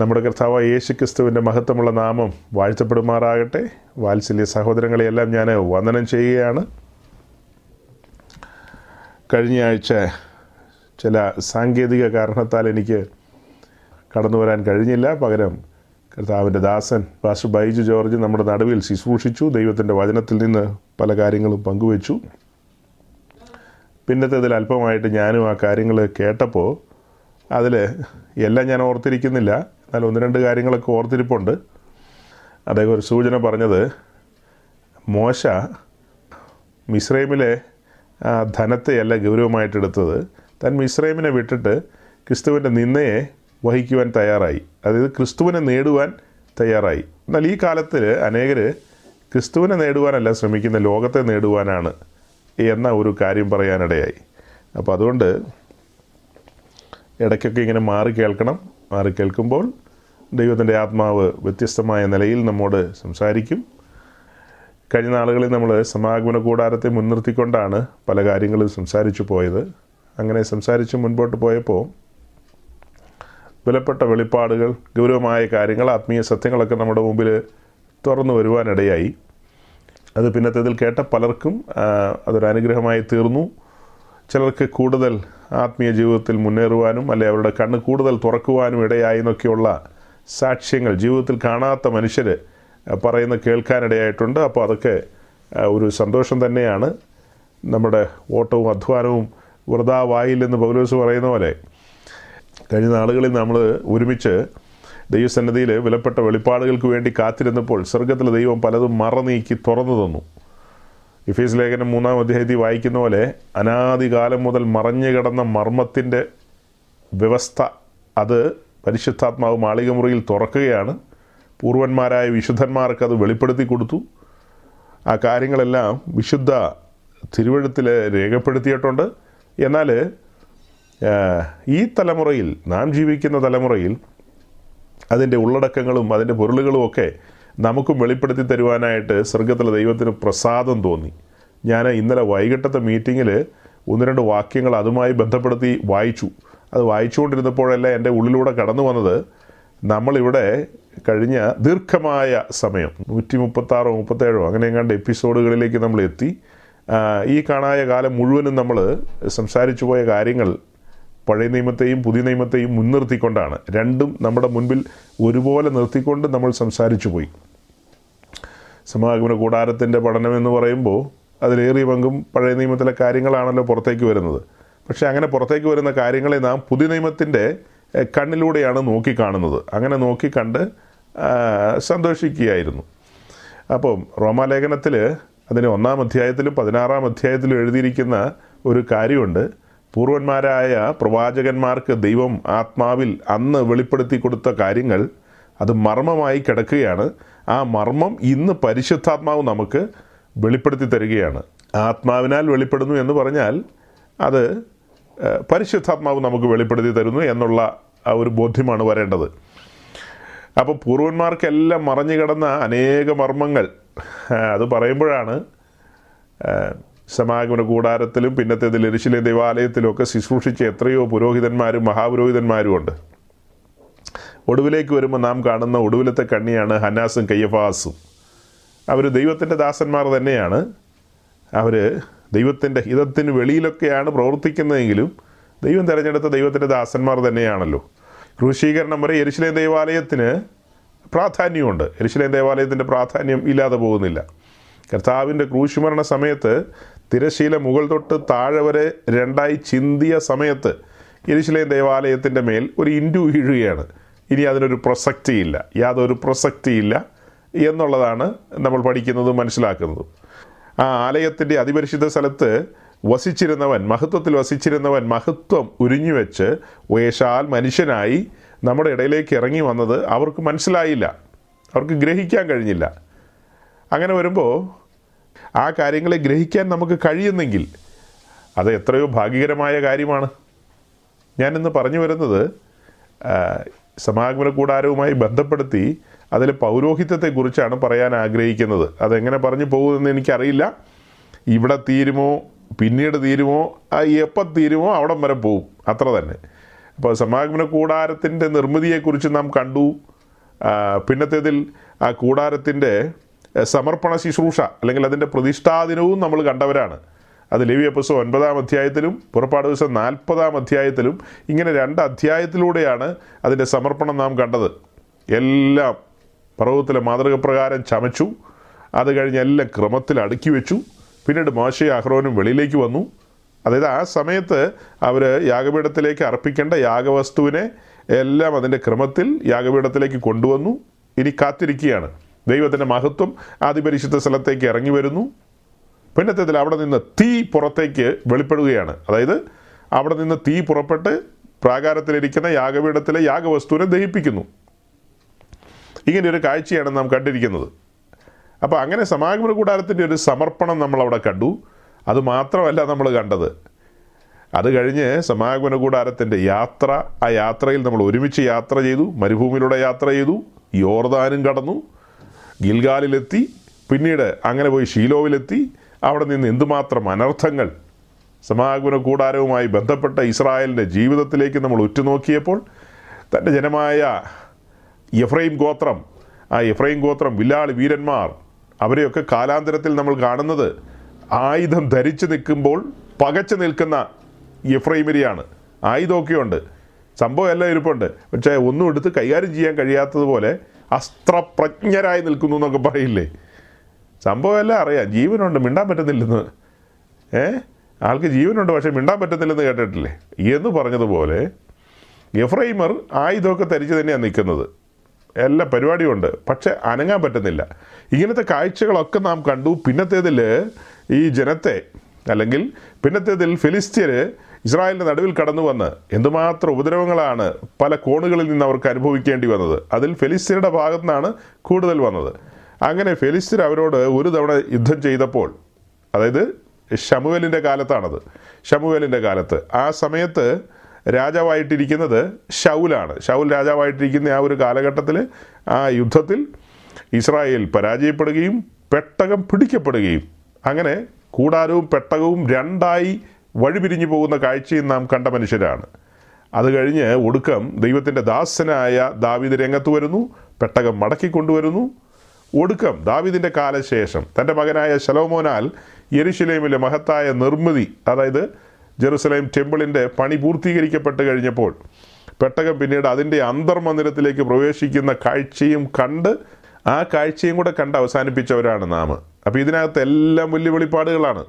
നമ്മുടെ കർത്താവ് യേശു ക്രിസ്തുവിന്റെ മഹത്വമുള്ള നാമം വാഴ്ത്തപ്പെടുമാറാകട്ടെ. വാത്സല്യ സഹോദരങ്ങളെയെല്ലാം ഞാൻ വന്ദനം ചെയ്യുകയാണ്. കഴിഞ്ഞ ആഴ്ച ചില സാങ്കേതിക കാരണത്താൽ എനിക്ക് കടന്നു വരാൻ കഴിഞ്ഞില്ല. പകരം കർത്താവിന്റെ ദാസൻ പാസ്റ്റർ ബൈജു ജോർജ് നമ്മുടെ നടുവിൽ ശുശ്രൂഷിച്ചു. ദൈവത്തിന്റെ വചനത്തിൽ നിന്ന് പല കാര്യങ്ങളും പങ്കുവച്ചു. പിന്നത്തേതിൽ അല്പമായിട്ട് ഞാനും ആ കാര്യങ്ങൾ കേട്ടപ്പോൾ അതിൽ എല്ലാം ഞാൻ ഓർത്തിരിക്കുന്നില്ല. എന്നാൽ ഒന്ന് രണ്ട് കാര്യങ്ങളൊക്കെ ഓർത്തിരിപ്പുണ്ട്. അദ്ദേഹം ഒരു സൂചന പറഞ്ഞത് മോശ മിസ്രൈമിലെ ധനത്തെയല്ല ഗൗരവമായിട്ടെടുത്തത്. തൻ മിസ്രൈമിനെ വിട്ടിട്ട് ക്രിസ്തുവിന്റെ നിന്നയെ വഹിക്കുവാൻ തയ്യാറായി. അതായത് ക്രിസ്തുവിനെ നേടുവാൻ തയ്യാറായി. എന്നാൽ ഈ കാലത്തിൽ അനേകർ ക്രിസ്തുവിനെ നേടുവാനല്ല ശ്രമിക്കുന്ന ലോകത്തെ നേടുവാനാണ് എന്ന ഒരു കാര്യം പറയാനിടയായി. അപ്പോൾ അതുകൊണ്ട് ഇടയ്ക്കൊക്കെ ഇങ്ങനെ മാറി കേൾക്കണം. മാറി കേൾക്കുമ്പോൾ ദൈവത്തിന്റെ ആത്മാവ് വ്യത്യസ്തമായ നിലയിൽ നമ്മോട് സംസാരിക്കും. കഴിഞ്ഞ നാളുകളിൽ നമ്മൾ സമാഗമന കൂടാരത്തെ മുൻനിർത്തിക്കൊണ്ടാണ് പല കാര്യങ്ങളും സംസാരിച്ചു പോയത്. അങ്ങനെ സംസാരിച്ച് മുൻപോട്ട് പോയപ്പോൾ വിലപ്പെട്ട വെളിപ്പാടുകൾ ഗൗരവമായ കാര്യങ്ങൾ ആത്മീയ സത്യങ്ങളൊക്കെ നമ്മുടെ മുമ്പിൽ തുറന്നു വരുവാനിടയായി. അത് പിന്നത്തേതിൽ കേട്ട പലർക്കും അതൊരനുഗ്രഹമായി തീർന്നു. ചിലർക്ക് കൂടുതൽ ആത്മീയ ജീവിതത്തിൽ മുന്നേറുവാനും അല്ലെ അവരുടെ കണ്ണ് കൂടുതൽ തുറക്കുവാനും ഇടയായി എന്നൊക്കെയുള്ള സാക്ഷ്യങ്ങൾ ജീവിതത്തിൽ കാണാത്ത മനുഷ്യർ പറയുന്ന കേൾക്കാനിടയായിട്ടുണ്ട്. അപ്പോൾ അതൊക്കെ ഒരു സന്തോഷം തന്നെയാണ്. നമ്മുടെ ഓട്ടവും അധ്വാനവും വൃതാവായില്ലെന്ന് പൗലോസ് പറയുന്ന പോലെ കഴിഞ്ഞ നാളുകളിൽ നമ്മൾ ഒരുമിച്ച് ദൈവസന്നിധിയിൽ വിലപ്പെട്ട വെളിപ്പാടുകൾക്ക് വേണ്ടി കാത്തിരുന്നപ്പോൾ സ്വർഗത്തിലെ ദൈവം പലതും മറനീക്കി തുറന്നു തന്നു. ഇഫീസ് ലേഖനം മൂന്നാം അധ്യായത്തിൽ വായിക്കുന്ന പോലെ അനാദികാലം മുതൽ മറഞ്ഞു കിടന്ന മർമ്മത്തിന്റെ വ്യവസ്ഥ അത് പരിശുദ്ധാത്മാവ് മാളികമുറിയിൽ തുറക്കുകയാണ്. പൂർവന്മാരായ വിശുദ്ധന്മാർക്ക് അത് വെളിപ്പെടുത്തി കൊടുത്തു. ആ കാര്യങ്ങളെല്ലാം വിശുദ്ധ തിരുവഴുത്തിൽ രേഖപ്പെടുത്തിയിട്ടുണ്ട്. എന്നാൽ ഈ തലമുറയിൽ നാം ജീവിക്കുന്ന തലമുറയിൽ അതിന്റെ ഉള്ളടക്കങ്ങളും അതിന്റെ പൊരുളുകളും ഒക്കെ നമുക്കും വെളിപ്പെടുത്തി തരുവാനായിട്ട് സ്വർഗത്തിലെ ദൈവത്തിന് പ്രസാദം തോന്നി. ഞാൻ ഇന്നലെ വൈകിട്ടത്തെ മീറ്റിങ്ങിൽ ഒന്ന് രണ്ട് വാക്യങ്ങൾ അതുമായി ബന്ധപ്പെടുത്തി വായിച്ചു. അത് വായിച്ചുകൊണ്ടിരുന്നപ്പോഴല്ല എന്റെ ഉള്ളിലൂടെ കടന്നു വന്നത്? നമ്മളിവിടെ കഴിഞ്ഞ ദീർഘമായ സമയം നൂറ്റി മുപ്പത്താറോ മുപ്പത്തേഴോ അങ്ങനെ എങ്ങാണ്ട് എപ്പിസോഡുകളിലേക്ക് നമ്മൾ എത്തി. ഈ കാണായ കാലം മുഴുവനും നമ്മൾ സംസാരിച്ചു പോയ കാര്യങ്ങൾ പഴയ നിയമത്തെയും പുതിയ നിയമത്തെയും മുൻനിർത്തിക്കൊണ്ടാണ്. രണ്ടും നമ്മുടെ മുൻപിൽ ഒരുപോലെ നിർത്തിക്കൊണ്ട് നമ്മൾ സംസാരിച്ചു പോയി. സമാഗമന കൂടാരത്തിന്റെ പഠനം എന്ന് പറയുമ്പോൾ അതിലേറിയ പങ്കും പഴയ നിയമത്തിലെ കാര്യങ്ങളാണല്ലോ പുറത്തേക്ക് വരുന്നത്. പക്ഷേ അങ്ങനെ പുറത്തേക്ക് വരുന്ന കാര്യങ്ങളെ നാം പുതിയ നിയമത്തിന്റെ കണ്ണിലൂടെയാണ് നോക്കിക്കാണുന്നത്. അങ്ങനെ നോക്കിക്കണ്ട് സന്തോഷിക്കുകയായിരുന്നു. അപ്പം റോമാലേഖനത്തിൽ അതിന് ഒന്നാം അധ്യായത്തിലും പതിനാറാം അധ്യായത്തിലും എഴുതിയിരിക്കുന്ന ഒരു കാര്യമുണ്ട്. പൂർവന്മാരായ പ്രവാചകന്മാർക്ക് ദൈവം ആത്മാവിൽ അന്ന് വെളിപ്പെടുത്തി കൊടുത്ത കാര്യങ്ങൾ അത് മർമ്മമായി കിടക്കുകയാണ്. ആ മർമ്മം ഇന്ന് പരിശുദ്ധാത്മാവ് നമുക്ക് വെളിപ്പെടുത്തി തരികയാണ്. ആത്മാവിനാൽ വെളിപ്പെടുന്നു എന്ന് പറഞ്ഞാൽ അത് പരിശുദ്ധാത്മാവ് നമുക്ക് വെളിപ്പെടുത്തി തരുന്നു എന്നുള്ള ആ ഒരു ബോധ്യമാണ് വരേണ്ടത്. അപ്പോൾ പൂർവന്മാർക്കെല്ലാം മറഞ്ഞു കിടന്ന അനേക മർമ്മങ്ങൾ. അത് പറയുമ്പോഴാണ് സമാഗമന കൂടാരത്തിലും പിന്നത്തേതിൽ ദേവാലയത്തിലും ഒക്കെ ശുശ്രൂഷിച്ച എത്രയോ പുരോഹിതന്മാരും മഹാപുരോഹിതന്മാരും ഉണ്ട്. ഒടുവിലേക്ക് വരുമ്പോൾ നാം കാണുന്ന ഒടുവിലത്തെ കണ്ണിയാണ് ഹന്നാസും കയ്യഫാസും. അവർ ദൈവത്തിന്റെ ദാസന്മാർ തന്നെയാണ്. അവർ ദൈവത്തിന്റെ ഹിതത്തിന് വെളിയിലൊക്കെയാണ് പ്രവർത്തിക്കുന്നതെങ്കിലും ദൈവം തിരഞ്ഞെടുത്ത ദൈവത്തിന്റെ ദാസന്മാർ തന്നെയാണല്ലോ. ക്രൂശീകരണം വരെ എരിശിലേം ദേവാലയത്തിന് പ്രാധാന്യമുണ്ട്. എരിശിലേം ദേവാലയത്തിന്റെ പ്രാധാന്യം ഇല്ലാതെ പോകുന്നില്ല. കർത്താവിന്റെ ക്രൂശുമരണ സമയത്ത് തിരശീല മുകൾ തൊട്ട് താഴെ വരെ രണ്ടായി ചിന്തിയ സമയത്ത് എരിശിലേം ദേവാലയത്തിന്റെ മേൽ ഒരു ഇൻഡു വീഴുകയാണ്. ഇനി അതിനൊരു പ്രസക്തിയില്ല. യാതൊരു പ്രസക്തിയില്ല എന്നുള്ളതാണ് നമ്മൾ പഠിക്കുന്നതും മനസ്സിലാക്കുന്നതും. ആ ആലയത്തിന്റെ അതിപരിശുദ്ധ സ്ഥലത്ത് വസിച്ചിരുന്നവൻ മഹത്വത്തിൽ വസിച്ചിരുന്നവൻ മഹത്വം ഉരിഞ്ഞുവെച്ച് വേഷാൽ മനുഷ്യനായി നമ്മുടെ ഇടയിലേക്ക് ഇറങ്ങി വന്നത് അവർക്ക് മനസ്സിലായില്ല. അവർക്ക് ഗ്രഹിക്കാൻ കഴിഞ്ഞില്ല. അങ്ങനെ വരുമ്പോൾ ആ കാര്യങ്ങളെ ഗ്രഹിക്കാൻ നമുക്ക് കഴിയുന്നെങ്കിൽ അത് എത്രയോ ഭാഗ്യകരമായ കാര്യമാണ്. ഞാനിന്ന് പറഞ്ഞു വരുന്നത് സമാഗമന കൂടാരവുമായി ബന്ധപ്പെടുത്തി അതിൽ പൗരോഹിത്യത്തെക്കുറിച്ചാണ് പറയാൻ ആഗ്രഹിക്കുന്നത്. അതെങ്ങനെ പറഞ്ഞു പോകുമെന്ന് എനിക്കറിയില്ല. ഇവിടെ തീരുമോ? പിന്നീട് തീരുമോ? എപ്പം തീരുമോ? അവിടം വരെ പോവും. അത്ര തന്നെ. അപ്പോൾ സമാഗമന കൂടാരത്തിന്റെ നിർമ്മിതിയെക്കുറിച്ച് നാം കണ്ടു. പിന്നത്തേതിൽ ആ കൂടാരത്തിന്റെ സമർപ്പണ ശുശ്രൂഷ അല്ലെങ്കിൽ അതിന്റെ പ്രതിഷ്ഠാദിനവും നമ്മൾ കണ്ടവരാണ്. അത് ലേവി എപ്പിസോ ഒൻപതാം അധ്യായത്തിലും പുറപ്പാട് ദിവസം നാൽപ്പതാം അധ്യായത്തിലും ഇങ്ങനെ രണ്ട് അധ്യായത്തിലൂടെയാണ് അതിന്റെ സമർപ്പണം നാം കണ്ടത്. എല്ലാം പർവതത്തിലെ മാതൃക പ്രകാരം ചമച്ചു. അത് കഴിഞ്ഞ് എല്ലാം ക്രമത്തിൽ അടുക്കി വെച്ചു. പിന്നീട് മോശയും അഹ്റോനും വെളിയിലേക്ക് വന്നു. അതായത് ആ സമയത്ത് അവർ യാഗപീഠത്തിലേക്ക് അർപ്പിക്കേണ്ട യാഗവസ്തുവിനെ എല്ലാം അതിന്റെ ക്രമത്തിൽ യാഗപീഠത്തിലേക്ക് കൊണ്ടുവന്നു. ഇനി കാത്തിരിക്കുകയാണ്. ദൈവത്തിന്റെ മഹത്വം ആദിപരിശുദ്ധ സ്ഥലത്തേക്ക് ഇറങ്ങി വരുന്നു. പിന്നത്തേതിൽ അവിടെ നിന്ന് തീ പുറത്തേക്ക് വെളിപ്പെടുകയാണ്. അതായത് അവിടെ നിന്ന് തീ പുറപ്പെട്ട് പ്രാകാരത്തിലിരിക്കുന്ന യാഗപീഠത്തിലെ യാഗവസ്തുവിനെ ദഹിപ്പിക്കുന്നു. ഇങ്ങനെ ഒരു കാഴ്ചയാണ് നാം കണ്ടിരിക്കുന്നത്. അപ്പോൾ അങ്ങനെ സമാഗമന കൂടാരത്തിന്റെ ഒരു സമർപ്പണം നമ്മൾ അവിടെ കണ്ടു. അത് മാത്രമല്ല നമ്മൾ കണ്ടത്. അത് കഴിഞ്ഞ് സമാഗമന കൂടാരത്തിന്റെ യാത്ര ആ യാത്രയിൽ നമ്മൾ ഒരുമിച്ച് യാത്ര ചെയ്തു മരുഭൂമിയിലൂടെ യാത്ര ചെയ്തു യോർദാനും കടന്നു ഗിൽഗാലിലെത്തി പിന്നീട് അങ്ങനെ പോയി ഷീലോവിലെത്തി അവിടെ നിന്ന് എന്തുമാത്രം അനർത്ഥങ്ങൾ സമാഗമന കൂടാരവുമായി ബന്ധപ്പെട്ട ഇസ്രായേലിന്റെ ജീവിതത്തിലേക്ക് നമ്മൾ ഉറ്റുനോക്കിയപ്പോൾ തന്റെ ജനമായ എഫ്രൈം ഗോത്രം. ആ എഫ്രൈം ഗോത്രം വില്ലാളി വീരന്മാർ അവരെയൊക്കെ കാലാന്തരത്തിൽ നമ്മൾ കാണുന്നത് ആയുധം ധരിച്ചു നിൽക്കുമ്പോൾ പകച്ചു നിൽക്കുന്ന എഫ്രൈമിരിയാണ് ആയുധമൊക്കെയുണ്ട്. സംഭവം എല്ലാം ഇരിപ്പുണ്ട്. പക്ഷേ ഒന്നും എടുത്ത് കൈകാര്യം ചെയ്യാൻ കഴിയാത്തതുപോലെ അസ്ത്രപ്രജ്ഞരായി നിൽക്കുന്നു എന്നൊക്കെ പറയില്ലേ? സംഭവം എല്ലാം അറിയാം. ജീവനുണ്ട് മിണ്ടാൻ പറ്റുന്നില്ലെന്ന്. ഏ? ആൾക്ക് ജീവനുണ്ട് പക്ഷേ മിണ്ടാൻ പറ്റുന്നില്ലെന്ന് കേട്ടിട്ടില്ലേ? എന്ന് പറഞ്ഞതുപോലെ എഫ്രൈമർ ആയുധമൊക്കെ ധരിച്ച് തന്നെയാണ് നിൽക്കുന്നത്. എല്ലാ പരിപാടിയും ഉണ്ട്. പക്ഷെ അനങ്ങാൻ പറ്റുന്നില്ല. ഇങ്ങനത്തെ കാഴ്ചകളൊക്കെ നാം കണ്ടു. പിന്നത്തേതിൽ ഈ ജനത്തെ അല്ലെങ്കിൽ പിന്നത്തേതിൽ ഫിലിസ്തീന് ഇസ്രായേലിന്റെ നടുവിൽ കടന്നു വന്ന് എന്തുമാത്രം ഉപദ്രവങ്ങളാണ് പല കോണുകളിൽ നിന്ന് അവർക്ക് അനുഭവിക്കേണ്ടി വന്നത്. അതിൽ ഫിലിസ്തീനയുടെ ഭാഗത്തു നിന്നാണ് കൂടുതൽ വന്നത്. അങ്ങനെ ഫിലിസ്തീൻ അവരോട് ഒരു തവണ യുദ്ധം ചെയ്തപ്പോൾ അതായത് ഷമുവേലിന്റെ കാലത്താണത്. ഷമുവേലിന്റെ കാലത്ത് ആ സമയത്ത് രാജാവായിട്ടിരിക്കുന്നത് ഷൗലാണ് ഷൗൽ രാജാവായിട്ടിരിക്കുന്ന ആ ഒരു കാലഘട്ടത്തിൽ ആ യുദ്ധത്തിൽ ഇസ്രായേൽ പരാജയപ്പെടുകയും പെട്ടകം പിടിക്കപ്പെടുകയും അങ്ങനെ കൂടാരവും പെട്ടകവും രണ്ടായി വഴിപിരിഞ്ഞു പോകുന്ന കാഴ്ചയും നാം കണ്ട മനുഷ്യരാണ്. അത് കഴിഞ്ഞ് ഒടുക്കം ദൈവത്തിന്റെ ദാസനായ ദാവീദ് രംഗത്ത് വരുന്നു പെട്ടകം മടക്കി കൊണ്ടുവരുന്നു. ഒടുക്കം ദാവീദിന്റെ കാലശേഷം തന്റെ മകനായ ശലോമോനാൽ യരിശിലേമിലെ മഹത്തായ നിർമ്മിതി അതായത് ജെറുസലേം ടെമ്പിളിന്റെ പണി പൂർത്തീകരിക്കപ്പെട്ട് കഴിഞ്ഞപ്പോൾ പെട്ടകം പിന്നീട് അതിന്റെ അന്തർമന്ദിരത്തിലേക്ക് പ്രവേശിക്കുന്ന കാഴ്ചയും കണ്ട് ആ കാഴ്ചയും കൂടെ കണ്ട് അവസാനിപ്പിച്ചവരാണ് നാം. അപ്പോൾ ഇതിനകത്ത് എല്ലാം വലിയ വെളിപ്പാടുകളാണ്.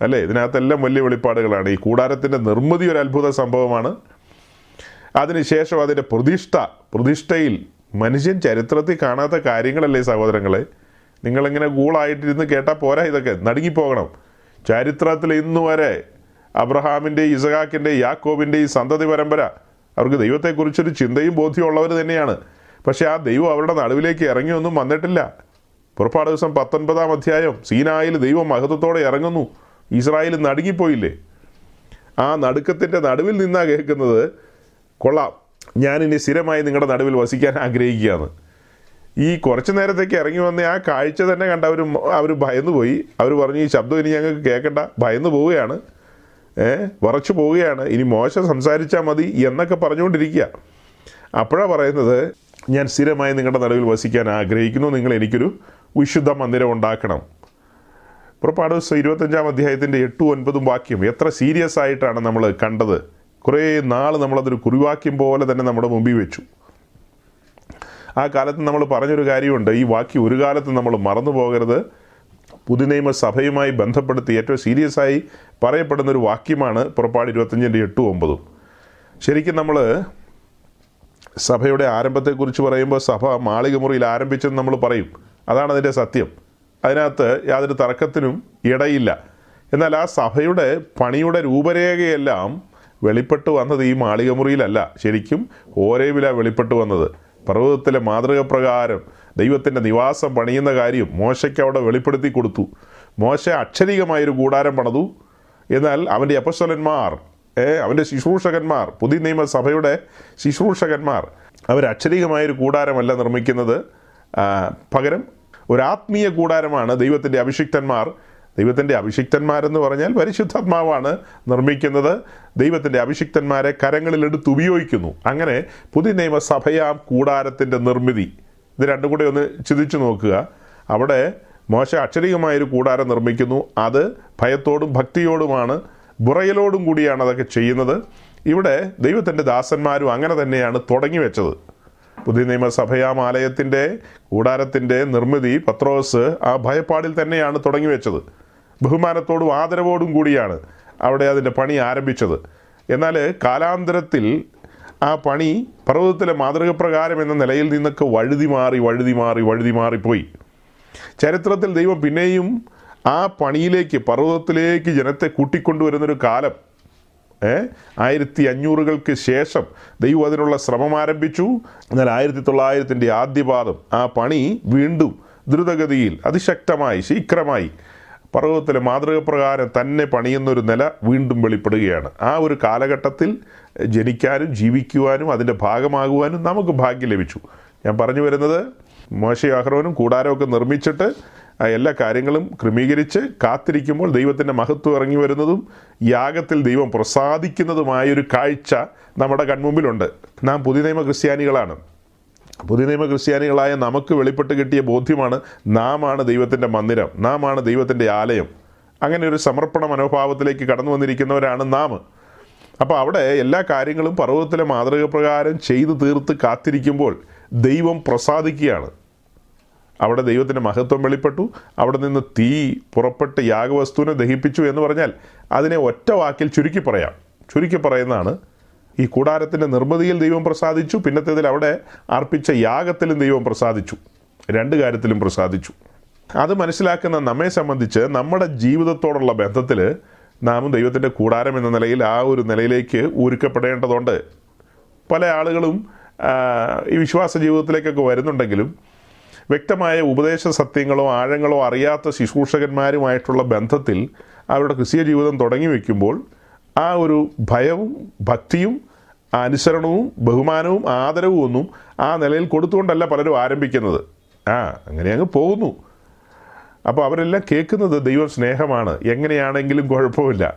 അല്ലേ? ഇതിനകത്തെല്ലാം വലിയ വെളിപ്പാടുകളാണ്. ഈ കൂടാരത്തിന്റെ നിർമ്മിതി ഒരു അത്ഭുത സംഭവമാണ്. അതിനുശേഷം അതിന്റെ പ്രതിഷ്ഠ പ്രതിഷ്ഠയിൽ മനുഷ്യൻ ചരിത്രത്തിൽ കാണാത്ത കാര്യങ്ങളല്ലേ സഹോദരങ്ങളെ? നിങ്ങളിങ്ങനെ ഗൂളായിട്ടിരുന്ന് കേട്ടാൽ പോരാ ഇതൊക്കെ. നടുങ്ങിപ്പോകണം. ചരിത്രത്തിൽ ഇന്നു വരെ ഇസഹാക്കിന്റെ യാക്കോബിന്റെ ഈ സന്തതി പരമ്പര. അവർക്ക് ദൈവത്തെക്കുറിച്ചൊരു ചിന്തയും ബോധ്യമുള്ളവർ തന്നെയാണ്. പക്ഷേ ആ ദൈവം അവരുടെ നടുവിലേക്ക് ഇറങ്ങിയൊന്നും വന്നിട്ടില്ല. പുറപ്പാട് ദിവസം പത്തൊൻപതാം അധ്യായം സീനായിൽ ദൈവം മഹത്വത്തോടെ ഇറങ്ങുന്നു. ഇസ്രായേൽ നടുങ്ങിപ്പോയില്ലേ? ആ നടുക്കത്തിന്റെ നടുവിൽ നിന്നാ കേൾക്കുന്നത് കൊള്ളാം ഞാനിനി സ്ഥിരമായി നിങ്ങളുടെ നടുവിൽ വസിക്കാൻ ആഗ്രഹിക്കുകയാണ്. ഈ കുറച്ച് നേരത്തേക്ക് ഇറങ്ങി വന്ന ആ കാഴ്ച തന്നെ കണ്ട് അവർ അവർ ഭയന്നു പോയി അവർ പറഞ്ഞു ഈ ശബ്ദം ഇനി ഞങ്ങൾക്ക് കേൾക്കണ്ട ഭയന്നു പോവുകയാണ് വറച്ചു പോവുകയാണ്. ഇനി മോശം സംസാരിച്ചാൽ മതി എന്നൊക്കെ പറഞ്ഞുകൊണ്ടിരിക്കുക. അപ്പോഴാണ് പറയുന്നത് ഞാൻ സ്ഥിരമായി നിങ്ങളുടെ നടുവിൽ വസിക്കാൻ ആഗ്രഹിക്കുന്നു. നിങ്ങൾ എനിക്കൊരു വിശുദ്ധ മന്ദിരം ഉണ്ടാക്കണം. പുറപ്പാട് ദിവസം ഇരുപത്തഞ്ചാം അധ്യായത്തിന്റെ എട്ടും ഒൻപതും വാക്യം എത്ര സീരിയസ് ആയിട്ടാണ് നമ്മൾ കണ്ടത്. കുറേ നാൾ നമ്മളതൊരു കുറിവാക്യം പോലെ തന്നെ നമ്മുടെ മുമ്പിൽ വെച്ചു. ആ കാലത്ത് നമ്മൾ പറഞ്ഞൊരു കാര്യമുണ്ട്. ഈ വാക്യം ഒരു കാലത്ത് നമ്മൾ മറന്നു പോകരുത് പുതുനിയമ സഭയുമായി ബന്ധപ്പെടുത്തി ഏറ്റവും സീരിയസ് ആയി പറയപ്പെടുന്ന ഒരു വാക്യമാണ് പുറപ്പാട് ഇരുപത്തഞ്ചിന്റെ എട്ടും ഒമ്പതും. ശരിക്കും നമ്മൾ സഭയുടെ ആരംഭത്തെക്കുറിച്ച് പറയുമ്പോൾ സഭ മാളികമുറിയിൽ ആരംഭിച്ചെന്ന് നമ്മൾ പറയും. അതാണ് അതിന്റെ സത്യം. അതിനകത്ത് യാതൊരു തർക്കത്തിനും ഇടയില്ല. എന്നാൽ ആ സഭയുടെ പണിയുടെ രൂപരേഖയെല്ലാം വെളിപ്പെട്ടു വന്നത് ഈ മാളികമുറിയിലല്ല. ശരിക്കും ഓരേവില വെളിപ്പെട്ടു വന്നത്. പർവതത്തിലെ മാതൃക പ്രകാരം ദൈവത്തിന്റെ നിവാസം പണിയുന്ന കാര്യം മോശയ്ക്ക് അവിടെ വെളിപ്പെടുത്തി കൊടുത്തു. മോശ അക്ഷരികമായൊരു കൂടാരം പണിതു. എന്നാൽ അവന്റെ അപ്പസ്വലന്മാർ ഏ അവന്റെ ശുശ്രൂഷകന്മാർ പുതിയ നിയമസഭയുടെ ശുശ്രൂഷകന്മാർ അവർ അക്ഷരികമായൊരു കൂടാരമല്ല നിർമ്മിക്കുന്നത്. പകരം ഒരു ആത്മീയ കൂടാരമാണ് ദൈവത്തിന്റെ അഭിഷിക്തന്മാർ. ദൈവത്തിന്റെ അഭിഷിക്തന്മാരെന്ന് പറഞ്ഞാൽ പരിശുദ്ധാത്മാവാണ് നിർമ്മിക്കുന്നത്. ദൈവത്തിന്റെ അഭിഷിക്തന്മാരെ കരങ്ങളിലെടുത്ത് ഉപയോഗിക്കുന്നു. അങ്ങനെ പുതിയ നിയമസഭയാം കൂടാരത്തിന്റെ നിർമ്മിതി. ഇത് രണ്ടും കൂടെ ഒന്ന് ചിന്തിച്ചു നോക്കുക. അവിടെ മോശ അക്ഷരികമായൊരു കൂടാരം നിർമ്മിക്കുന്നു. അത് ഭയത്തോടും ഭക്തിയോടുമാണ് ബുറയലോടും കൂടിയാണ് അതൊക്കെ ചെയ്യുന്നത്. ഇവിടെ ദൈവത്തിന്റെ ദാസന്മാരും അങ്ങനെ തന്നെയാണ് തുടങ്ങി വെച്ചത്. പുതിയ നിയമസഭയാം ആലയത്തിന്റെ കൂടാരത്തിന്റെ നിർമ്മിതി പത്രോസ് ആ ഭയപ്പാടിൽ തന്നെയാണ് തുടങ്ങി വെച്ചത്. ബഹുമാനത്തോടും ആദരവോടും കൂടിയാണ്. അവിടെ അതിന്റെ പണി ആരംഭിച്ചത്. എന്നാൽ കാലാന്തരത്തിൽ ആ പണി പർവതത്തിലെ മാതൃകപ്രകാരം എന്ന നിലയിൽ നിന്നൊക്കെ വഴുതി മാറി വഴുതി മാറി വഴുതി മാറിപ്പോയി ചരിത്രത്തിൽ ദൈവം പിന്നെയും ആ പണിയിലേക്ക് പർവതത്തിലേക്ക് ജനത്തെ കൂട്ടിക്കൊണ്ടുവരുന്നൊരു കാലം. ഏ? ആയിരത്തി അഞ്ഞൂറുകൾക്ക് ശേഷം ദൈവം അതിനുള്ള ശ്രമം ആരംഭിച്ചു. എന്നാൽ ആയിരത്തി തൊള്ളായിരത്തിന്റെ ആദ്യപാദം ആ പണി വീണ്ടും ദ്രുതഗതിയിൽ അതിശക്തമായി ശീഘ്രമായി പർവതത്തിലെ മാതൃകപ്രകാരം തന്നെ പണിയുന്നൊരു നില വീണ്ടും വെളിപ്പെടുകയാണ്. ആ ഒരു കാലഘട്ടത്തിൽ ജനിക്കാനും ജീവിക്കുവാനും അതിന്റെ ഭാഗമാകുവാനും നമുക്ക് ഭാഗ്യം ലഭിച്ചു. ഞാൻ പറഞ്ഞു വരുന്നത് മോശ അഹ്റോനും കൂടാരമൊക്കെ നിർമ്മിച്ചിട്ട് എല്ലാ കാര്യങ്ങളും ക്രമീകരിച്ച് കാത്തിരിക്കുമ്പോൾ ദൈവത്തിന്റെ മഹത്വം ഇറങ്ങി വരുന്നതും യാഗത്തിൽ ദൈവം പ്രസാദിക്കുന്നതുമായൊരു കാഴ്ച നമ്മുടെ കൺമുമ്പിലുണ്ട്. നാം പുതിയ നിയമ ക്രിസ്ത്യാനികളാണ്. പുതിയ നിയമ ക്രിസ്ത്യാനികളായ നമുക്ക് വെളിപ്പെട്ട് കിട്ടിയ ബോധ്യമാണ് നാം ആണ് ദൈവത്തിന്റെ മന്ദിരം നാം ആണ് ദൈവത്തിന്റെ ആലയം. അങ്ങനെ ഒരു സമർപ്പണ മനോഭാവത്തിലേക്ക് കടന്നു വന്നിരിക്കുന്നവരാണ് നാം. അപ്പോൾ അവിടെ എല്ലാ കാര്യങ്ങളും പർവതത്തിലെ മാതൃക പ്രകാരം ചെയ്തു തീർത്ത് കാത്തിരിക്കുമ്പോൾ ദൈവം പ്രസാദിക്കുകയാണ്. അവിടെ ദൈവത്തിന്റെ മഹത്വം വെളിപ്പെട്ടു. അവിടെ നിന്ന് തീ പുറപ്പെട്ട് യാഗവസ്തുവിനെ ദഹിപ്പിച്ചു എന്ന് പറഞ്ഞാൽ അതിനെ ഒറ്റ വാക്കിൽ ചുരുക്കി പറയാം. ചുരുക്കി പറയുന്നതാണ് ഈ കൂടാരത്തിന്റെ നിർമ്മിതിയിൽ ദൈവം പ്രസാദിച്ചു പിന്നത്തേതിൽ അവിടെ അർപ്പിച്ച യാഗത്തിലും ദൈവം പ്രസാദിച്ചു. രണ്ട് കാര്യത്തിലും പ്രസാദിച്ചു. അത് മനസ്സിലാക്കുന്ന നമ്മെ സംബന്ധിച്ച് നമ്മുടെ ജീവിതത്തോടുള്ള ബന്ധത്തിൽ നാമും ദൈവത്തിന്റെ കൂടാരം എന്ന നിലയിൽ ആ ഒരു നിലയിലേക്ക് ഒരുക്കപ്പെടേണ്ടതുണ്ട്. പല ആളുകളും ഈ വിശ്വാസ ജീവിതത്തിലേക്കൊക്കെ വരുന്നുണ്ടെങ്കിലും വ്യക്തമായ ഉപദേശ സത്യങ്ങളോ ആഴങ്ങളോ അറിയാത്ത ശുശ്രൂഷകന്മാരുമായിട്ടുള്ള ബന്ധത്തിൽ അവരുടെ ക്രിസ്തീയ ജീവിതം തുടങ്ങി വയ്ക്കുമ്പോൾ ആ ഒരു ഭയവും ഭക്തിയും അനുസരണവും ബഹുമാനവും ആദരവും ഒന്നും ആ നിലയിൽ കൊടുത്തുകൊണ്ടല്ല പലരും ആരംഭിക്കുന്നത്. ആ അങ്ങനെ അങ്ങ് പോകുന്നു. അപ്പോൾ അവരെല്ലാം കേൾക്കുന്നത് ദൈവം സ്നേഹമാണ്. എങ്ങനെയാണെങ്കിലും കുഴപ്പമില്ല.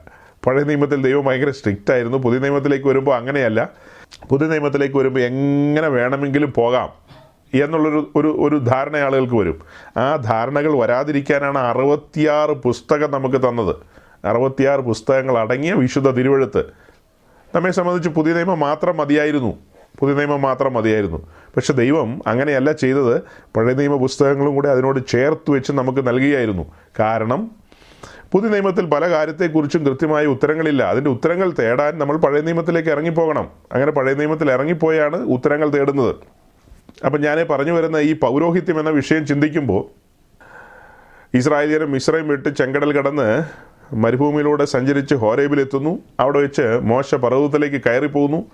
പഴയ നിയമത്തിൽ ദൈവം ഭയങ്കര സ്ട്രിക്റ്റ് ആയിരുന്നു. പുതിയ നിയമത്തിലേക്ക് വരുമ്പോൾ അങ്ങനെയല്ല. പുതിയ നിയമത്തിലേക്ക് വരുമ്പോൾ എങ്ങനെ വേണമെങ്കിലും പോകാം എന്നുള്ളൊരു ഒരു ഒരു ധാരണ ആളുകൾക്ക് വരും. ആ ധാരണകൾ വരാതിരിക്കാനാണ് അറുപത്തിയാറ് പുസ്തകം നമുക്ക് തന്നത്. അറുപത്തിയാറ് പുസ്തകങ്ങൾ അടങ്ങിയ വിശുദ്ധ തിരുവഴുത്ത്. നമ്മെ സംബന്ധിച്ച് പുതിയ നിയമം മാത്രം മതിയായിരുന്നു. പുതിയ നിയമം മാത്രം മതിയായിരുന്നു. പക്ഷെ ദൈവം അങ്ങനെയല്ല ചെയ്തത്. പഴയ നിയമ പുസ്തകങ്ങളും കൂടി അതിനോട് ചേർത്ത് വെച്ച് നമുക്ക് നൽകുകയായിരുന്നു കാരണം പുതിയ നിയമത്തിൽ പല കാര്യത്തെക്കുറിച്ചും കൃത്യമായ ഉത്തരങ്ങളില്ല. അതിന്റെ ഉത്തരങ്ങൾ തേടാൻ നമ്മൾ പഴയ നിയമത്തിലേക്ക് ഇറങ്ങിപ്പോകണം. അങ്ങനെ പഴയ നിയമത്തിൽ ഇറങ്ങിപ്പോയാണ് ഉത്തരങ്ങൾ തേടുന്നത്. അപ്പം ഞാൻ പറഞ്ഞു വരുന്ന ഈ പൗരോഹിത്യം എന്ന വിഷയം ചിന്തിക്കുമ്പോൾ ഇസ്രായേലിയരും മിശ്രയും വിട്ട് ചെങ്കടൽ കടന്ന് മരുഭൂമിയിലൂടെ സഞ്ചരിച്ച് ഹോരേബിലെത്തുന്നു. അവിടെ വെച്ച് മോശ പർവതത്തിലേക്ക് കയറിപ്പോകുന്നു.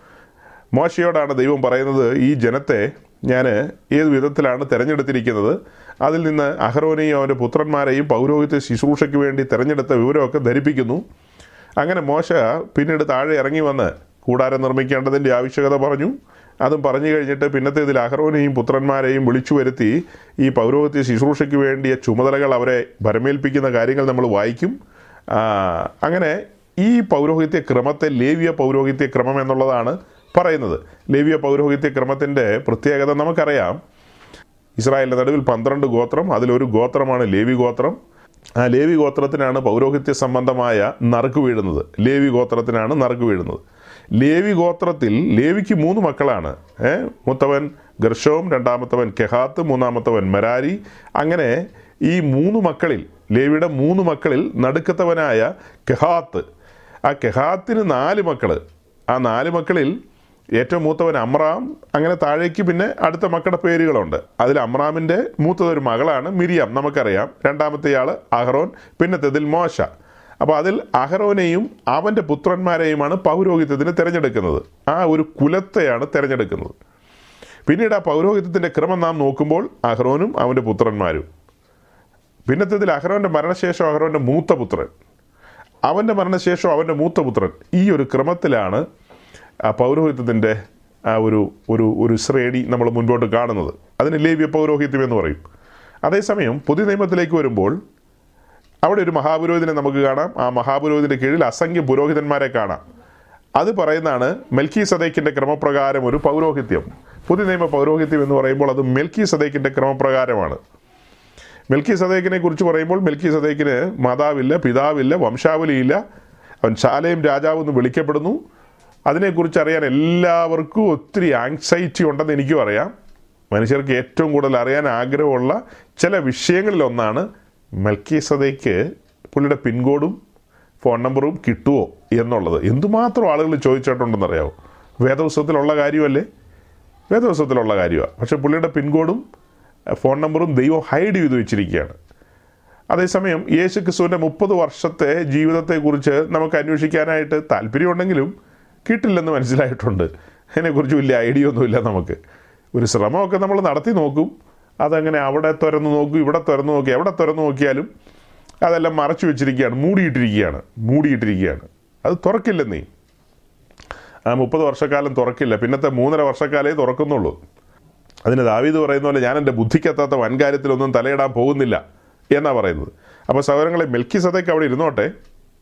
മോശയോടാണ് ദൈവം പറയുന്നത് ഈ ജനത്തെ ഞാൻ ഏത് വിധത്തിലാണ് തിരഞ്ഞെടുത്തിരിക്കുന്നത്? അതിൽ നിന്ന് അഹ്റോനെയും അവന്റെ പുത്രന്മാരെയും പൗരോഹിത്യ ശുശ്രൂഷയ്ക്ക് വേണ്ടി തിരഞ്ഞെടുത്ത വിവരമൊക്കെ ധരിപ്പിക്കുന്നു. അങ്ങനെ മോശ പിന്നീട് താഴെ ഇറങ്ങി വന്ന് കൂടാരം നിർമ്മിക്കേണ്ടതിന്റെ ആവശ്യകത പറഞ്ഞു. അതും പറഞ്ഞു കഴിഞ്ഞിട്ട് പിന്നത്തേതിൽ അഹ്റോനെയും പുത്രന്മാരെയും വിളിച്ചു വരുത്തി ഈ പൗരോഹിത്യ ശുശ്രൂഷയ്ക്ക് വേണ്ടിയ ചുമതലകൾ അവരെ ഭരമേൽപ്പിക്കുന്ന കാര്യങ്ങൾ നമ്മൾ വായിക്കും. അങ്ങനെ ഈ പൗരോഹിത്യ ക്രമത്തെ ലേവിയ പൗരോഹിത്യ ക്രമം എന്നുള്ളതാണ് പറയുന്നത്. ലേവിയ പൗരോഹിത്യ ക്രമത്തിന്റെ പ്രത്യേകത നമുക്കറിയാം. ഇസ്രായേലിന്റെ നടുവിൽ പന്ത്രണ്ട് ഗോത്രം അതിലൊരു ഗോത്രമാണ് ലേവി ഗോത്രം. ആ ലേവി ഗോത്രത്തിനാണ് പൗരോഹിത്യ സംബന്ധമായ നറുക്ക് വീഴുന്നത്. ലേവി ഗോത്രത്തിനാണ് നറുക്ക് വീഴുന്നത്. ലേവി ഗോത്രത്തിൽ ലേവിക്ക് മൂന്ന് മക്കളാണ്. ഏ മൂത്തവൻ ഗർഷവും രണ്ടാമത്തവൻ കെഹാത്ത് മൂന്നാമത്തവൻ മരാരി. അങ്ങനെ ഈ മൂന്ന് മക്കളിൽ ലേവിയുടെ മൂന്ന് മക്കളിൽ നടുക്കത്തവനായ കെഹാത്ത്. ആ കെഹാത്തിന് നാല് മക്കൾ ആ നാല് മക്കളിൽ ഏറ്റവും മൂത്തവൻ അമ്രാം അങ്ങനെ താഴേക്ക് പിന്നെ അടുത്ത മക്കളുടെ പേരുകളുണ്ട്. അതിൽ അമ്രാമിന്റെ മൂത്തതൊരു മകളാണ് മിരിയാം നമുക്കറിയാം. രണ്ടാമത്തെ ആൾ അഹ്റോൻ പിന്നത്തേതിൽ മോശ. അപ്പോൾ അതിൽ അഹ്റോനെയും അവന്റെ പുത്രന്മാരെയുമാണ് പൗരോഹിത്യത്തിന് തിരഞ്ഞെടുക്കുന്നത്. ആ ഒരു കുലത്തെയാണ് തിരഞ്ഞെടുക്കുന്നത്. പിന്നീട് ആ പൗരോഹിത്യത്തിന്റെ ക്രമം നാം നോക്കുമ്പോൾ അഹ്റോനും അവന്റെ പുത്രന്മാരും. പിന്നത്തേതിൽ അഹ്റോന്റെ മരണശേഷം അഹ്റോന്റെ മൂത്തപുത്രൻ അവന്റെ മരണശേഷം അവന്റെ മൂത്തപുത്രൻ ഈ ഒരു ക്രമത്തിലാണ് ആ പൗരോഹിത്യത്തിന്റെ ആ ഒരു ഒരു ഒരു ശ്രേണി നമ്മൾ മുൻപോട്ട് കാണുന്നത്. അതിന് ലേവ്യ പൗരോഹിത്യം എന്ന് പറയും. അതേസമയം പുതിയ നിയമത്തിലേക്ക് വരുമ്പോൾ അവിടെ ഒരു മഹാപുരോഹിതനെ നമുക്ക് കാണാം. ആ മഹാപുരോഹിതന്റെ കീഴിൽ അസംഖ്യ പുരോഹിതന്മാരെ കാണാം. അത് പറയുന്നതാണ് മെൽക്കി സദൈക്കിന്റെ ക്രമപ്രകാരം ഒരു പൗരോഹിത്യം. പുതിയ നിയമ പൗരോഹിത്യം എന്ന് പറയുമ്പോൾ അത് മെൽക്കി സദൈക്കിന്റെ ക്രമപ്രകാരമാണ്. മെൽക്കി സദേക്കിനെ കുറിച്ച് പറയുമ്പോൾ മെൽക്കി സദേക്കിന് മാതാവില്ല പിതാവില്ല വംശാവലിയില്ല. അവൻ ശാലയും രാജാവ് എന്ന് വിളിക്കപ്പെടുന്നു. അതിനെക്കുറിച്ച് അറിയാൻ എല്ലാവർക്കും ഒത്തിരി ആങ്സൈറ്റി ഉണ്ടെന്ന് എനിക്കും അറിയാം. മനുഷ്യർക്ക് ഏറ്റവും കൂടുതൽ അറിയാൻ ആഗ്രഹമുള്ള ചില വിഷയങ്ങളിലൊന്നാണ് മെൽക്കി സദേക്ക് പുള്ളിയുടെ പിൻകോഡും ഫോൺ നമ്പറും കിട്ടുമോ എന്നുള്ളത്. എന്തുമാത്രം ആളുകൾ ചോദിച്ചിട്ടുണ്ടെന്ന് ചോദിച്ചിട്ടുണ്ടെന്നറിയാമോ വേദപുസ്തകത്തിലുള്ള കാര്യമല്ലേ? വേദപുസ്തകത്തിലുള്ള കാര്യമാണ് പക്ഷേ പുള്ളിയുടെ പിൻകോഡും ഫോൺ നമ്പറും ദൈവം ഹൈഡ് ചെയ്ത് വെച്ചിരിക്കുകയാണ്. അതേസമയം യേശു ക്രിസ്തുവിന്റെ മുപ്പത് വർഷത്തെ ജീവിതത്തെക്കുറിച്ച് നമുക്ക് അന്വേഷിക്കാനായിട്ട് താല്പര്യമുണ്ടെങ്കിലും കിട്ടില്ലെന്ന് മനസ്സിലായിട്ടുണ്ട്. അതിനെക്കുറിച്ച് വലിയ ഐഡിയ ഒന്നുമില്ല നമുക്ക്. ഒരു ശ്രമമൊക്കെ നമ്മൾ നടത്തി നോക്കും. അതങ്ങനെ അവിടെ തുറന്നു നോക്കും ഇവിടെ തുറന്നു നോക്കി എവിടെ തുറന്നു നോക്കിയാലും അതെല്ലാം മറച്ചു വെച്ചിരിക്കുകയാണ് മൂടിയിട്ടിരിക്കുകയാണ് മൂടിയിട്ടിരിക്കുകയാണ്. അത് തുറക്കില്ലെന്നേ. ആ മുപ്പത് വർഷക്കാലം തുറക്കില്ല. പിന്നത്തെ മൂന്നര വർഷക്കാലേ തുറക്കുന്നുള്ളൂ. അതിന് ദാവീദ് പറയുന്ന പോലെ ഞാൻ എന്റെ ബുദ്ധിക്കെത്താത്ത വൻകാര്യത്തിലൊന്നും തലയിടാൻ പോകുന്നില്ല എന്നാണ് പറയുന്നത്. അപ്പോൾ സഹോദരങ്ങളെ മെൽക്കി സദയ്ക്ക് അവിടെ ഇരുന്നോട്ടെ.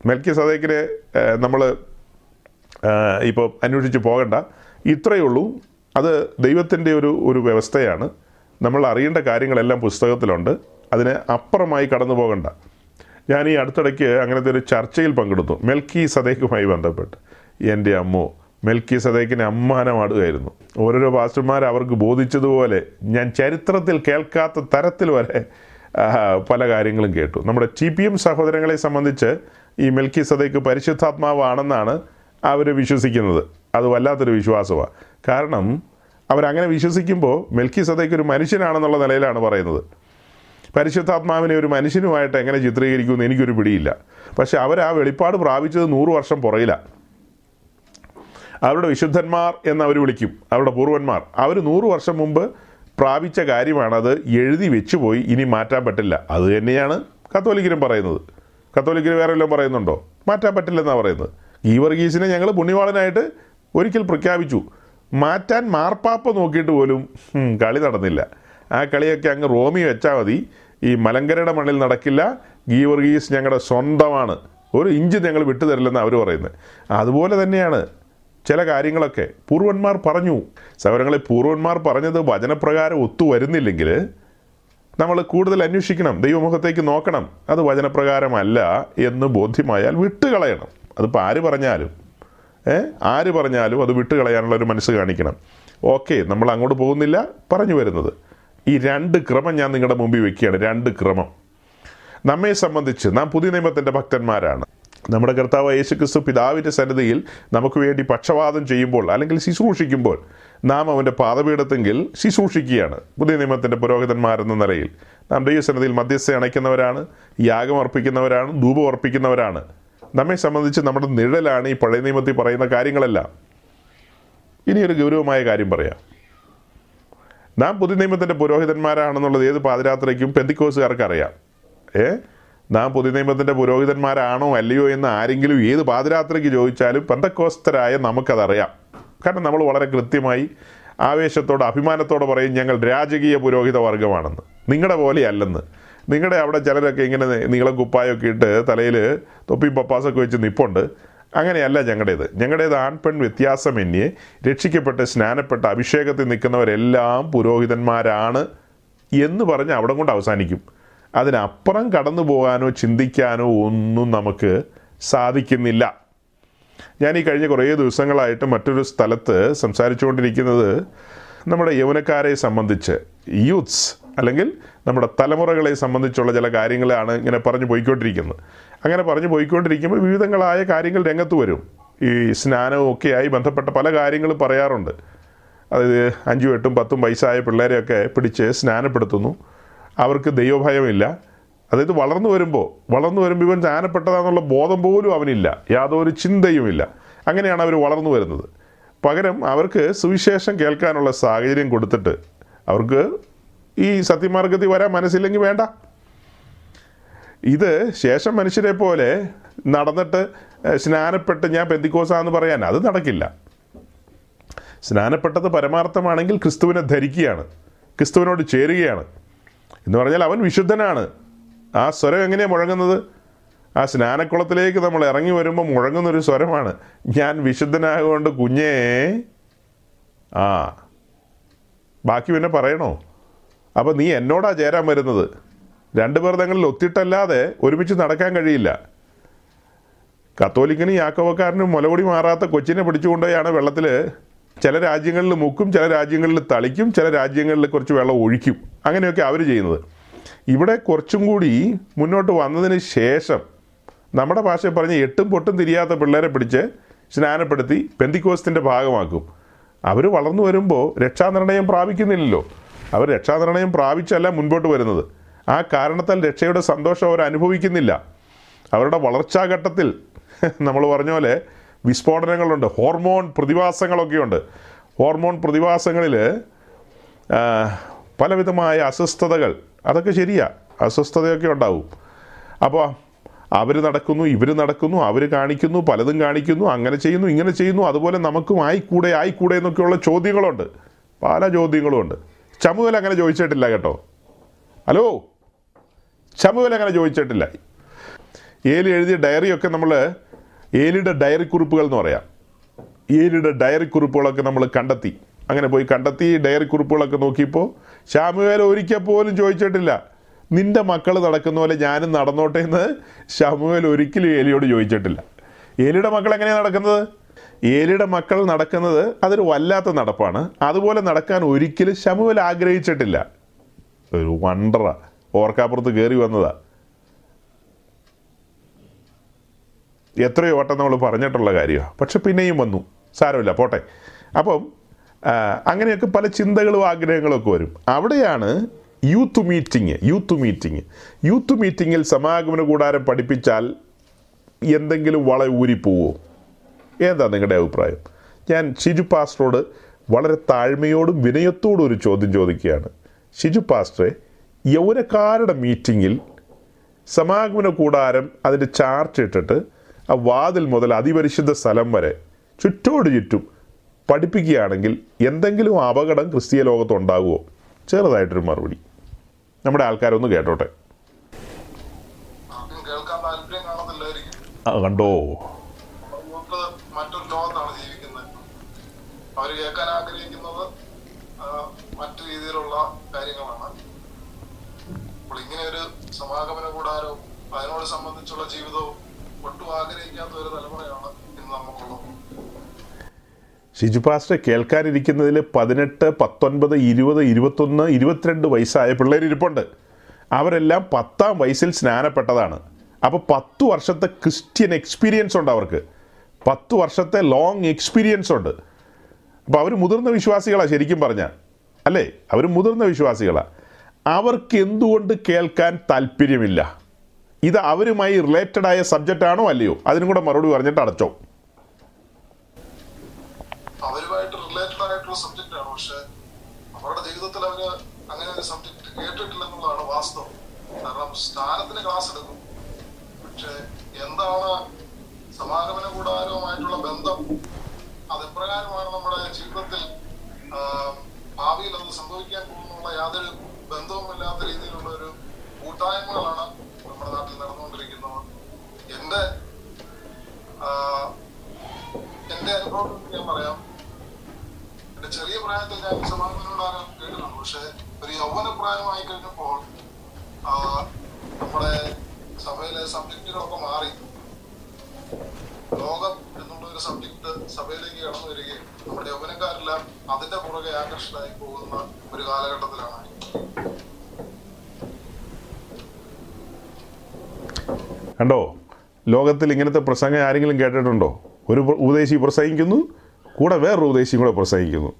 മെൽക്കി സദയ്ക്കിനെ നമ്മൾ ഇപ്പോൾ അന്വേഷിച്ച് പോകണ്ട. ഇത്രയേ ഉള്ളൂ. അത് ദൈവത്തിന്റെ ഒരു ഒരു വ്യവസ്ഥയാണ്. നമ്മൾ അറിയേണ്ട കാര്യങ്ങളെല്ലാം പുസ്തകത്തിലുണ്ട്. അതിന് അപ്പുറമായി കടന്നു പോകണ്ട. ഞാൻ ഈ അടുത്തിടയ്ക്ക് അങ്ങനത്തെ ഒരു ചർച്ചയിൽ പങ്കെടുത്തു. മെൽക്കി സദേക്കുമായി ബന്ധപ്പെട്ട്. എന്റെ അമ്മോ മെൽക്കി സദേക്കിനെ അമ്മാനമാടുകയായിരുന്നു. ഓരോരോ പാസ്റ്റർമാർ അവർക്ക് ബോധിച്ചതുപോലെ ഞാൻ ചരിത്രത്തിൽ കേൾക്കാത്ത തരത്തിൽ വരെ പല കാര്യങ്ങളും കേട്ടു. നമ്മുടെ ടി പി എം സഹോദരങ്ങളെ സംബന്ധിച്ച് ഈ മെൽക്കി സദേക്ക് പരിശുദ്ധാത്മാവാണെന്നാണ് അവർ വിശ്വസിക്കുന്നത്. അത് വല്ലാത്തൊരു വിശ്വാസമാണ് കാരണം അവരങ്ങനെ വിശ്വസിക്കുമ്പോൾ മെൽക്കി സദേക്ക് ഒരു മനുഷ്യനാണെന്നുള്ള നിലയിലാണ് പറയുന്നത്. പരിശുദ്ധാത്മാവിനെ ഒരു മനുഷ്യനുമായിട്ട് എങ്ങനെ ചിത്രീകരിക്കുമെന്ന് എനിക്കൊരു പിടിയില്ല. പക്ഷെ അവർ ആ വെളിപ്പാട് പ്രാപിച്ചത് നൂറ് വർഷം പുറകിലാണ് അവരുടെ വിശുദ്ധന്മാർ എന്ന് അവർ വിളിക്കും. അവരുടെ പൂർവന്മാർ. അവർ നൂറ് വർഷം മുമ്പ് പ്രാപിച്ച കാര്യമാണത് എഴുതി വെച്ചു പോയി ഇനി മാറ്റാൻ പറ്റില്ല. അത് തന്നെയാണ് കത്തോലിക്കരും പറയുന്നത്. കത്തോലിക്കർ വേറെ വല്ലതും പറയുന്നുണ്ടോ? മാറ്റാൻ പറ്റില്ലെന്നാണ് പറയുന്നത്. ഈ വർഗീസിനെ ഞങ്ങൾ പുണ്യവാളനായിട്ട് ഒരിക്കൽ പ്രഖ്യാപിച്ചു. മാറ്റാൻ മാർപ്പാപ്പ നോക്കിയിട്ട് പോലും കളി നടന്നില്ല. ആ കളിയൊക്കെ അങ്ങ് റോമി വെച്ചാൽ മതി. ഈ മലങ്കരയുടെ മണ്ണിൽ നടക്കില്ല. ഗീവർഗീസ് ഞങ്ങളുടെ സ്വന്തമാണ്. ഒരു ഇഞ്ച് ഞങ്ങൾ വിട്ടുതരില്ലെന്ന് അവർ പറയുന്നത്. അതുപോലെ തന്നെയാണ് ചില കാര്യങ്ങളൊക്കെ പൂർവന്മാർ പറഞ്ഞു. സൗരങ്ങളെ പൂർവന്മാർ പറഞ്ഞത് വചനപ്രകാരം ഒത്തു വരുന്നില്ലെങ്കിൽ നമ്മൾ കൂടുതൽ അന്വേഷിക്കണം ദൈവമുഖത്തേക്ക് നോക്കണം. അത് വചനപ്രകാരമല്ല എന്ന് ബോധ്യമായാൽ വിട്ടുകളയണം. അതിപ്പോൾ ആര് പറഞ്ഞാലും ഏ? ആര് പറഞ്ഞാലും അത് വിട്ടുകളയാനുള്ള ഒരു മനസ്സ് കാണിക്കണം. ഓക്കെ നമ്മൾ അങ്ങോട്ട് പോകുന്നില്ല പറഞ്ഞു വരുന്നത്. ഈ രണ്ട് ക്രമം ഞാൻ നിങ്ങളുടെ മുമ്പിൽ വെക്കുകയാണ്. രണ്ട് ക്രമം. നമ്മെ സംബന്ധിച്ച് നാം പുതിയ നിയമത്തിന്റെ ഭക്തന്മാരാണ്. നമ്മുടെ കർത്താവ് യേശുക്രിസ്തു പിതാവിന്റെ സന്നദ്ധയിൽ നമുക്ക് വേണ്ടി പക്ഷപാതം ചെയ്യുമ്പോൾ അല്ലെങ്കിൽ ശുശ്രൂഷിക്കുമ്പോൾ നാം അവന്റെ പാതപീഠത്തെങ്കിൽ ശുശ്രൂഷിക്കുകയാണ്. പുതിയ നിയമത്തിന്റെ പുരോഹിതന്മാരെന്ന നിലയിൽ നാം ദൈവസന്നദ്ധയിൽ മധ്യസ്ഥ അണയ്ക്കുന്നവരാണ് യാഗം അർപ്പിക്കുന്നവരാണ് ധൂപം അർപ്പിക്കുന്നവരാണ്. നമ്മെ സംബന്ധിച്ച് നമ്മുടെ നിഴലാണ് ഈ പഴയ നിയമത്തിൽ പറയുന്ന കാര്യങ്ങളെല്ലാം. ഇനിയൊരു ഗൗരവമായ കാര്യം പറയാം. നാം പുതിയ നിയമത്തിന്റെ പുരോഹിതന്മാരാണെന്നുള്ളത് ഏത് പാതിരാത്രയ്ക്കും പെന്തിക്കോസുകാർക്ക് അറിയാം ഏ? നാം പുതിയ നിയമത്തിന്റെ പുരോഹിതന്മാരാണോ അല്ലയോ എന്ന് ആരെങ്കിലും ഏത് പാതിരാത്രയ്ക്ക് ചോദിച്ചാലും പെന്തക്കോസ്തരായ നമുക്കതറിയാം. കാരണം നമ്മൾ വളരെ കൃത്യമായി ആവേശത്തോടെ അഭിമാനത്തോടെ പറയും ഞങ്ങൾ രാജകീയ പുരോഹിത വർഗമാണെന്ന് നിങ്ങളുടെ പോലെയല്ലെന്ന്. നിങ്ങളുടെ അവിടെ ചിലരൊക്കെ ഇങ്ങനെ നീളം കുപ്പായൊക്കെ ഇട്ട് തലയിൽ തൊപ്പിയും പപ്പാസൊക്കെ വെച്ച് നിപ്പുണ്ട്. അങ്ങനെയല്ല ഞങ്ങളുടേത് ഞങ്ങളുടേത് ആൺപെൺ വ്യത്യാസമെന്യേ രക്ഷിക്കപ്പെട്ട് സ്നാനപ്പെട്ട് അഭിഷേകത്തിൽ നിൽക്കുന്നവരെല്ലാം പുരോഹിതന്മാരാണ് എന്ന് പറഞ്ഞ് അവിടെ കൊണ്ട് അവസാനിക്കും. അതിനപ്പുറം കടന്നു പോകാനോ ചിന്തിക്കാനോ ഒന്നും നമുക്ക് സാധിക്കുന്നില്ല. ഞാൻ ഈ കഴിഞ്ഞ കുറേ ദിവസങ്ങളായിട്ട് മറ്റൊരു സ്ഥലത്ത് സംസാരിച്ചുകൊണ്ടിരിക്കുന്നത് നമ്മുടെ യൗവനക്കാരെ സംബന്ധിച്ച് യൂത്ത്സ് അല്ലെങ്കിൽ നമ്മുടെ തലമുറകളെ സംബന്ധിച്ചുള്ള ചില കാര്യങ്ങളാണ് ഇങ്ങനെ പറഞ്ഞു പോയിക്കൊണ്ടിരിക്കുന്നത്. അങ്ങനെ പറഞ്ഞു പോയിക്കൊണ്ടിരിക്കുമ്പോൾ വിവിധങ്ങളായ കാര്യങ്ങൾ രംഗത്ത് വരും. ഈ സ്നാനവും ഒക്കെയായി ബന്ധപ്പെട്ട പല കാര്യങ്ങളും പറയാറുണ്ട്. അതായത് അഞ്ചും എട്ടും പത്തും വയസ്സായ പിള്ളേരെയൊക്കെ പിടിച്ച് സ്നാനപ്പെടുത്തുന്നു. അവർക്ക് ദൈവഭയമില്ല. അതായത് വളർന്നു വരുമ്പോൾ വളർന്നു വരുമ്പോൾ ഇവൻ സ്നാനപ്പെട്ടതാണെന്നുള്ള ബോധം പോലും അവനില്ല. യാതൊരു ചിന്തയുമില്ല. അങ്ങനെയാണ് അവർ വളർന്നു വരുന്നത്. പകരം അവർക്ക് സുവിശേഷം കേൾക്കാനുള്ള സാഹചര്യം കൊടുത്തിട്ട് അവർക്ക് ഈ സത്യമാർഗത്തിൽ വരാൻ മനസ്സില്ലെങ്കിൽ വേണ്ട. ഇത് ശേഷം മനുഷ്യരെ പോലെ നടന്നിട്ട് സ്നാനപ്പെട്ട് ഞാൻ പെന്തിക്കോസാന്ന് പറയാൻ അത് നടക്കില്ല. സ്നാനപ്പെട്ടത് പരമാർത്ഥമാണെങ്കിൽ ക്രിസ്തുവിനെ ധരിക്കുകയാണ്. ക്രിസ്തുവിനോട് ചേരുകയാണ്. എന്ന് പറഞ്ഞാൽ അവൻ വിശുദ്ധനാണ്. ആ സ്വരം എങ്ങനെയാണ് മുഴങ്ങുന്നത്? ആ സ്നാനക്കുളത്തിലേക്ക് നമ്മൾ ഇറങ്ങി വരുമ്പോൾ മുഴങ്ങുന്നൊരു സ്വരമാണ്. ഞാൻ വിശുദ്ധനായതുകൊണ്ട് കുഞ്ഞേ ആ. ബാക്കി പിന്നെ പറയണോ? അപ്പോൾ നീ എന്നോടാ ചേരാൻ വരുന്നത്? രണ്ട് പേർ തങ്ങളിൽ ഒത്തിട്ടല്ലാതെ ഒരുമിച്ച് നടക്കാൻ കഴിയില്ല. കത്തോലിക്കനും യാക്കോവക്കാരനും മുലപൊടി മാറാത്ത കൊച്ചിനെ പിടിച്ചുകൊണ്ടുപോയാണ് വെള്ളത്തിൽ ചില രാജ്യങ്ങളിൽ മുക്കും ചില രാജ്യങ്ങളിൽ തളിക്കും ചില രാജ്യങ്ങളിൽ കുറച്ച് വെള്ളം ഒഴിക്കും. അങ്ങനെയൊക്കെ അവർ ചെയ്യുന്നത്. ഇവിടെ കുറച്ചും കൂടി മുന്നോട്ട് വന്നതിന് ശേഷം നമ്മുടെ ഭാഷയിൽ പറഞ്ഞ് എട്ടും പൊട്ടും തിരിയാത്ത പിള്ളേരെ പിടിച്ച് സ്നാനപ്പെടുത്തി പെന്തിക്കോസ്തിന്റെ ഭാഗമാക്കും. അവർ വളർന്നു വരുമ്പോൾ രക്ഷാനിർണയം പ്രാപിക്കുന്നില്ലല്ലോ. അവർ രക്ഷാനിർണയം പ്രാപിച്ചല്ല മുൻപോട്ട് വരുന്നത്. ആ കാരണത്താൽ രക്ഷയുടെ സന്തോഷം അവർ അനുഭവിക്കുന്നില്ല. അവരുടെ വളർച്ചാഘട്ടത്തിൽ നമ്മൾ പറഞ്ഞ പോലെ വിസ്ഫോടനങ്ങളുണ്ട് ഹോർമോൺ പ്രതിഭാസങ്ങളൊക്കെയുണ്ട്. ഹോർമോൺ പ്രതിഭാസങ്ങളിൽ പലവിധമായ അസ്വസ്ഥതകൾ അതൊക്കെ ശരിയാ അസ്വസ്ഥതയൊക്കെ ഉണ്ടാവും. അപ്പോൾ അവർ നടക്കുന്നു ഇവർ നടക്കുന്നു അവർ കാണിക്കുന്നു പലതും കാണിക്കുന്നു അങ്ങനെ ചെയ്യുന്നു ഇങ്ങനെ ചെയ്യുന്നു അതുപോലെ നമുക്കും ആയിക്കൂടെ ആയിക്കൂടെ എന്നൊക്കെയുള്ള ചോദ്യങ്ങളുണ്ട്. പല ചോദ്യങ്ങളുമുണ്ട്. ചമുവൽ അങ്ങനെ ചോദിച്ചിട്ടില്ല കേട്ടോ. ഹലോ? ചമുവൽ അങ്ങനെ ചോദിച്ചിട്ടില്ല. ഏലി എഴുതിയ ഡയറിയൊക്കെ നമ്മൾ ഏലിയുടെ ഡയറി കുറിപ്പുകൾ എന്ന് പറയാം. ഏലിയുടെ ഡയറി കുറിപ്പുകളൊക്കെ നമ്മൾ കണ്ടെത്തി. അങ്ങനെ പോയി കണ്ടെത്തി ഡയറി കുറിപ്പുകളൊക്കെ നോക്കിയപ്പോൾ ശാമുവേല ഒരിക്കൽ പോലും ചോദിച്ചിട്ടില്ല. നിന്റെ മക്കൾ നടക്കുന്ന പോലെ ഞാനും നടന്നോട്ടെ എന്ന് ശാമുവേൽ ഒരിക്കലും ഏലിയോട് ചോദിച്ചിട്ടില്ല. ഏലിയുടെ മക്കൾ എങ്ങനെയാണ് നടക്കുന്നത്? ഏലിയുടെ മക്കൾ നടക്കുന്നത് അതൊരു വല്ലാത്ത നടപ്പാണ്. അതുപോലെ നടക്കാൻ ഒരിക്കലും ശമുവൽ ആഗ്രഹിച്ചിട്ടില്ല. ഒരു വണ്ടറ ഓർക്കാപ്പുറത്ത് കയറി വന്നതാ. എത്രയോ വട്ടം നമ്മൾ പറഞ്ഞിട്ടുള്ള കാര്യമാണ് പക്ഷെ പിന്നെയും വന്നു. സാരമില്ല പോട്ടെ. അപ്പം അങ്ങനെയൊക്കെ പല ചിന്തകളും ആഗ്രഹങ്ങളും ഒക്കെ വരും. അവിടെയാണ് youth meeting youth meeting. Youth മീറ്റിങ്ങിൽ സമാഗമന കൂടാരം പഠിപ്പിച്ചാൽ എന്തെങ്കിലും വള ഊരിപ്പോവോ? എന്താ നിങ്ങളുടെ അഭിപ്രായം? ഞാൻ ഷിജു പാസ്റ്ററോട് വളരെ താഴ്മയോടും വിനയത്തോടും ഒരു ചോദ്യം ചോദിക്കുകയാണ്. ഷിജു പാസ്റ്ററെ യൗവനക്കാരുടെ മീറ്റിങ്ങിൽ സമാഗമന കൂടാരം അതിന്റെ ചാർട്ട് ഇട്ടിട്ട് ആ വാതിൽ മുതൽ അതിപരിശുദ്ധ സ്ഥലം വരെ ചുറ്റോട് ചുറ്റും പഠിപ്പിക്കുകയാണെങ്കിൽ എന്തെങ്കിലും അപകടം ക്രിസ്തീയ ലോകത്ത് ഉണ്ടാകുമോ? ചെറുതായിട്ടൊരു മറുപടി. നമ്മുടെ ആൾക്കാരൊന്ന് കേട്ടോട്ടെ. കണ്ടോ? നമുക്ക് മറ്റൊരു ലോകത്താണ് ജീവിക്കുന്നത്. കേൾക്കാൻ ആഗ്രഹിക്കുന്നത് മറ്റു രീതിയിലുള്ള കാര്യങ്ങളാണ്. അപ്പോൾ ഇങ്ങനെ ഒരു സമാഗമന കൂടാരവും അതിനോട് സംബന്ധിച്ചുള്ള ജീവിതവും ആഗ്രഹിക്കാത്ത ഒരു ഷിജു പാസ്റ്റർ കേൾക്കാനിരിക്കുന്നതിൽ പതിനെട്ട് പത്തൊൻപത് ഇരുപത് ഇരുപത്തൊന്ന് ഇരുപത്തിരണ്ട് വയസ്സായ പിള്ളേർ ഇരിപ്പുണ്ട്. അവരെല്ലാം പത്താം വയസ്സിൽ സ്നാനപ്പെട്ടതാണ്. അപ്പോൾ പത്ത് വർഷത്തെ ക്രിസ്ത്യൻ എക്സ്പീരിയൻസ് ഉണ്ട് അവർക്ക്. പത്ത് വർഷത്തെ ലോങ് എക്സ്പീരിയൻസ് ഉണ്ട്. അപ്പോൾ അവർ മുതിർന്ന വിശ്വാസികളാണ് ശരിക്കും പറഞ്ഞാൽ അല്ലേ? അവർ മുതിർന്ന വിശ്വാസികളാണ് അവർക്ക് എന്തുകൊണ്ട് കേൾക്കാൻ താല്പര്യമില്ല? ഇത് അവരുമായി റിലേറ്റഡ് ആയ സബ്ജക്റ്റ് ആണോ അല്ലയോ? അതിനും കൂടെ മറുപടി പറഞ്ഞിട്ട് അടച്ചോ. അവരുമായിട്ട് റിലേറ്റഡ് സബ്ജക്റ്റ് അവരുടെ ജീവിതത്തിൽ അങ്ങനെ ഒരു വാസ്തവം. കാരണം ക്ലാസ് എടുക്കും. എന്താണ് കൂടാരവുമായിട്ടുള്ള ബന്ധം? നമ്മുടെ ജീവിതത്തിൽ ഭാവിയിൽ അത് സംഭവിക്കാൻ പോകുന്നുള്ള യാതൊരു ബന്ധവുമില്ലാത്ത രീതിയിലുള്ള ഒരു കൂട്ടായ്മകളാണ് നമ്മുടെ നാട്ടിൽ നടന്നുകൊണ്ടിരിക്കുന്നത് എന്റെ എന്റെ അനുഭവം ഞാൻ പറയാം. എന്റെ ചെറിയ പ്രായത്തിൽ ഞാൻ സമാധാനോടാരം കേട്ടിട്ടുണ്ട്. പക്ഷെ ഒരു യൗവന പ്രായമായി കഴിഞ്ഞപ്പോൾ നമ്മുടെ സഭയിലെ സബ്ജക്റ്റുകളൊക്കെ മാറി. ലോകം എന്നുള്ള ഒരു സബ്ജക്ട് സഭയിലേക്ക് കടന്നു വരികയും നമ്മുടെ യൗവനക്കാരെല്ലാം അതിന്റെ പുറകെ ആകർഷകരായി പോകുന്ന ഒരു കാലഘട്ടത്തിലാണ്. കണ്ടോ? ലോകത്തിൽ ഇങ്ങനത്തെ പ്രസംഗം ആരെങ്കിലും കേട്ടിട്ടുണ്ടോ? ഒരു ഉപദേശി പ്രസംഗിക്കുന്നു കൂടെ വേറൊരു ഉപദേശിയും കൂടെ പ്രസംഗിക്കുന്നു.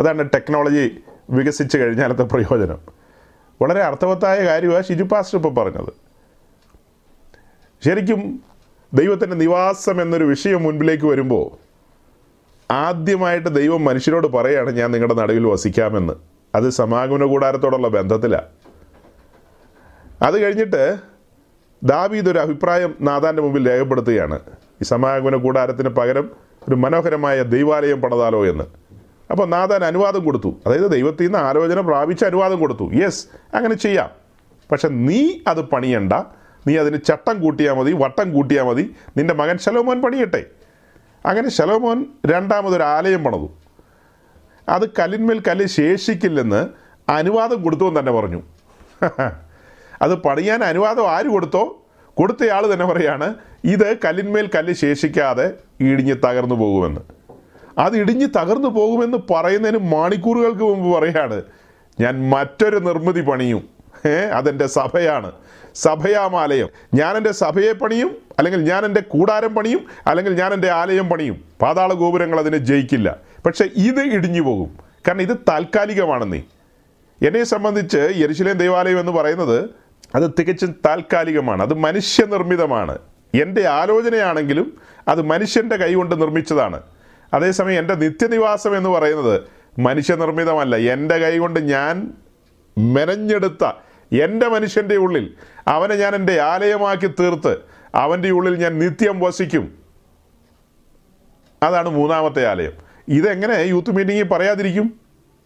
അതാണ് ടെക്നോളജി വികസിച്ച് കഴിഞ്ഞാലത്തെ പ്രയോജനം. വളരെ അർത്ഥവത്തായ കാര്യമാണ് ഷിജു പാസ്റ്റർ ഇപ്പോൾ പറഞ്ഞത്. ശരിക്കും ദൈവത്തിന്റെ നിവാസം എന്നൊരു വിഷയം മുൻപിലേക്ക് വരുമ്പോൾ ആദ്യമായിട്ട് ദൈവം മനുഷ്യരോട് പറയാണ് ഞാൻ നിങ്ങളുടെ നടുവിൽ വസിക്കാമെന്ന്. അത് സമാഗമന കൂടാരത്തോടുള്ള ബന്ധത്തിലാണ് അത് കഴിഞ്ഞിട്ട് ദാവീദ് ഒരു അഭിപ്രായം നാഥാന്റെ മുമ്പിൽ രേഖപ്പെടുത്തുകയാണ്. ഈ സമാഗമന കൂടാരത്തിന് പകരം ഒരു മനോഹരമായ ദൈവാലയം പണിതാലോ എന്ന്. അപ്പോൾ നാഥാൻ അനുവാദം കൊടുത്തു. അതായത് ദൈവത്തിൽ നിന്ന് ആലോചന പ്രാപിച്ച അനുവാദം കൊടുത്തു. യെസ് അങ്ങനെ ചെയ്യാം. പക്ഷെ നീ അത് പണിയണ്ട. നീ അതിന് ചട്ടം കൂട്ടിയാൽ മതി വട്ടം കൂട്ടിയാൽ മതി. നിന്റെ മകൻ ശലോമോൻ പണിയട്ടെ. അങ്ങനെ ശലോമോൻ രണ്ടാമതൊരു ആലയം പണിതു. അത് കല്ലിന്മേൽ കല്ല് ശേഷിക്കില്ലെന്ന് അനുവാദം കൊടുത്തു എന്ന് തന്നെ പറഞ്ഞു. അത് പണിയാൻ അനുവാദം ആര് കൊടുത്തോ? കൊടുത്തയാൾ തന്നെ പറയാണ് ഇത് കല്ലിന്മേൽ കല്ല് ശേഷിക്കാതെ ഇടിഞ്ഞ് തകർന്നു പോകുമെന്ന്. അത് ഇടിഞ്ഞ് തകർന്നു പോകുമെന്ന് പറയുന്നതിന് മണിക്കൂറുകൾക്ക് മുമ്പ് പറയാണ് ഞാൻ മറ്റൊരു നിർമ്മിതി പണിയും. അതെന്റെ സഭയാണ്. സഭയാമാലയം. ഞാൻ എന്റെ സഭയെ പണിയും അല്ലെങ്കിൽ ഞാൻ എന്റെ കൂടാരം പണിയും അല്ലെങ്കിൽ ഞാൻ എന്റെ ആലയം പണിയും. പാതാള ഗോപുരങ്ങൾ അതിനെ ജയിക്കില്ല. പക്ഷേ ഇത് ഇടിഞ്ഞു പോകും. കാരണം ഇത് താൽക്കാലികമാണെന്നേ. എന്നെ സംബന്ധിച്ച് യരിശിലേം ദേവാലയം എന്ന് പറയുന്നത് അത് തികച്ചും താൽക്കാലികമാണ് അത് മനുഷ്യനിർമ്മിതമാണ്. എന്റെ ആലോചനയാണെങ്കിലും അത് മനുഷ്യന്റെ കൈകൊണ്ട് നിർമ്മിച്ചതാണ്. അതേസമയം എന്റെ നിത്യനിവാസം എന്ന് പറയുന്നത് മനുഷ്യനിർമ്മിതമല്ല. എന്റെ കൈകൊണ്ട് ഞാൻ മെനഞ്ഞെടുത്ത എന്റെ മനുഷ്യന്റെ ഉള്ളിൽ അവനെ ഞാൻ എന്റെ ആലയമാക്കി തീർത്ത് അവന്റെ ഉള്ളിൽ ഞാൻ നിത്യം വസിക്കും. അതാണ് മൂന്നാമത്തെ ആലയം. ഇതെങ്ങനെ യൂത്ത് മീറ്റിങ്ങിൽ പറയാതിരിക്കും?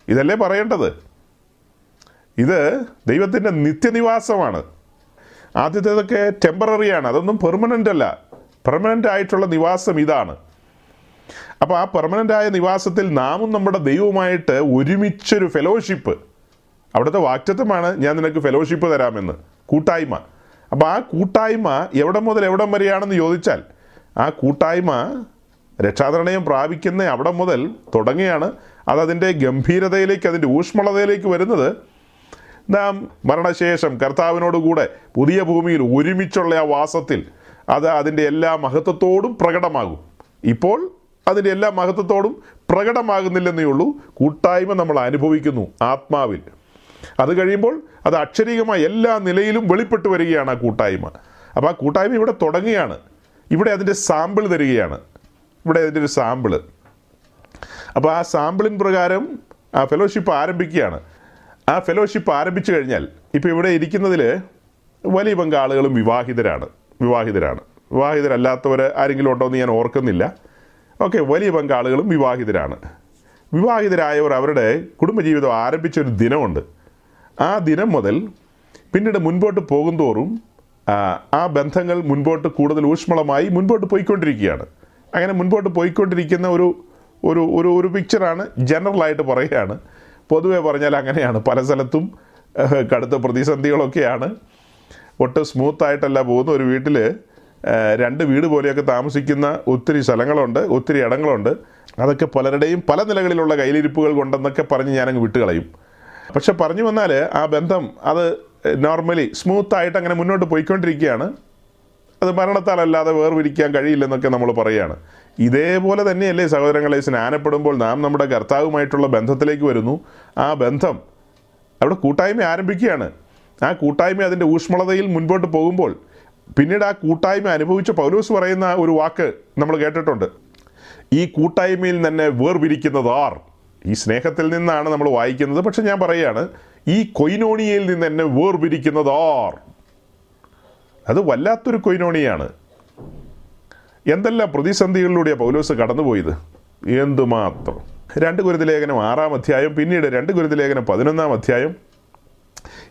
ഇതല്ലേ പറയേണ്ടത്? ഇത് ദൈവത്തിന്റെ നിത്യനിവാസമാണ്. ആദ്യത്തേതൊക്കെ ടെമ്പററിയാണ് അതൊന്നും പെർമനന്റ് അല്ല. പെർമനന്റ് ആയിട്ടുള്ള നിവാസം ഇതാണ്. അപ്പോൾ ആ പെർമനന്റ് ആയ നിവാസത്തിൽ നാമും നമ്മുടെ ദൈവവുമായിട്ട് ഒരുമിച്ചൊരു ഫെലോഷിപ്പ് അവിടുത്തെ വാക്റ്റത്വമാണ് ഞാൻ നിനക്ക് ഫെലോഷിപ്പ് തരാമെന്ന്. കൂട്ടായ്മ. അപ്പോൾ ആ കൂട്ടായ്മ എവിടെ മുതൽ എവിടം വരെയാണെന്ന് ചോദിച്ചാൽ ആ കൂട്ടായ്മ രക്ഷാതരണയം പ്രാപിക്കുന്ന അവിടെ മുതൽ തുടങ്ങിയാണ് അതതിന്റെ ഗംഭീരതയിലേക്ക് അതിന്റെ ഊഷ്മളതയിലേക്ക് വരുന്നത് നാം മരണശേഷം കർത്താവിനോടുകൂടെ പുതിയ ഭൂമിയിൽ ഒരുമിച്ചുള്ള ആ വാസത്തിൽ അത് അതിന്റെ എല്ലാ മഹത്വത്തോടും പ്രകടമാകും. ഇപ്പോൾ അതിന്റെ എല്ലാ മഹത്വത്തോടും പ്രകടമാകുന്നില്ലെന്നേ ഉള്ളൂ. കൂട്ടായ്മ നമ്മൾ അനുഭവിക്കുന്നു ആത്മാവിൽ. അത് കഴിയുമ്പോൾ അത് അക്ഷരീകമായ എല്ലാ നിലയിലും വെളിപ്പെട്ടു വരികയാണ് ആ കൂട്ടായ്മ. അപ്പോൾ ആ കൂട്ടായ്മ ഇവിടെ തുടങ്ങുകയാണ്. ഇവിടെ അതിന്റെ സാമ്പിൾ തരികയാണ്. ഇവിടെ അതിന്റെ ഒരു സാമ്പിൾ. അപ്പോൾ ആ സാമ്പിളിൻ പ്രകാരം ആ ഫെലോഷിപ്പ് ആരംഭിക്കുകയാണ്. ആ ഫെലോഷിപ്പ് ആരംഭിച്ചു കഴിഞ്ഞാൽ ഇപ്പോൾ ഇവിടെ ഇരിക്കുന്നതിൽ വലിയ പങ്ക് ആളുകളും വിവാഹിതരാണ് വിവാഹിതരാണ്. വിവാഹിതരല്ലാത്തവർ ആരെങ്കിലും ഉണ്ടോ എന്ന് ഞാൻ ഓർക്കുന്നില്ല. ഓക്കെ വലിയ പങ്ക് ആളുകളും വിവാഹിതരാണ്. വിവാഹിതരായവർ അവരുടെ കുടുംബജീവിതം ആരംഭിച്ചൊരു ദിനമുണ്ട്. ആ ദിനം മുതൽ പിന്നീട് മുൻപോട്ട് പോകുന്തോറും ആ, ആ ബന്ധങ്ങൾ മുൻപോട്ട് കൂടുതൽ ഊഷ്മളമായി മുൻപോട്ട് പോയിക്കൊണ്ടിരിക്കുകയാണ്. അങ്ങനെ മുൻപോട്ട് പോയിക്കൊണ്ടിരിക്കുന്ന ഒരു ഒരു ഒരു പിക്ചറാണ് ജനറലായിട്ട് പറയുകയാണ്. പൊതുവെ പറഞ്ഞാൽ അങ്ങനെയാണ്. പല സ്ഥലത്തും കടുത്ത പ്രതിസന്ധികളൊക്കെയാണ്. ഒട്ടും സ്മൂത്തായിട്ടല്ല പോകുന്ന ഒരു വീട്ടിൽ രണ്ട് വീട് പോലെയൊക്കെ താമസിക്കുന്ന ഒത്തിരി സ്ഥലങ്ങളുണ്ട് ഒത്തിരി ഇടങ്ങളുണ്ട്. അതൊക്കെ പലരുടെയും പല നിലകളിലുള്ള കയ്യിലിരിപ്പുകൾ കൊണ്ടെന്നൊക്കെ പറഞ്ഞ് ഞാനങ്ങ് വിട്ടുകളയും. പക്ഷെ പറഞ്ഞു വന്നാൽ ആ ബന്ധം അത് നോർമലി സ്മൂത്തായിട്ട് അങ്ങനെ മുന്നോട്ട് പോയിക്കൊണ്ടിരിക്കുകയാണ്. അത് മരണത്താലല്ലാതെ വേർപിരിക്കാൻ കഴിയില്ലെന്നൊക്കെ നമ്മൾ പറയുകയാണ്. ഇതേപോലെ തന്നെയല്ലേ സഹോദരങ്ങളെ സ്നാനപ്പെടുമ്പോൾ നാം നമ്മുടെ കർത്താവുമായിട്ടുള്ള ബന്ധത്തിലേക്ക് വരുന്നു. ആ ബന്ധം അവിടെ കൂട്ടായ്മ ആരംഭിക്കുകയാണ്. ആ കൂട്ടായ്മ അതിന്റെ ഊഷ്മളതയിൽ മുൻപോട്ട് പോകുമ്പോൾ പിന്നീട് ആ കൂട്ടായ്മ അനുഭവിച്ച പൗലോസ് പറയുന്ന ഒരു വാക്ക് നമ്മൾ കേട്ടിട്ടുണ്ട്. ഈ കൂട്ടായ്മയിൽ തന്നെ വേർപിരിക്കുന്നത് ആർ? ഈ സ്നേഹത്തിൽ നിന്നാണ് നമ്മൾ വായിക്കുന്നത്. പക്ഷെ ഞാൻ പറയുകയാണ് ഈ കൊയിനോണിയയിൽ നിന്ന് തന്നെ വേർപിരിക്കുന്നത് ആർ? അത് വല്ലാത്തൊരു കൊയിനോണിയാണ്. എന്തെല്ലാം പ്രതിസന്ധികളിലൂടെ പൗലോസ് കടന്നുപോയത്? എന്തുമാത്രം? രണ്ട് ഗുരുതലേഖനം ആറാം അധ്യായം പിന്നീട് രണ്ട് ഗുരുതലേഖനം പതിനൊന്നാം അധ്യായം.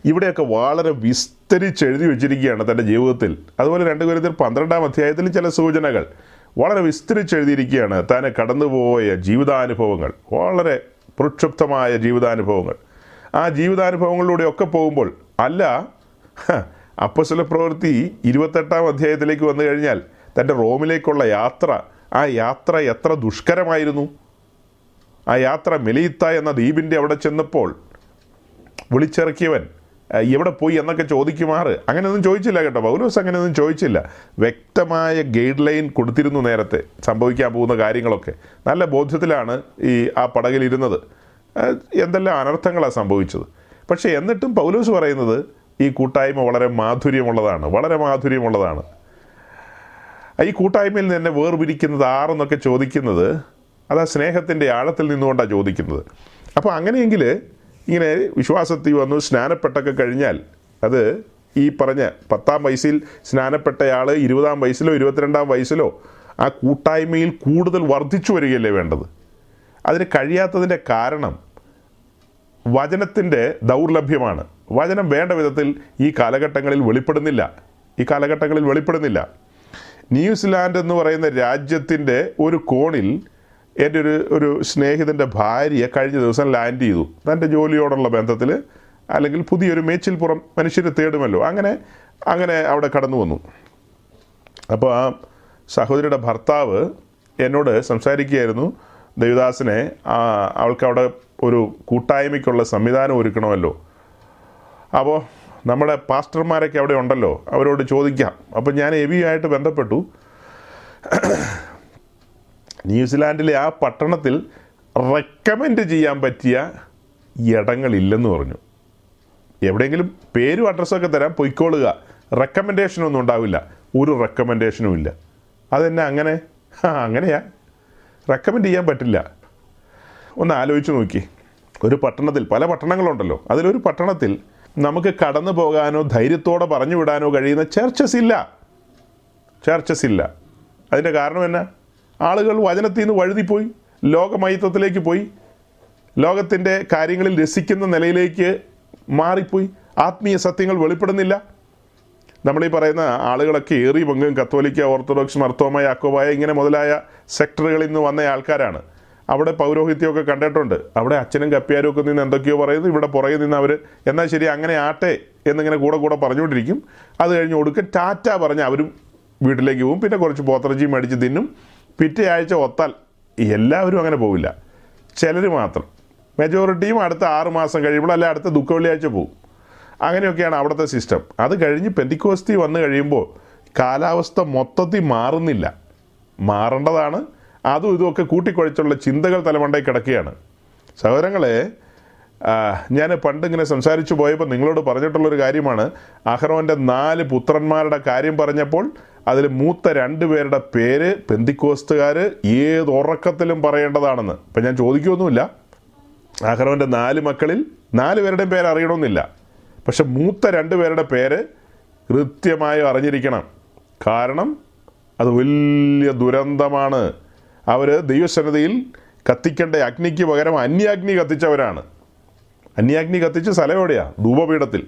ഇവിടെയൊക്കെ വളരെ വിസ്തരിച്ച് എഴുതി വെച്ചിരിക്കുകയാണ് തന്റെ ജീവിതത്തിൽ. അതുപോലെ രണ്ട് ഗുരുത്തിൽ പന്ത്രണ്ടാം അധ്യായത്തിൽ ചില സൂചനകൾ. വളരെ വിസ്തരിച്ച് എഴുതിയിരിക്കുകയാണ് താനെ കടന്നുപോയ ജീവിതാനുഭവങ്ങൾ. വളരെ പ്രക്ഷുബ്ധമായ ജീവിതാനുഭവങ്ങൾ. ആ ജീവിതാനുഭവങ്ങളിലൂടെയൊക്കെ പോകുമ്പോൾ അല്ല അപ്പസ്വല പ്രവൃത്തി ഇരുപത്തെട്ടാം അധ്യായത്തിലേക്ക് വന്നു കഴിഞ്ഞാൽ തന്റെ റോമിലേക്കുള്ള യാത്ര ആ യാത്ര എത്ര ദുഷ്കരമായിരുന്നു. ആ യാത്ര മെലീത്ത എന്ന ദ്വീപിന്റെ അവിടെ ചെന്നപ്പോൾ വിളിച്ചിറക്കിയവൻ "അഹ് എവിടെ പോയി എന്നൊക്കെ ചോദിക്കുമാറ് അങ്ങനെയൊന്നും ചോദിച്ചില്ല കേട്ടോ പൗലോസ് അങ്ങനെയൊന്നും ചോദിച്ചില്ല. വ്യക്തമായ ഗൈഡ് ലൈൻ കൊടുത്തിരുന്നു നേരത്തെ സംഭവിക്കാൻ പോകുന്ന കാര്യങ്ങളൊക്കെ. നല്ല ബോധ്യത്തിലാണ് ഈ ആ പടകിലിരുന്നത് എന്തെല്ലാം അനർത്ഥങ്ങളാണ് സംഭവിച്ചത്. പക്ഷേ എന്നിട്ടും പൗലോസ് പറയുന്നത് ഈ കൂട്ടായ്മ വളരെ മാധുര്യമുള്ളതാണ് വളരെ മാധുര്യമുള്ളതാണ്. ഈ കൂട്ടായ്മയിൽ നിന്ന് വേർപിരിക്കുന്നത് ആറെന്നൊക്കെ ചോദിക്കുന്നത് അത് ആ സ്നേഹത്തിന്റെ ആഴത്തിൽ നിന്നുകൊണ്ടാണ് ചോദിക്കുന്നത്. അപ്പോൾ അങ്ങനെയെങ്കിൽ ഇങ്ങനെ വിശ്വാസത്തിൽ വന്നു സ്നാനപ്പെട്ടൊക്കെ കഴിഞ്ഞാൽ അത് ഈ പറഞ്ഞ പത്താം വയസ്സിൽ സ്നാനപ്പെട്ടയാൾ ഇരുപതാം വയസ്സിലോ ഇരുപത്തിരണ്ടാം വയസ്സിലോ ആ കൂട്ടായ്മയിൽ കൂടുതൽ വർദ്ധിച്ചു വരികയല്ലേ വേണ്ടത്? അതിന് കഴിയാത്തതിന്റെ കാരണം വചനത്തിന്റെ ദൗർലഭ്യമാണ്. വചനം വേണ്ട വിധത്തിൽ ഈ കാലഘട്ടങ്ങളിൽ വെളിപ്പെടുന്നില്ല. ഈ കാലഘട്ടങ്ങളിൽ വെളിപ്പെടുന്നില്ല. ന്യൂസിലാൻഡ് എന്ന് പറയുന്ന രാജ്യത്തിന്റെ ഒരു കോണിൽ എന്റെ ഒരു ഒരു സ്നേഹിതന്റെ ഭാര്യ കഴിഞ്ഞ ദിവസം ലാൻഡ് ചെയ്തു. തന്റെ ജോലിയോടുള്ള ബന്ധത്തിൽ അല്ലെങ്കിൽ പുതിയൊരു മേച്ചിൽപ്പുറം മനുഷ്യരെ തേടുമല്ലോ. അങ്ങനെ അങ്ങനെ അവിടെ കടന്നു വന്നു. അപ്പോൾ ആ സഹോദരിയുടെ ഭർത്താവ് എന്നോട് സംസാരിക്കുകയായിരുന്നു. ദേവദാസിനെ അവൾക്ക് അവിടെ ഒരു കൂട്ടായ്മയ്ക്കുള്ള സംവിധാനം ഒരുക്കണമല്ലോ. അപ്പോൾ നമ്മുടെ പാസ്റ്റർമാരൊക്കെ അവിടെ ഉണ്ടല്ലോ അവരോട് ചോദിക്കാം. അപ്പം ഞാൻ എവിയുമായിട്ട് ബന്ധപ്പെട്ടു? ന്യൂസിലാൻഡിലെ ആ പട്ടണത്തിൽ റെക്കമെൻഡ് ചെയ്യാൻ പറ്റിയ ഇടങ്ങളില്ലെന്ന് പറഞ്ഞു. എവിടെയെങ്കിലും പേരും അഡ്രസ്സൊക്കെ തരാം പൊയ്ക്കോളുക. റെക്കമെൻഡേഷനൊന്നും ഉണ്ടാവില്ല. ഒരു റെക്കമെൻഡേഷനും ഇല്ല. അതെന്നെ അങ്ങനെ? ആ അങ്ങനെയാ. റെക്കമെൻഡ് ചെയ്യാൻ പറ്റില്ല. ഒന്ന് ആലോചിച്ച് നോക്കി. ഒരു പട്ടണത്തിൽ പല പട്ടണങ്ങളുണ്ടല്ലോ. അതിലൊരു പട്ടണത്തിൽ നമുക്ക് കടന്നു പോകാനോ ധൈര്യത്തോടെ പറഞ്ഞു വിടാനോ കഴിയുന്ന ചർച്ചസ് ഇല്ല ചർച്ചസ് ഇല്ല അതിന്റെ കാരണം എന്നാ? ആളുകൾ വചനത്തിൽ നിന്ന് വഴുതിപ്പോയി ലോകമയത്വത്തിലേക്ക് പോയി ലോകത്തിന്റെ കാര്യങ്ങളിൽ രസിക്കുന്ന നിലയിലേക്ക് മാറിപ്പോയി. ആത്മീയ സത്യങ്ങൾ വെളിപ്പെടുന്നില്ല. നമ്മളീ പറയുന്ന ആളുകളൊക്കെ ഏറി പങ്കും കത്തോലിക്ക ഓർത്തഡോക്സ് മർത്തോമ യാക്കോബായ ഇങ്ങനെ മുതലായ സെക്ടറുകളിൽ നിന്ന് വന്ന ആൾക്കാരാണ്. അവിടെ പൗരോഹിത്യമൊക്കെ കണ്ടിട്ടുണ്ട്. അവിടെ അച്ഛനും കപ്പ്യാരും ഒക്കെ നിന്ന് എന്തൊക്കെയോ പറയുന്നു. ഇവിടെ പുറകെ നിന്ന് അവർ എന്നാൽ ശരി അങ്ങനെ ആട്ടെ എന്നിങ്ങനെ കൂടെ കൂടെ പറഞ്ഞുകൊണ്ടിരിക്കും. അത് കഴിഞ്ഞ് ഒടുക്ക ടാറ്റ പറഞ്ഞ് അവരും വീട്ടിലേക്ക് പോകും. പിന്നെ കുറച്ച് പോത്തിറച്ചിയും മേടിച്ച് തിന്നും. പിറ്റേ ആഴ്ച ഒത്താൽ എല്ലാവരും അങ്ങനെ പോവില്ല. ചിലർ മാത്രം. മെജോറിറ്റിയും അടുത്ത ആറ് മാസം കഴിയുമ്പോൾ അല്ല അടുത്ത ദുഃഖ വെള്ളിയാഴ്ച പോകും അങ്ങനെയൊക്കെയാണ് അവിടുത്തെ സിസ്റ്റം. അത് കഴിഞ്ഞ് പെന്തിക്കോസ്തി വന്നു കഴിയുമ്പോൾ കാലാവസ്ഥ മൊത്തത്തിൽ മാറുന്നില്ല. മാറേണ്ടതാണ്. അതും ഇതുമൊക്കെ കൂട്ടിക്കുഴച്ചുള്ള ചിന്തകൾ തലമണ്ടയിൽ കിടക്കുകയാണ്. സഹോദരങ്ങളെ ഞാൻ പണ്ടിങ്ങനെ സംസാരിച്ചു പോയപ്പോൾ നിങ്ങളോട് പറഞ്ഞിട്ടുള്ളൊരു കാര്യമാണ്. അഹ്റോന്റെ നാല് പുത്രന്മാരുടെ കാര്യം പറഞ്ഞപ്പോൾ അതിൽ മൂത്ത രണ്ട് പേരുടെ പേര് പെന്തിക്കോസ്തുകാർ ഏത് ഉറക്കത്തിലും പറയേണ്ടതാണെന്ന്. ഇപ്പം ഞാൻ ചോദിക്കുമൊന്നുമില്ല അഹ്റോന്റെ നാല് മക്കളിൽ നാല് പേരുടെയും പേര് അറിയണമെന്നില്ല. പക്ഷെ മൂത്ത രണ്ട് പേരുടെ പേര് കൃത്യമായി അറിഞ്ഞിരിക്കണം. കാരണം അത് വലിയ ദുരന്തമാണ്. അവർ ദൈവസന്നതയിൽ കത്തിക്കേണ്ട അഗ്നിക്ക് പകരം അന്യാഗ്നി കത്തിച്ചവരാണ്. അന്യാഗ്നി കത്തിച്ച സ്ഥലം എവിടെയാണ് ധൂപപീഠത്തിൽ.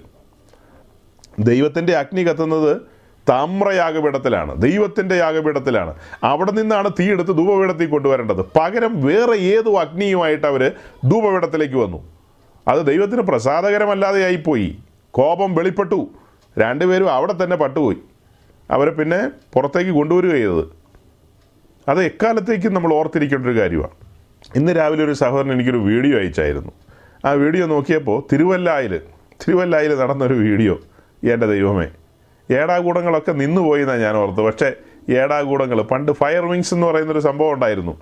ദൈവത്തിന്റെ അഗ്നി കത്തുന്നത് താമ്രയാഗപീഠത്തിലാണ്. ദൈവത്തിന്റെ യാഗപീഠത്തിലാണ്. അവിടെ നിന്നാണ് തീയെടുത്ത് ധൂപപീഠത്തിൽ കൊണ്ടുവരേണ്ടത്. പകരം വേറെ ഏതു അഗ്നിയുമായിട്ട് അവർ ധൂപപീഠത്തിലേക്ക് വന്നു. അത് ദൈവത്തിന് പ്രസാദകരമല്ലാതെ ആയിപ്പോയി. കോപം വെളിപ്പെട്ടു. രണ്ടുപേരും അവിടെ തന്നെ പട്ടുപോയി. അവരെ പിന്നെ പുറത്തേക്ക് കൊണ്ടുവരിക ചെയ്തത്. അത് എക്കാലത്തേക്കും നമ്മൾ ഓർത്തിരിക്കേണ്ട ഒരു കാര്യമാണ്. ഇന്ന് രാവിലെ ഒരു സഹോദരൻ എനിക്കൊരു വീഡിയോ അയച്ചായിരുന്നു. ആ വീഡിയോ നോക്കിയപ്പോൾ തിരുവല്ലായിൽ തിരുവല്ലായിൽ നടന്നൊരു വീഡിയോ. എന്റെ ദൈവമേ ഏടാകൂടങ്ങളൊക്കെ നിന്നുപോയി എന്നാണ് ഞാൻ ഓർത്തത്. പക്ഷേ ഏടാകൂടങ്ങൾ പണ്ട് ഫയർ വിങ്സ് എന്ന് പറയുന്നൊരു സംഭവം ഉണ്ടായിരുന്നു.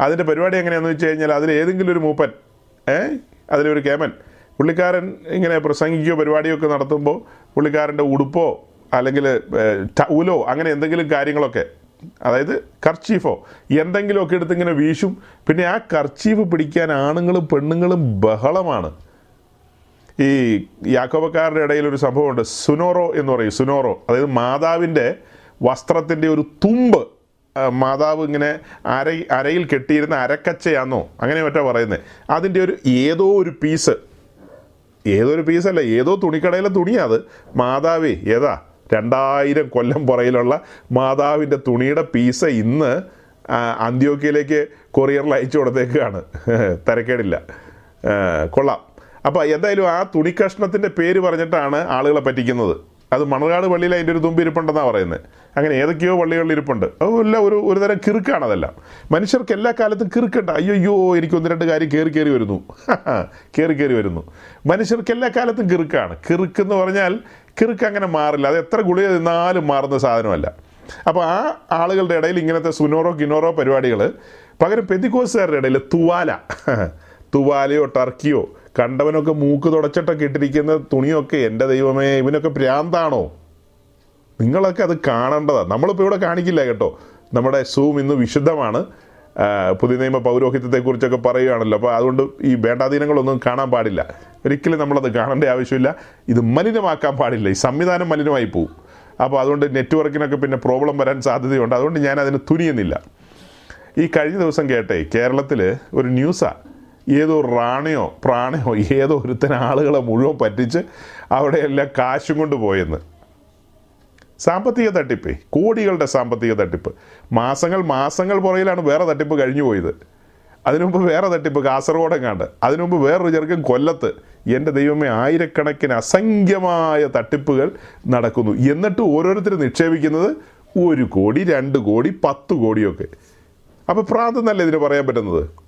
അതിന്റെ പരിപാടി എങ്ങനെയാണെന്ന് വെച്ച് കഴിഞ്ഞാൽ അതിൽ ഏതെങ്കിലും ഒരു മൂപ്പൻ ഏ അതിലൊരു കേമൻ പുള്ളിക്കാരൻ ഇങ്ങനെ പ്രസംഗിക്കുകയോ പരിപാടിയോ ഒക്കെ നടത്തുമ്പോൾ പുള്ളിക്കാരന്റെ ഉടുപ്പോ അല്ലെങ്കിൽ ടൗലോ അങ്ങനെ എന്തെങ്കിലും കാര്യങ്ങളൊക്കെ അതായത് കർച്ചീഫോ. എന്തെങ്കിലുമൊക്കെ എടുത്ത് ഇങ്ങനെ വീശും. പിന്നെ ആ കർച്ചീഫ് പിടിക്കാൻ ആണുങ്ങളും പെണ്ണുങ്ങളും ബഹളമാണ്. ഈ യാക്കോബക്കാരുടെ ഇടയിൽ ഒരു സംഭവമുണ്ട്. സുനോറോ എന്ന് പറയും. സുനോറോ. അതായത് മാതാവിന്റെ വസ്ത്രത്തിന്റെ ഒരു തുമ്പ്. മാതാവ് ഇങ്ങനെ അര അരയിൽ കെട്ടിയിരുന്ന അരക്കച്ചയാന്നോ? അങ്ങനെ മറ്റോ പറയുന്നത് അതിന്റെ ഒരു ഏതോ ഒരു പീസ്. ഏതോ ഒരു പീസല്ല. ഏതോ തുണിക്കടയിലെ തുണിയാ അത്. മാതാവേ ഏതാ? രണ്ടായിരം കൊല്ലം പുറയിലുള്ള മാതാവിന്റെ തുണിയുടെ പീസ് ഇന്ന് അന്ത്യോക്കിയയിലേക്ക് കൊറിയറിൽ അയച്ചു കൊടുത്തേക്കാണ്. തിരക്കേടില്ല. കൊള്ളാം. അപ്പോൾ എന്തായാലും ആ തുണി കഷ്ണത്തിന്റെ പേര് പറഞ്ഞിട്ടാണ് ആളുകളെ പറ്റിക്കുന്നത്. അത് മണർകാട് പള്ളിയിൽ അതിന്റെ ഒരു തുമ്പിരിപ്പുണ്ടെന്നാണ് പറയുന്നത്. അങ്ങനെ ഏതൊക്കെയോ പള്ളികളിൽ ഇരിപ്പുണ്ട്. അതെല്ലാം ഒരു ഒരു തരം കിറുക്കാണ് അതെല്ലാം. മനുഷ്യർക്ക് എല്ലാ കാലത്തും കിറുക്കുണ്ട്. അയ്യോ എനിക്ക് ഒന്ന് രണ്ട് കാര്യം കയറി കയറി വരുന്നു. കയറി കയറി വരുന്നു. മനുഷ്യർക്ക് എല്ലാ കാലത്തും കിറുക്കാണ്. കിറുക്ക് എന്ന് പറഞ്ഞാൽ കിറുക്ക് അങ്ങനെ മാറില്ല. അത് എത്ര ഗുളിക തിന്നാലും മാറുന്ന സാധനമല്ല. അപ്പോൾ ആ ആളുകളുടെ ഇടയിൽ ഇങ്ങനത്തെ സുനോറോ കിനോറോ പരിപാടികൾ പകരം പെന്തിക്കോസുകാരുടെ ഇടയിൽ തുവാല. തുവാലയോ ടർക്കിയോ കണ്ടവനൊക്കെ മൂക്ക് തുടച്ചിട്ടൊക്കെ ഇട്ടിരിക്കുന്ന തുണിയൊക്കെ എന്റെ ദൈവമേ ഇവനൊക്കെ ഭ്രാന്താണോ നിങ്ങളൊക്കെ അത് കാണേണ്ടതാണ് നമ്മളിപ്പോൾ ഇവിടെ കാണിക്കില്ല കേട്ടോ. നമ്മുടെ സൂം ഇന്ന് വിശുദ്ധമാണ്. പുതിയ നിയമ പൗരോഹിത്യത്തെക്കുറിച്ചൊക്കെ പറയുകയാണല്ലോ. അപ്പോൾ അതുകൊണ്ട് ഈ വേണ്ടാധീനങ്ങളൊന്നും കാണാൻ പാടില്ല. ഒരിക്കലും നമ്മളത് കാണേണ്ട ആവശ്യമില്ല. ഇത് മലിനമാക്കാൻ പാടില്ല. ഈ സംവിധാനം മലിനമായി പോവും. അപ്പോൾ അതുകൊണ്ട് നെറ്റ്വർക്കിനൊക്കെ പിന്നെ പ്രോബ്ലം വരാൻ സാധ്യതയുണ്ട്. അതുകൊണ്ട് ഞാൻ അതിന് തുനിയുന്നില്ല. ഈ കഴിഞ്ഞ ദിവസം കേട്ടേ കേരളത്തിൽ ഒരു ന്യൂസാണ് ഏതോ റാണയോ പ്രാണയോ ഏതോ ഒരുത്തൻ ആളുകളെ മുഴുവൻ പറ്റിച്ച് അവിടെയെല്ലാം കാശും കൊണ്ട് പോയെന്ന്. സാമ്പത്തിക തട്ടിപ്പേ കോടികളുടെ സാമ്പത്തിക തട്ടിപ്പ്. മാസങ്ങൾ മാസങ്ങൾ പുറയിലാണ് വേറെ തട്ടിപ്പ് കഴിഞ്ഞു പോയത്. അതിനു മുമ്പ് വേറെ തട്ടിപ്പ് കാസർഗോഡെങ്ങാണ്ട്. അതിനു മുമ്പ് വേറൊരു ചെറുക്കൻ കൊല്ലത്ത് എന്റെ ദൈവമേ ആയിരക്കണക്കിന് അസംഖ്യമായ തട്ടിപ്പുകൾ നടക്കുന്നു. എന്നിട്ട് ഓരോരുത്തർ നിക്ഷേപിക്കുന്നത് ഒരു കോടി രണ്ട് കോടി പത്ത് കോടിയൊക്കെ. അപ്പോൾ പ്രാന്തം നല്ല ഇതിന് പറയാൻ പറ്റുന്നത്?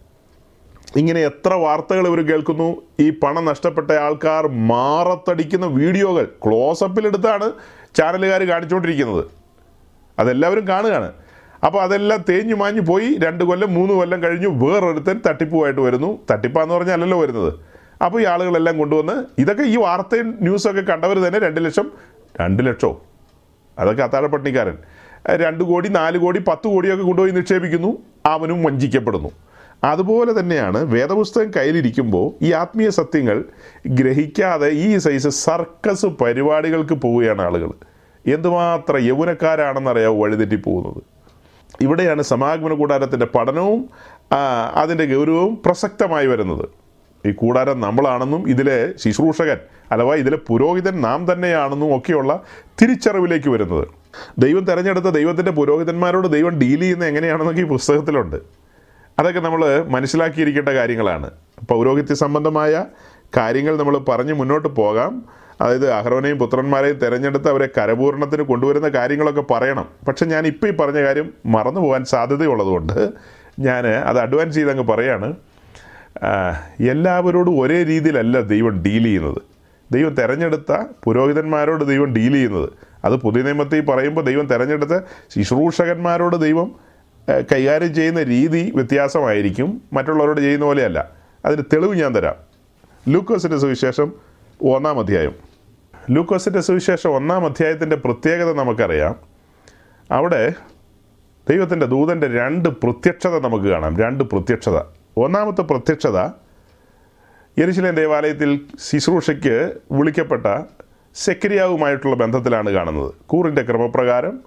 ഇങ്ങനെ എത്ര വാർത്തകൾ ഇവർ കേൾക്കുന്നു? ഈ പണം നഷ്ടപ്പെട്ട ആൾക്കാർ മാറത്തടിക്കുന്ന വീഡിയോകൾ ക്ലോസപ്പിലെടുത്താണ് ചാനലുകാർ കാണിച്ചുകൊണ്ടിരിക്കുന്നത്. അതെല്ലാവരും കാണുകയാണ്. അപ്പോൾ അതെല്ലാം തേഞ്ഞു മാഞ്ഞു പോയി. രണ്ട് കൊല്ലം മൂന്ന് കൊല്ലം കഴിഞ്ഞു. വേറൊരുത്തൻ തട്ടിപ്പുമായിട്ട് വരുന്നു. തട്ടിപ്പാന്ന് പറഞ്ഞാൽ അല്ലല്ലോ വരുന്നത്. അപ്പോൾ ഈ ആളുകളെല്ലാം കൊണ്ടുവന്ന് ഇതൊക്കെ ഈ വാർത്തയും ന്യൂസൊക്കെ കണ്ടവർ തന്നെ രണ്ട് ലക്ഷം രണ്ട് ലക്ഷമോ അതൊക്കെ അത്താഴപ്പട്ടിണിക്കാരൻ. രണ്ട് കോടി നാല് കോടി പത്ത് കോടിയൊക്കെ കൊണ്ടുപോയി നിക്ഷേപിക്കുന്നു. അവനും വഞ്ചിക്കപ്പെടുന്നു. അതുപോലെ തന്നെയാണ് വേദപുസ്തകം കയ്യിലിരിക്കുമ്പോൾ ഈ ആത്മീയ സത്യങ്ങൾ ഗ്രഹിക്കാതെ ഈ സൈസ് സർക്കസ് പരിപാടികൾക്ക് പോവുകയാണ് ആളുകൾ. എന്തുമാത്രം യൗവനക്കാരാണെന്നറിയാവോ വഴിതെറ്റി പോകുന്നത്. ഇവിടെയാണ് സമാഗമന കൂടാരത്തിന്റെ പഠനവും അതിന്റെ ഗൗരവവും പ്രസക്തമായി വരുന്നത്. ഈ കൂടാരം നമ്മളാണെന്നും ഇതിലെ ശുശ്രൂഷകൻ അഥവാ ഇതിലെ പുരോഹിതൻ നാം തന്നെയാണെന്നും ഒക്കെയുള്ള തിരിച്ചറിവിലേക്ക് വരുന്നത്. ദൈവം തിരഞ്ഞെടുത്ത ദൈവത്തിന്റെ പുരോഹിതന്മാരോട് ദൈവം ഡീൽ ചെയ്യുന്നത് എങ്ങനെയാണെന്നൊക്കെ ഈ പുസ്തകത്തിലുണ്ട്. അതൊക്കെ നമ്മൾ മനസ്സിലാക്കിയിരിക്കേണ്ട കാര്യങ്ങളാണ്. പൗരോഹിത്യ സംബന്ധമായ കാര്യങ്ങൾ നമ്മൾ പറഞ്ഞ് മുന്നോട്ട് പോകാം. അതായത് അഹ്റോനെയും പുത്രന്മാരെയും തിരഞ്ഞെടുത്ത് അവരെ കരപൂർണത്തിന് കൊണ്ടുവരുന്ന കാര്യങ്ങളൊക്കെ പറയണം. പക്ഷെ ഞാൻ ഇപ്പോൾ ഈ പറഞ്ഞ കാര്യം മറന്നു പോകാൻ സാധ്യതയുള്ളതുകൊണ്ട് ഞാൻ അത് അഡ്വാൻസ് ചെയ്തങ്ങ് പറയാണ്. എല്ലാവരോടും ഒരേ രീതിയിലല്ല ദൈവം ഡീൽ ചെയ്യുന്നത്. ദൈവം തിരഞ്ഞെടുത്ത പുരോഹിതന്മാരോട് ദൈവം ഡീൽ ചെയ്യുന്നത്. അത് പുതിയ നിയമത്തിൽ പറയുമ്പോൾ ദൈവം തിരഞ്ഞെടുത്ത ശുശ്രൂഷകന്മാരോട് ദൈവം കൈകാര്യം ചെയ്യുന്ന രീതി വ്യത്യാസമായിരിക്കും മറ്റുള്ളവരോട് ചെയ്യുന്ന പോലെയല്ല. അതിന് തെളിവ് ഞാൻ തരാം. ലൂക്കോസിന്റെ സുവിശേഷം ഒന്നാം അധ്യായം. ലൂക്കോസിന്റെ സുവിശേഷം ഒന്നാം അധ്യായത്തിന്റെ പ്രത്യേകത നമുക്കറിയാം. അവിടെ ദൈവത്തിന്റെ ദൂതന്റെ രണ്ട് പ്രത്യക്ഷത നമുക്ക് കാണാം. രണ്ട് പ്രത്യക്ഷത. ഒന്നാമത്തെ പ്രത്യക്ഷത യരിശിലേൻ ദേവാലയത്തിൽ ശുശ്രൂഷയ്ക്ക് വിളിക്കപ്പെട്ട സെക്രിയാവുമായിട്ടുള്ള ബന്ധത്തിലാണ് കാണുന്നത്. കൂറിന്റെ ക്രമപ്രകാരം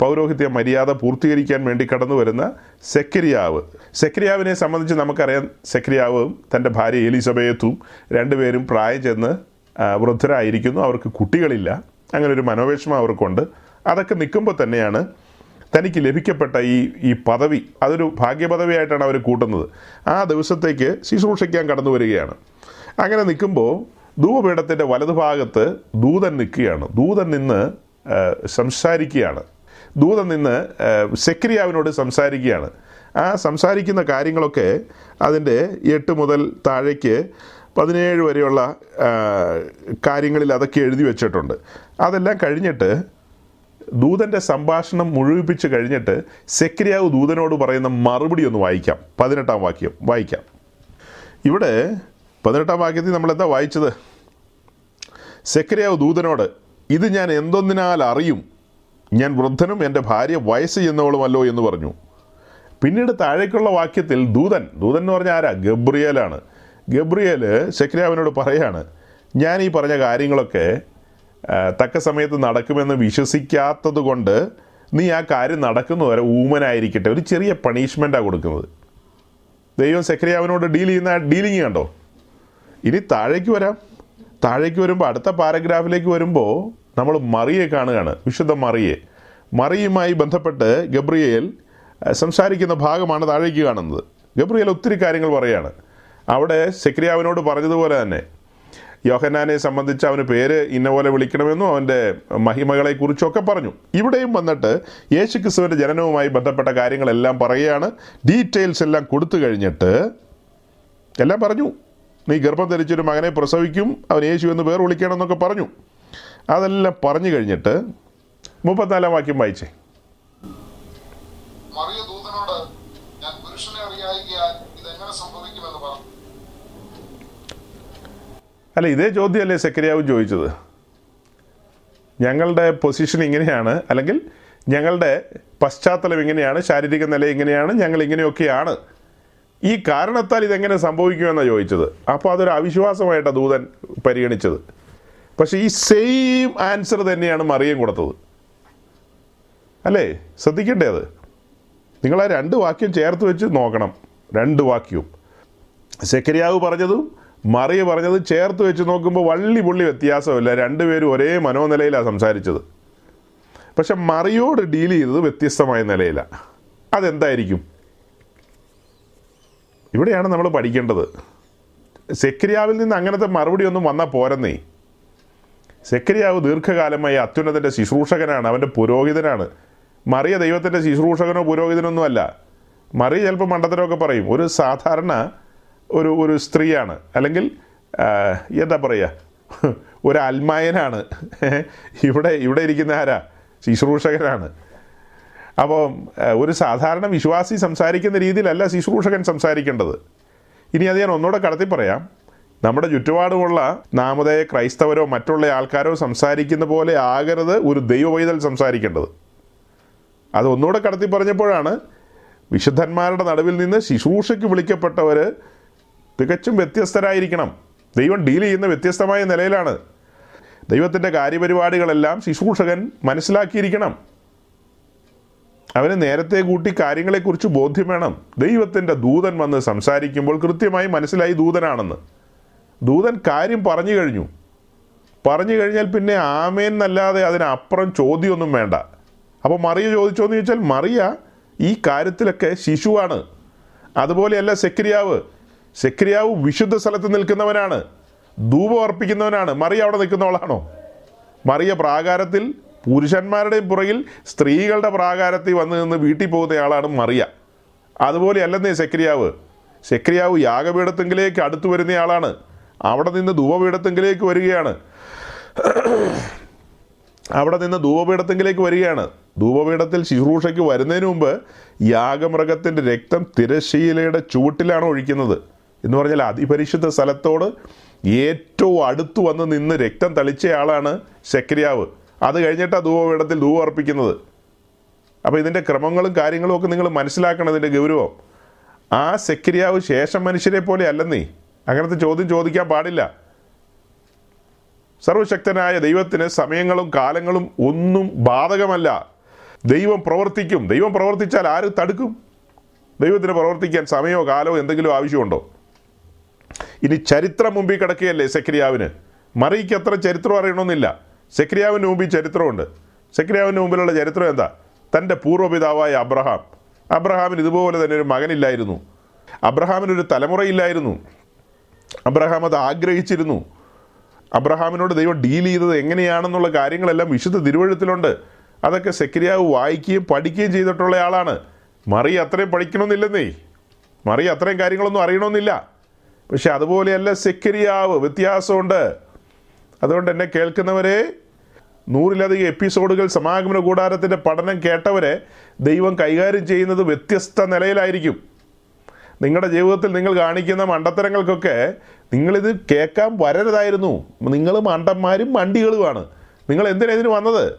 പൗരോഹിത്യ മര്യാദ പൂർത്തീകരിക്കാൻ വേണ്ടി കടന്നു വരുന്ന സെക്രിയാവ് സെക്രിയാവിനെ സംബന്ധിച്ച് നമുക്കറിയാം സെക്രിയാവും തന്റെ ഭാര്യ എലിസബേത്തും രണ്ടുപേരും പ്രായം ചെന്ന് വൃദ്ധരായിരിക്കുന്നു. അവർക്ക് കുട്ടികളില്ല. അങ്ങനെ ഒരു മനോവിഷമം അവർക്കുണ്ട്. അതൊക്കെ നിൽക്കുമ്പോൾ തന്നെയാണ് തനിക്ക് ലഭിക്കപ്പെട്ട ഈ ഈ പദവി. അതൊരു ഭാഗ്യപദവിയായിട്ടാണ് അവർ കൂട്ടുന്നത്. ആ ദിവസത്തേക്ക് ശുശ്രൂഷിക്കാൻ കടന്നു വരികയാണ്. അങ്ങനെ നിൽക്കുമ്പോൾ ധൂപപീഠത്തിന്റെ വലതുഭാഗത്ത് ദൂതൻ നിൽക്കുകയാണ്. ദൂതൻ നിന്ന് സംസാരിക്കുകയാണ്. ദൂതൻ നിന്ന് സെക്രിയാവിനോട് സംസാരിക്കുകയാണ്. ആ സംസാരിക്കുന്ന കാര്യങ്ങളൊക്കെ അതിന്റെ എട്ട് മുതൽ താഴേക്ക് പതിനേഴ് വരെയുള്ള കാര്യങ്ങളിൽ അതൊക്കെ എഴുതി വെച്ചിട്ടുണ്ട്. അതെല്ലാം കഴിഞ്ഞിട്ട് ദൂതന്റെ സംഭാഷണം മുഴുവിപ്പിച്ച് കഴിഞ്ഞിട്ട് സെക്രിയാവ് ദൂതനോട് പറയുന്ന മറുപടി ഒന്ന് വായിക്കാം. പതിനെട്ടാം വാക്യം വായിക്കാം. ഇവിടെ പതിനെട്ടാം വാക്യത്തിൽ നമ്മൾ എന്താ വായിച്ചത്? സെക്രിയാവ് ദൂതനോട് ഇത് ഞാൻ എന്തൊന്നിനാൽ അറിയും? ഞാൻ വൃദ്ധനും എന്റെ ഭാര്യ വയസ്സ് ചെയ്യുന്നവളുമല്ലോ എന്ന് പറഞ്ഞു. പിന്നീട് താഴേക്കുള്ള വാക്യത്തിൽ ദൂതൻ ദൂതൻ എന്ന് പറഞ്ഞാൽ ആരാ? ഗബ്രിയേലാണ്. ഗബ്രിയേൽ ശക്രിയാവിനോട് പറയാണ് ഞാൻ ഈ പറഞ്ഞ കാര്യങ്ങളൊക്കെ തക്ക സമയത്ത് നടക്കുമെന്ന് വിശ്വസിക്കാത്തത് കൊണ്ട് നീ ആ കാര്യം നടക്കുന്നവരെ ഊമനായിരിക്കട്ടെ. ഒരു ചെറിയ പണിഷ്മെന്റാണ് കൊടുക്കുന്നത്. ദൈവം സെക്രിയാവിനോട് ഡീൽ ചെയ്യുന്ന ഡീലിങ് കണ്ടോ? ഇനി താഴേക്ക് വരാം. താഴേക്ക് വരുമ്പോൾ അടുത്ത പാരഗ്രാഫിലേക്ക് വരുമ്പോൾ നമ്മൾ മറിയെ കാണുകയാണ് വിശുദ്ധ മറിയെ. മറിയുമായി ബന്ധപ്പെട്ട് ഗബ്രിയേൽ സംസാരിക്കുന്ന ഭാഗമാണ് താഴേക്ക് കാണുന്നത്. ഗബ്രിയേൽ ഒത്തിരി കാര്യങ്ങൾ പറയാണ്. അവിടെ സെക്രിയാവിനോട് പറഞ്ഞതുപോലെ തന്നെ യോഹന്നാനെ സംബന്ധിച്ച് അവന് പേര് ഇന്ന പോലെ വിളിക്കണമെന്നും അവന്റെ മഹിമകളെ കുറിച്ചൊക്കെ പറഞ്ഞു. ഇവിടെയും വന്നിട്ട് യേശു ക്രിസ്തുവിന്റെ ജനനവുമായി ബന്ധപ്പെട്ട കാര്യങ്ങളെല്ലാം പറയുകയാണ്. ഡീറ്റെയിൽസ് എല്ലാം കൊടുത്തു കഴിഞ്ഞിട്ട് എല്ലാം പറഞ്ഞു. നീ ഗർഭം ധരിച്ചൊരു മകനെ പ്രസവിക്കും അവൻ യേശു എന്ന് പേർ വിളിക്കണം എന്നൊക്കെ പറഞ്ഞു. അതെല്ലാം പറഞ്ഞു കഴിഞ്ഞിട്ട് മുപ്പത്തിനാലാം വാക്യം വായിച്ചേ. അല്ല ഇതേ ചോദ്യമല്ലേ സെക്രിയാവും ചോദിച്ചത്? ഞങ്ങളുടെ പൊസിഷൻ ഇങ്ങനെയാണ് അല്ലെങ്കിൽ ഞങ്ങളുടെ പശ്ചാത്തലം ഇങ്ങനെയാണ് ശാരീരിക നില ഇങ്ങനെയാണ് ഞങ്ങൾ ഇങ്ങനെയൊക്കെയാണ്. ഈ കാരണത്താൽ ഇതെങ്ങനെ സംഭവിക്കുമെന്നാണ് ചോദിച്ചത്. അപ്പോൾ അതൊരു അവിശ്വാസമായിട്ടാണ് ദൂതൻ പരിഗണിച്ചത്. പക്ഷേ ഈ സെയിം ആൻസർ തന്നെയാണ് മറിയം കൊടുത്തത്. അല്ലേ? ശ്രദ്ധിക്കണ്ടേ അത്? നിങ്ങൾ ആ രണ്ട് വാക്യം ചേർത്ത് വെച്ച് നോക്കണം. രണ്ട് വാക്യവും. സെക്കരിയാവ് പറഞ്ഞതും മറിയ പറഞ്ഞതും ചേർത്ത് വെച്ച് നോക്കുമ്പോൾ വള്ളി പുള്ളി വ്യത്യാസമില്ല. രണ്ടുപേരും ഒരേ മനോനിലയിലാണ് സംസാരിച്ചത്. പക്ഷെ മറിയോട് ഡീൽ ചെയ്തത് വ്യത്യസ്തമായ നിലയിലാണ് അതെന്തായിരിക്കും? ഇവിടെയാണ് നമ്മൾ പഠിക്കേണ്ടത്. സെക്രിയാവിൽ നിന്ന് അങ്ങനത്തെ മറുപടി ഒന്നും വന്നാൽ പോരെന്നേ. സെക്രിയാവ് ദീർഘകാലമായി അത്യുന്നതന്റെ ശുശ്രൂഷകനാണ് അവന്റെ പുരോഹിതനാണ്. മറിയ ദൈവത്തിന്റെ ശുശ്രൂഷകനോ പുരോഹിതനൊന്നും അല്ല. മറിയ ചിലപ്പോൾ മണ്ടത്തരമൊക്കെ പറയും ഒരു സാധാരണ ഒരു ഒരു സ്ത്രീയാണ്. അല്ലെങ്കിൽ എന്താ പറയുക ഒരു അൽമായനാണ്. ഇവിടെ ഇവിടെ ഇരിക്കുന്ന ആരാ? ശുശ്രൂഷകനാണ്. അപ്പോൾ ഒരു സാധാരണ വിശ്വാസി സംസാരിക്കുന്ന രീതിയിലല്ല ശുശ്രൂഷകൻ സംസാരിക്കേണ്ടത്. ഇനി അത് ഞാൻ ഒന്നുകൂടെ കടത്തി പറയാം. നമ്മുടെ ചുറ്റുപാടുമുള്ള നാമതേയ ക്രൈസ്തവരോ മറ്റുള്ള ആൾക്കാരോ സംസാരിക്കുന്ന പോലെ ആകരുത് ഒരു ദൈവവൈതൽ സംസാരിക്കേണ്ടത്. അത് ഒന്നുകൂടെ കടത്തി പറഞ്ഞപ്പോഴാണ് വിശുദ്ധന്മാരുടെ നടുവിൽ നിന്ന് ശുശ്രൂഷയ്ക്ക് വിളിക്കപ്പെട്ടവർ തികച്ചും വ്യത്യസ്തരായിരിക്കണം. ദൈവം ഡീൽ ചെയ്യുന്ന വ്യത്യസ്തമായ നിലയിലാണ്. ദൈവത്തിന്റെ കാര്യപരിപാടികളെല്ലാം ശുശ്രൂഷകൻ മനസ്സിലാക്കിയിരിക്കണം. അവന് നേരത്തെ കൂട്ടി കാര്യങ്ങളെക്കുറിച്ച് ബോധ്യം വേണം. ദൈവത്തിന്റെ ദൂതൻ വന്ന് സംസാരിക്കുമ്പോൾ കൃത്യമായി മനസ്സിലായി ദൂതനാണെന്ന്. ദൂതൻ കാര്യം പറഞ്ഞു കഴിഞ്ഞു. പറഞ്ഞു കഴിഞ്ഞാൽ പിന്നെ ആമേൻ എന്നല്ലാതെ അതിനപ്പുറം ചോദ്യമൊന്നും വേണ്ട. അപ്പോൾ മറിയ ചോദിച്ചോന്ന് ചോദിച്ചാൽ മറിയ ഈ കാര്യത്തിലൊക്കെ ശിശുവാണ്. അതുപോലെയല്ല സെക്രിയാവ്. സെക്രിയാവ് വിശുദ്ധ സ്ഥലത്ത് നിൽക്കുന്നവനാണ്. ധൂപം അർപ്പിക്കുന്നവനാണ്. മറിയ അവിടെ നിൽക്കുന്നവളാണോ? മറിയ പ്രാകാരത്തിൽ പുരുഷന്മാരുടെയും പുറകിൽ സ്ത്രീകളുടെ പ്രാകാരത്തിൽ വന്ന് നിന്ന് വീട്ടിൽ പോകുന്നയാളാണ് മറിയ. അതുപോലെ അല്ലെന്നേ സെക്രിയാവ്. സെക്രിയാവ് യാഗപീഠത്തെങ്കിലേക്ക് അടുത്തു വരുന്നയാളാണ് അവിടെ നിന്ന് ധൂപപീഠത്തെങ്കിലേക്ക് വരികയാണ്. അവിടെ നിന്ന് ധൂപപീഠത്തെങ്കിലേക്ക് വരികയാണ്. ധൂപപീഠത്തിൽ ശുശ്രൂഷയ്ക്ക് വരുന്നതിന് മുമ്പ് യാഗമൃഗത്തിന്റെ രക്തം തിരശീലയുടെ ചുവട്ടിലാണ് ഒഴിക്കുന്നത്. എന്ന് പറഞ്ഞാൽ അതിപരിശുദ്ധ സ്ഥലത്തോട് ഏറ്റവും അടുത്തു വന്ന് നിന്ന് രക്തം തളിച്ചയാളാണ് ശക്രിയാവ് അത് കഴിഞ്ഞിട്ടാണ് ധൂപപീഠത്തിൽ ധൂപം അർപ്പിക്കുന്നത്. അപ്പോൾ ഇതിന്റെ ക്രമങ്ങളും കാര്യങ്ങളും ഒക്കെ നിങ്ങൾ മനസ്സിലാക്കണം ഇതിന്റെ ഗൗരവം. ആ സെക്രിയാവ് ശേഷം മനുഷ്യരെ പോലെ അല്ലെന്നേ. അങ്ങനത്തെ ചോദ്യം ചോദിക്കാൻ പാടില്ല. സർവശക്തനായ ദൈവത്തിന് സമയങ്ങളും കാലങ്ങളും ഒന്നും ബാധകമല്ല. ദൈവം പ്രവർത്തിക്കും. ദൈവം പ്രവർത്തിച്ചാൽ ആര് തടുക്കും? ദൈവത്തിന് പ്രവർത്തിക്കാൻ സമയമോ കാലമോ എന്തെങ്കിലും ആവശ്യമുണ്ടോ? ഇനി ചരിത്രം മുമ്പിൽ കിടക്കുകയല്ലേ സെക്രിയാവിന് മറിക്ക് അത്ര ചരിത്രം അറിയണമെന്നില്ല. സെക്രിയാവിന് മുമ്പിൽ ചരിത്രമുണ്ട്. സെക്രിയാവിന് മുമ്പിലുള്ള ചരിത്രം എന്താ? തന്റെ പൂർവപിതാവായ അബ്രഹാം. അബ്രഹാമിന് ഇതുപോലെ തന്നെ ഒരു മകനില്ലായിരുന്നു. അബ്രഹാമിനൊരു തലമുറയില്ലായിരുന്നു. അബ്രഹാം അത് ആഗ്രഹിച്ചിരുന്നു. അബ്രഹാമിനോട് ദൈവം ഡീൽ ചെയ്തത് എങ്ങനെയാണെന്നുള്ള കാര്യങ്ങളെല്ലാം വിശുദ്ധ തിരുവഴുത്തിലുണ്ട്. അതൊക്കെ സെക്രിയാവ് വായിക്കുകയും പഠിക്കുകയും ചെയ്തിട്ടുള്ള ആളാണ്. മറി അത്രയും പഠിക്കണമെന്നില്ലെന്നേ. മറി അത്രയും കാര്യങ്ങളൊന്നും അറിയണമെന്നില്ല. പക്ഷെ അതുപോലെയല്ല സെക്രിയാവ് വ്യത്യാസമുണ്ട്. അതുകൊണ്ട് എന്നെ കേൾക്കുന്നവരെ നൂറിലധികം എപ്പിസോഡുകൾ സമാഗമന കൂടാരത്തിന്റെ പഠനം കേട്ടവരെ ദൈവം കൈകാര്യം ചെയ്യുന്നത് വ്യത്യസ്ത നിലയിലായിരിക്കും. നിങ്ങളുടെ ജീവിതത്തിൽ നിങ്ങൾ കാണിക്കുന്ന മണ്ടത്തരങ്ങൾക്കൊക്കെ നിങ്ങളിത് കേൾക്കാൻ വരരുതായിരുന്നു. നിങ്ങൾ മണ്ടന്മാരും മണ്ടികളുമാണ്. നിങ്ങൾ എന്തിനാ ഇതിന് വന്നത്?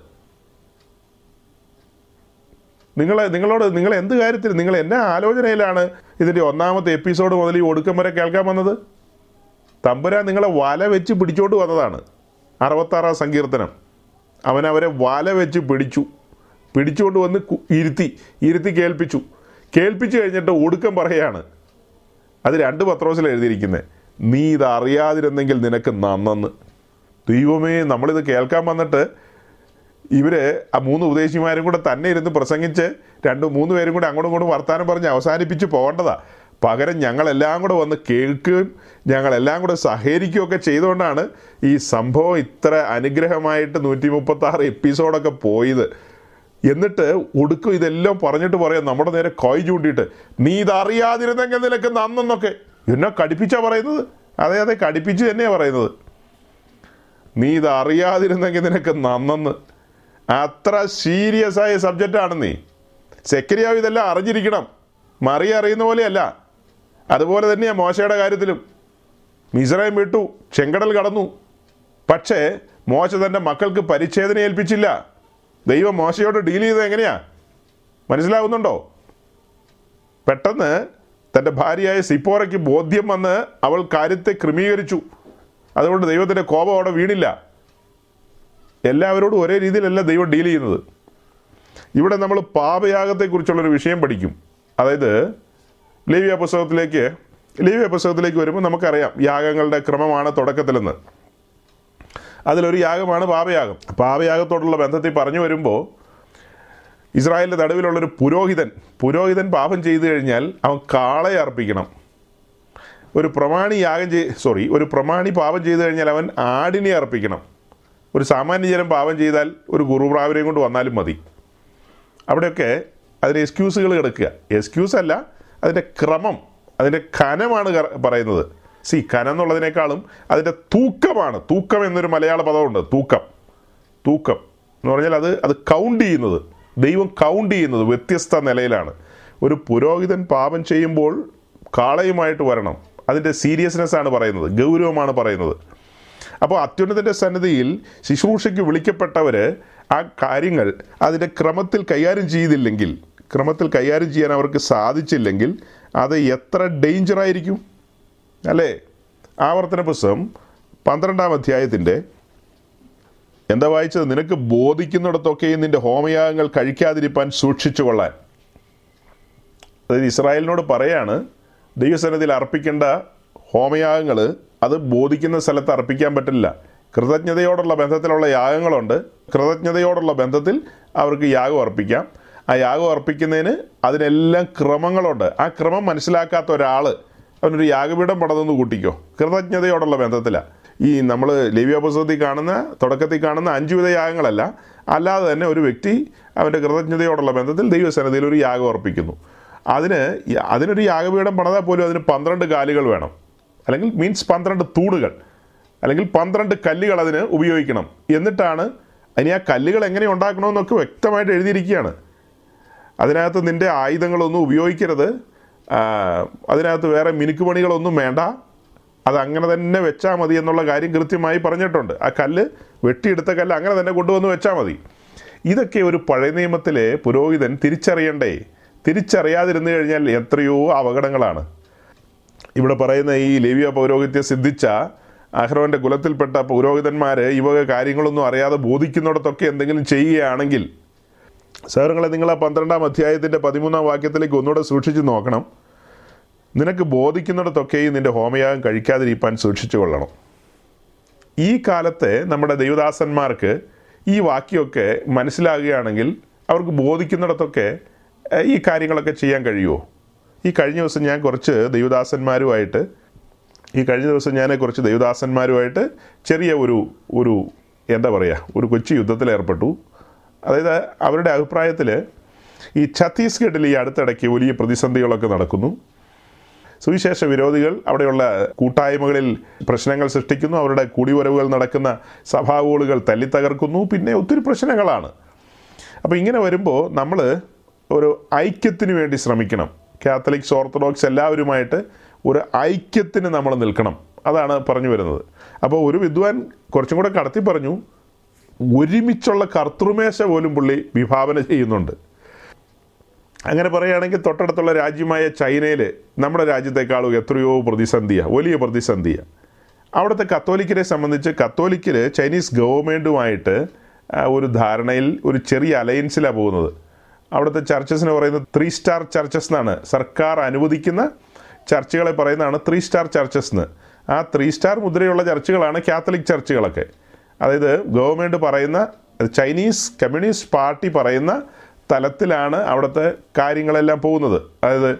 നിങ്ങൾ നിങ്ങളോട് നിങ്ങൾ എന്ത് കാര്യത്തിൽ നിങ്ങൾ എന്നാ ആലോചനയിലാണ് ഇതിന്റെ ഒന്നാമത്തെ എപ്പിസോഡ് മുതൽ ഈ ഒടുക്കം വരെ കേൾക്കാൻ വന്നത്? തമ്പുരാൻ നിങ്ങളെ വല വെച്ച് പിടിച്ചോണ്ട് വന്നതാണ്. അറുപത്താറാം സങ്കീർത്തനം. അവൻ അവരെ വല വെച്ച് പിടിച്ചു. പിടിച്ചുകൊണ്ട് വന്ന് ഇരുത്തി ഇരുത്തി കേൾപ്പിച്ചു. കേൾപ്പിച്ചു കഴിഞ്ഞിട്ട് ഒടുക്കം പറയാണ് അത് രണ്ട് പത്രോസിൽ എഴുതിയിരിക്കുന്നത് നീ ഇത് അറിയാതിരുന്നെങ്കിൽ നിനക്ക് നന്നെന്ന്. ദൈവമേ നമ്മളിത് കേൾക്കാൻ വന്നിട്ട് ഇവർ ആ മൂന്ന് ഉപദേശിമാരും കൂടെ തന്നെ ഇരുന്ന് പ്രസംഗിച്ച് രണ്ട് മൂന്ന് പേരും കൂടെ അങ്ങോട്ടും ഇങ്ങോട്ടും വർത്താനം പറഞ്ഞ് അവസാനിപ്പിച്ച് പോകേണ്ടതാ. പകരം ഞങ്ങളെല്ലാം കൂടെ വന്ന് കേൾക്കുകയും ഞങ്ങളെല്ലാം കൂടെ സഹകരിക്കുകയൊക്കെ ചെയ്തുകൊണ്ടാണ് ഈ സംഭവം ഇത്ര അനുഗ്രഹമായിട്ട് നൂറ്റി മുപ്പത്താറ് എപ്പിസോഡൊക്കെ പോയത്. എന്നിട്ട് ഒടുക്കും ഇതെല്ലാം പറഞ്ഞിട്ട് പറയാം നമ്മുടെ നേരെ കോയി ചൂണ്ടിയിട്ട് നീ ഇതറിയാതിരുന്നെങ്കിൽ നിനക്ക് നന്നെന്നൊക്കെ. എന്നെ കടിപ്പിച്ചാ പറയുന്നത്? അതെ അതെ കടിപ്പിച്ച് തന്നെയാ പറയുന്നത്. നീ ഇതറിയാതിരുന്നെങ്കിൽ നിനക്ക് നന്നെന്ന്. അത്ര സീരിയസ് ആയ സബ്ജക്റ്റാണ് നീ. സെക്രിയാവ് ഇതെല്ലാം അറിഞ്ഞിരിക്കണം. മറിയ അറിയുന്ന പോലെയല്ല. അതുപോലെ തന്നെയാണ് മോശയുടെ കാര്യത്തിലും. മിസ്രൈം വിട്ടു ചെങ്കടൽ കടന്നു. പക്ഷേ മോശ തന്റെ മക്കൾക്ക് പരിച്ഛേദന ഏൽപ്പിച്ചില്ല. ദൈവം മോശയോട് ഡീൽ ചെയ്തത് എങ്ങനെയാ? മനസ്സിലാവുന്നുണ്ടോ? പെട്ടെന്ന് തന്റെ ഭാര്യയായ സിപ്പോറയ്ക്ക് ബോധ്യം വന്ന് അവൾ കാര്യത്തെ ക്രമീകരിച്ചു. അതുകൊണ്ട് ദൈവത്തിന്റെ കോപം അവിടെ വീണില്ല. എല്ലാവരോടും ഒരേ രീതിയിലല്ല ദൈവം ഡീൽ ചെയ്യുന്നത്. ഇവിടെ നമ്മൾ പാപയാഗത്തെക്കുറിച്ചുള്ളൊരു വിഷയം പഠിക്കും. അതായത് ലേവിയ പുസ്തകത്തിലേക്ക് ലേവ്യ പുസ്തകത്തിലേക്ക് വരുമ്പോൾ നമുക്കറിയാം യാഗങ്ങളുടെ ക്രമമാണ് തുടക്കത്തിലെന്ന്. അതിലൊരു യാഗമാണ് പാപയാഗം. പാപയാഗത്തോടുള്ള ബന്ധത്തിൽ പറഞ്ഞു വരുമ്പോൾ ഇസ്രായേലിന്റെ നടുവിലുള്ളൊരു പുരോഹിതൻ പുരോഹിതൻ പാപം ചെയ്തു കഴിഞ്ഞാൽ അവൻ കാളയെ അർപ്പിക്കണം. ഒരു പ്രമാണി യാഗം ചെയ് സോറി ഒരു പ്രമാണി പാപം ചെയ്തു കഴിഞ്ഞാൽ അവൻ ആടിനെ അർപ്പിക്കണം. ഒരു സാമാന്യ ജനം പാപം ചെയ്താൽ ഒരു ഗുരുപ്രാവരെയും കൊണ്ട് വന്നാലും മതി. അവിടെയൊക്കെ അതിന് എക്സ്ക്യൂസുകൾ കിടക്കുക എക്സ്ക്യൂസ് അല്ല അതിന്റെ ക്രമം അതിന്റെ കനമാണ് പറയുന്നത്. സി കനം എന്നുള്ളതിനേക്കാളും അതിന്റെ തൂക്കമാണ്. തൂക്കം എന്നൊരു മലയാള പദമുണ്ട്. തൂക്കം. തൂക്കം എന്ന് പറഞ്ഞാൽ അത് അത് കൗണ്ട് ചെയ്യുന്നത്. ദൈവം കൗണ്ട് ചെയ്യുന്നത് വ്യത്യസ്ത നിലയിലാണ്. ഒരു പുരോഹിതൻ പാപം ചെയ്യുമ്പോൾ കാളയുമായിട്ട് വരണം. അതിന്റെ സീരിയസ്നെസ് ആണ് പറയുന്നത്. ഗൗരവമാണ് പറയുന്നത്. അപ്പോൾ അത്യുന്നതന്റെ സന്നിധിയിൽ ശുശ്രൂഷയ്ക്ക് വിളിക്കപ്പെട്ടവർ ആ കാര്യങ്ങൾ അതിന്റെ ക്രമത്തിൽ കൈകാര്യം ചെയ്തില്ലെങ്കിൽ ക്രമത്തിൽ കൈകാര്യം ചെയ്യാൻ അവർക്ക് സാധിച്ചില്ലെങ്കിൽ അത് എത്ര ഡേഞ്ചർ ആയിരിക്കും? അല്ലേ? ആവർത്തന പുസ്തകം പന്ത്രണ്ടാം അധ്യായത്തിന്റെ എന്താ വായിച്ചത്? നിനക്ക് ബോധിക്കുന്നിടത്തൊക്കെയും നിന്റെ ഹോമയാഗങ്ങൾ കഴിക്കാതിരിപ്പാൻ സൂക്ഷിച്ചു കൊള്ളാൻ. അതായത് ഇസ്രായേലിനോട് പറയാണ് ദൈവസനത്തിൽ അർപ്പിക്കേണ്ട ഹോമയാഗങ്ങൾ അത് ബോധിക്കുന്ന സ്ഥലത്ത് അർപ്പിക്കാൻ പറ്റില്ല. കൃതജ്ഞതയോടുള്ള ബന്ധത്തിലുള്ള യാഗങ്ങളുണ്ട്. കൃതജ്ഞതയോടുള്ള ബന്ധത്തിൽ അവർക്ക് യാഗം അർപ്പിക്കാം. ആ യാഗം അർപ്പിക്കുന്നതിന് അതിനെല്ലാം ക്രമങ്ങളുണ്ട്. ആ ക്രമം മനസ്സിലാക്കാത്ത ഒരാൾ അവനൊരു യാഗപീഠം പടതെന്ന് കൂട്ടിക്കോ. കൃതജ്ഞതയോടുള്ള ബന്ധത്തിലാണ് ഈ നമ്മൾ ലേവ്യാപുസ്തകത്തിൽ കാണുന്ന തുടക്കത്തിൽ കാണുന്ന അഞ്ചുവിധ യാഗങ്ങളല്ല. അല്ലാതെ തന്നെ ഒരു വ്യക്തി അവന്റെ കൃതജ്ഞതയോടുള്ള ബന്ധത്തിൽ ദൈവസന്നിധിയിൽ ഒരു യാഗം അർപ്പിക്കുന്നു. അതിന് അതിനൊരു യാഗപീഠം പണിതാൽ പോലും അതിന് പന്ത്രണ്ട് കാലുകൾ വേണം. അല്ലെങ്കിൽ മീൻസ് പന്ത്രണ്ട് തൂണുകൾ. അല്ലെങ്കിൽ പന്ത്രണ്ട് കല്ലുകൾ അതിന് ഉപയോഗിക്കണം. എന്നിട്ടാണ് അതിന് ആ കല്ലുകൾ എങ്ങനെ ഉണ്ടാക്കണമെന്നൊക്കെ വ്യക്തമായിട്ട് എഴുതിയിരിക്കുകയാണ്. അതിനകത്ത് നിന്റെ ആയുധങ്ങളൊന്നും ഉപയോഗിക്കരുത്. അതിനകത്ത് വേറെ മിനുക്ക് പണികളൊന്നും വേണ്ട. അത് അങ്ങനെ തന്നെ വെച്ചാൽ മതി എന്നുള്ള കാര്യം കൃത്യമായി പറഞ്ഞിട്ടുണ്ട്. ആ കല്ല് വെട്ടിയെടുത്ത കല്ല് അങ്ങനെ തന്നെ കൊണ്ടുവന്ന് വെച്ചാൽ മതി. ഇതൊക്കെ ഒരു പഴയ നിയമത്തിലെ പുരോഹിതൻ തിരിച്ചറിയണ്ടേ? തിരിച്ചറിയാതിരുന്നു കഴിഞ്ഞാൽ എത്രയോ അപകടങ്ങളാണ്. ഇവിടെ പറയുന്ന ഈ ലേവിയ പൗരോഹിത്യ സിദ്ധിച്ച അഹ്റോന്റെ കുലത്തിൽപ്പെട്ട പുരോഹിതന്മാർ ഈ വക കാര്യങ്ങളൊന്നും അറിയാതെ ബോധിക്കുന്നിടത്തൊക്കെ എന്തെങ്കിലും ചെയ്യുകയാണെങ്കിൽ സഹോദരങ്ങളെ നിങ്ങൾ ആ പന്ത്രണ്ടാം അധ്യായത്തിന്റെ പതിമൂന്നാം വാക്യത്തിലേക്ക് ഒന്നുകൂടെ സൂക്ഷിച്ച് നോക്കണം. നിനക്ക് ബോധിക്കുന്നിടത്തൊക്കെയും നിന്റെ ഹോമയാഗം കഴിക്കാതിരിക്കാൻ സൂക്ഷിച്ചു കൊള്ളണം. ഈ കാലത്തെ നമ്മുടെ ദൈവദാസന്മാർക്ക് ഈ വാക്യമൊക്കെ മനസ്സിലാകുകയാണെങ്കിൽ അവർക്ക് ബോധിക്കുന്നിടത്തൊക്കെ ഈ കാര്യങ്ങളൊക്കെ ചെയ്യാൻ കഴിയുമോ? ഈ കഴിഞ്ഞ ദിവസം ഞാൻ കുറച്ച് ദൈവദാസന്മാരുമായിട്ട് ഈ കഴിഞ്ഞ ദിവസം ഞാൻ കുറച്ച് ദൈവദാസന്മാരുമായിട്ട് ചെറിയ ഒരു ഒരു എന്താ പറയുക ഒരു കൊച്ചു യുദ്ധത്തിൽ ഏർപ്പെട്ടു അതായത് അവരുടെ അഭിപ്രായത്തിൽ ഈ ഛത്തീസ്ഗഡിൽ ഈ അടുത്തിടയ്ക്ക് വലിയ പ്രതിസന്ധികളൊക്കെ നടക്കുന്നു. സുവിശേഷ വിരോധികൾ അവിടെയുള്ള കൂട്ടായ്മകളിൽ പ്രശ്നങ്ങൾ സൃഷ്ടിക്കുന്നു. അവരുടെ കുടിവരവുകൾ നടക്കുന്ന സഭാവോളുകൾ തല്ലിത്തകർക്കുന്നു. പിന്നെ ഒത്തിരി പ്രശ്നങ്ങളാണ്. അപ്പോൾ ഇങ്ങനെ വരുമ്പോൾ നമ്മൾ ഒരു ഐക്യത്തിന് വേണ്ടി ശ്രമിക്കണം. കാത്തലിക്സ് ഓർത്തഡോക്സ് എല്ലാവരുമായിട്ട് ഒരു ഐക്യത്തിന് നമ്മൾ നിൽക്കണം. അതാണ് പറഞ്ഞു വരുന്നത്. അപ്പോൾ ഒരു വിദ്വാൻ കുറച്ചും കൂടെ കടത്തി പറഞ്ഞു ഒരുമിച്ചുള്ള കർത്തൃമേശ പോലും പുള്ളി വിഭാവന ചെയ്യുന്നുണ്ട്. അങ്ങനെ പറയുകയാണെങ്കിൽ തൊട്ടടുത്തുള്ള രാജ്യമായ ചൈനയിൽ നമ്മുടെ രാജ്യത്തെക്കാളും എത്രയോ പ്രതിസന്ധിയാണ് വലിയ പ്രതിസന്ധിയാണ് അവിടുത്തെ കത്തോലിക്കരെ സംബന്ധിച്ച് കത്തോലിക്കർ ചൈനീസ് ഗവൺമെന്റുമായിട്ട് ഒരു ധാരണയിൽ ഒരു ചെറിയ അലയൻസിലാണ് പോകുന്നത്. അവിടുത്തെ ചർച്ചസിന് പറയുന്നത് ത്രീ സ്റ്റാർ ചർച്ചസ് എന്നാണ്. സർക്കാർ അനുവദിക്കുന്ന ചർച്ചുകളെ പറയുന്നതാണ് ത്രീ സ്റ്റാർ ചർച്ചസ് എന്ന് ആ ത്രീ സ്റ്റാർ മുദ്രയുള്ള ചർച്ചുകളാണ് കാത്തലിക് ചർച്ചുകളൊക്കെ അതായത് ഗവൺമെന്റ് പറയുന്ന ചൈനീസ് കമ്മ്യൂണിസ്റ്റ് പാർട്ടി പറയുന്ന തലത്തിലാണ് അവിടുത്തെ കാര്യങ്ങളെല്ലാം പോകുന്നത്. അതായത്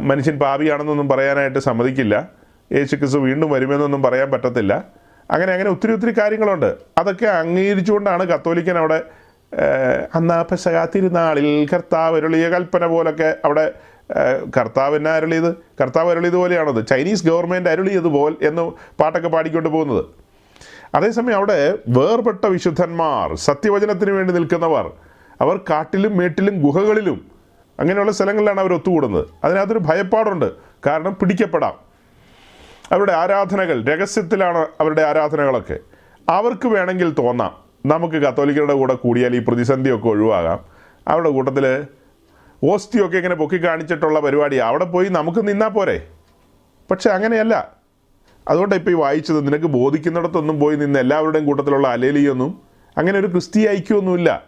മനുഷ്യൻ പാപിയാണെന്നൊന്നും പറയാനായിട്ട് സമ്മതിക്കില്ല. യേശു ക്രിസ്തു വീണ്ടും വരുമെന്നൊന്നും പറയാൻ പറ്റത്തില്ല. അങ്ങനെ അങ്ങനെ ഒത്തിരി ഒത്തിരി കാര്യങ്ങളുണ്ട്. അതൊക്കെ അംഗീകരിച്ചുകൊണ്ടാണ് കത്തോലിക്കൻ അവിടെ അന്നാ പെസക തിരുനാളിൽ കർത്താവ് അരുളിയ കൽപ്പന പോലൊക്കെ അവിടെ കർത്താവ് എന്നാ അരുളിയത്? കർത്താവ് അരുളിയത് പോലെയാണത്. ചൈനീസ് ഗവൺമെന്റ് അരുളിയത് പോൽ എന്ന് പാട്ടൊക്കെ പാടിക്കൊണ്ട് പോകുന്നത്. അതേസമയം അവിടെ വേർപെട്ട വിശുദ്ധന്മാർ സത്യവചനത്തിന് വേണ്ടി നിൽക്കുന്നവർ അവർ കാട്ടിലും മേട്ടിലും ഗുഹകളിലും അങ്ങനെയുള്ള സ്ഥലങ്ങളിലാണ് അവർ ഒത്തുകൂടുന്നത്. അതിനകത്തൊരു ഭയപ്പാടുണ്ട്. കാരണം പിടിക്കപ്പെടാം. അവരുടെ ആരാധനകൾ രഹസ്യത്തിലാണ് അവരുടെ ആരാധനകളൊക്കെ. അവർക്ക് വേണമെങ്കിൽ തോന്നാം. നമുക്ക് കത്തോലിക്കരുടെ കൂടെ കൂടിയാൽ ഈ പ്രതിസന്ധിയൊക്കെ ഒഴിവാകാം. അവരുടെ കൂട്ടത്തിൽ ഓസ്തിയൊക്കെ ഇങ്ങനെ പൊക്കി കാണിച്ചിട്ടുള്ള പരിപാടി അവിടെ പോയി നമുക്ക് നിന്നാൽ പോരെ. പക്ഷെ അങ്ങനെയല്ല. അതുകൊണ്ടാണ് ഇപ്പോൾ ഈ വായിച്ചത് നിനക്ക് ബോധിക്കുന്നിടത്തൊന്നും പോയി നിന്ന് എല്ലാവരുടെയും കൂട്ടത്തിലുള്ള അലേലിയൊന്നും അങ്ങനെ ഒരു ക്രിസ്തീയ ഐക്യമൊന്നുമില്ല.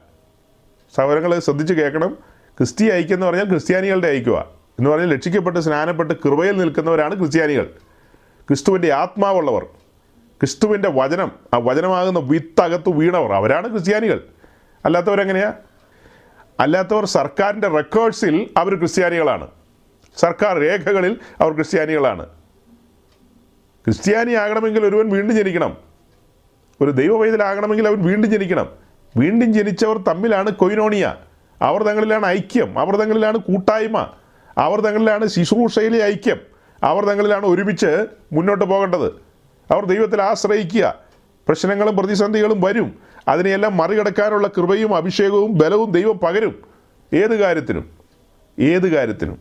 സഹോദരങ്ങൾ ശ്രദ്ധിച്ച് കേൾക്കണം. ക്രിസ്തീയ ഐക്യം എന്ന് പറഞ്ഞാൽ ക്രിസ്ത്യാനികളുടെ ഐക്യമാണ് എന്ന് പറഞ്ഞാൽ രക്ഷിക്കപ്പെട്ട് സ്നാനപ്പെട്ട് കൃപയിൽ നിൽക്കുന്നവരാണ് ക്രിസ്ത്യാനികൾ. ക്രിസ്തുവിന്റെ ആത്മാവുള്ളവർ ക്രിസ്തുവിന്റെ വചനം ആ വചനമാകുന്ന വിത്തകത്ത് വീണവർ അവരാണ് ക്രിസ്ത്യാനികൾ. അല്ലാത്തവരെങ്ങനെയാ? അല്ലാത്തവർ സർക്കാരിന്റെ റെക്കോർഡ്സിൽ അവർ ക്രിസ്ത്യാനികളാണ്. സർക്കാർ രേഖകളിൽ അവർ ക്രിസ്ത്യാനികളാണ്. ക്രിസ്ത്യാനിയാകണമെങ്കിൽ ഒരുവൻ വീണ്ടും ജനിക്കണം. ഒരു ദൈവവൈതലാകണമെങ്കിൽ അവൻ വീണ്ടും ജനിക്കണം. വീണ്ടും ജനിച്ചവർ തമ്മിലാണ് കൊയിനോണിയ. അവർ തങ്ങളിലാണ് ഐക്യം. അവർ തങ്ങളിലാണ് കൂട്ടായ്മ. അവർ തങ്ങളിലാണ് ശുശ്രൂഷയിലെ ഐക്യം. അവർ തങ്ങളിലാണ് ഒരുമിച്ച് മുന്നോട്ട് പോകേണ്ടത്. അവർ ദൈവത്തിൽ ആശ്രയിക്കുക. പ്രശ്നങ്ങളും പ്രതിസന്ധികളും വരും. അതിനെയെല്ലാം മറികടക്കാനുള്ള കൃപയും അഭിഷേകവും ബലവും ദൈവം പകരും. ഏത് കാര്യത്തിനും? ഏത് കാര്യത്തിനും?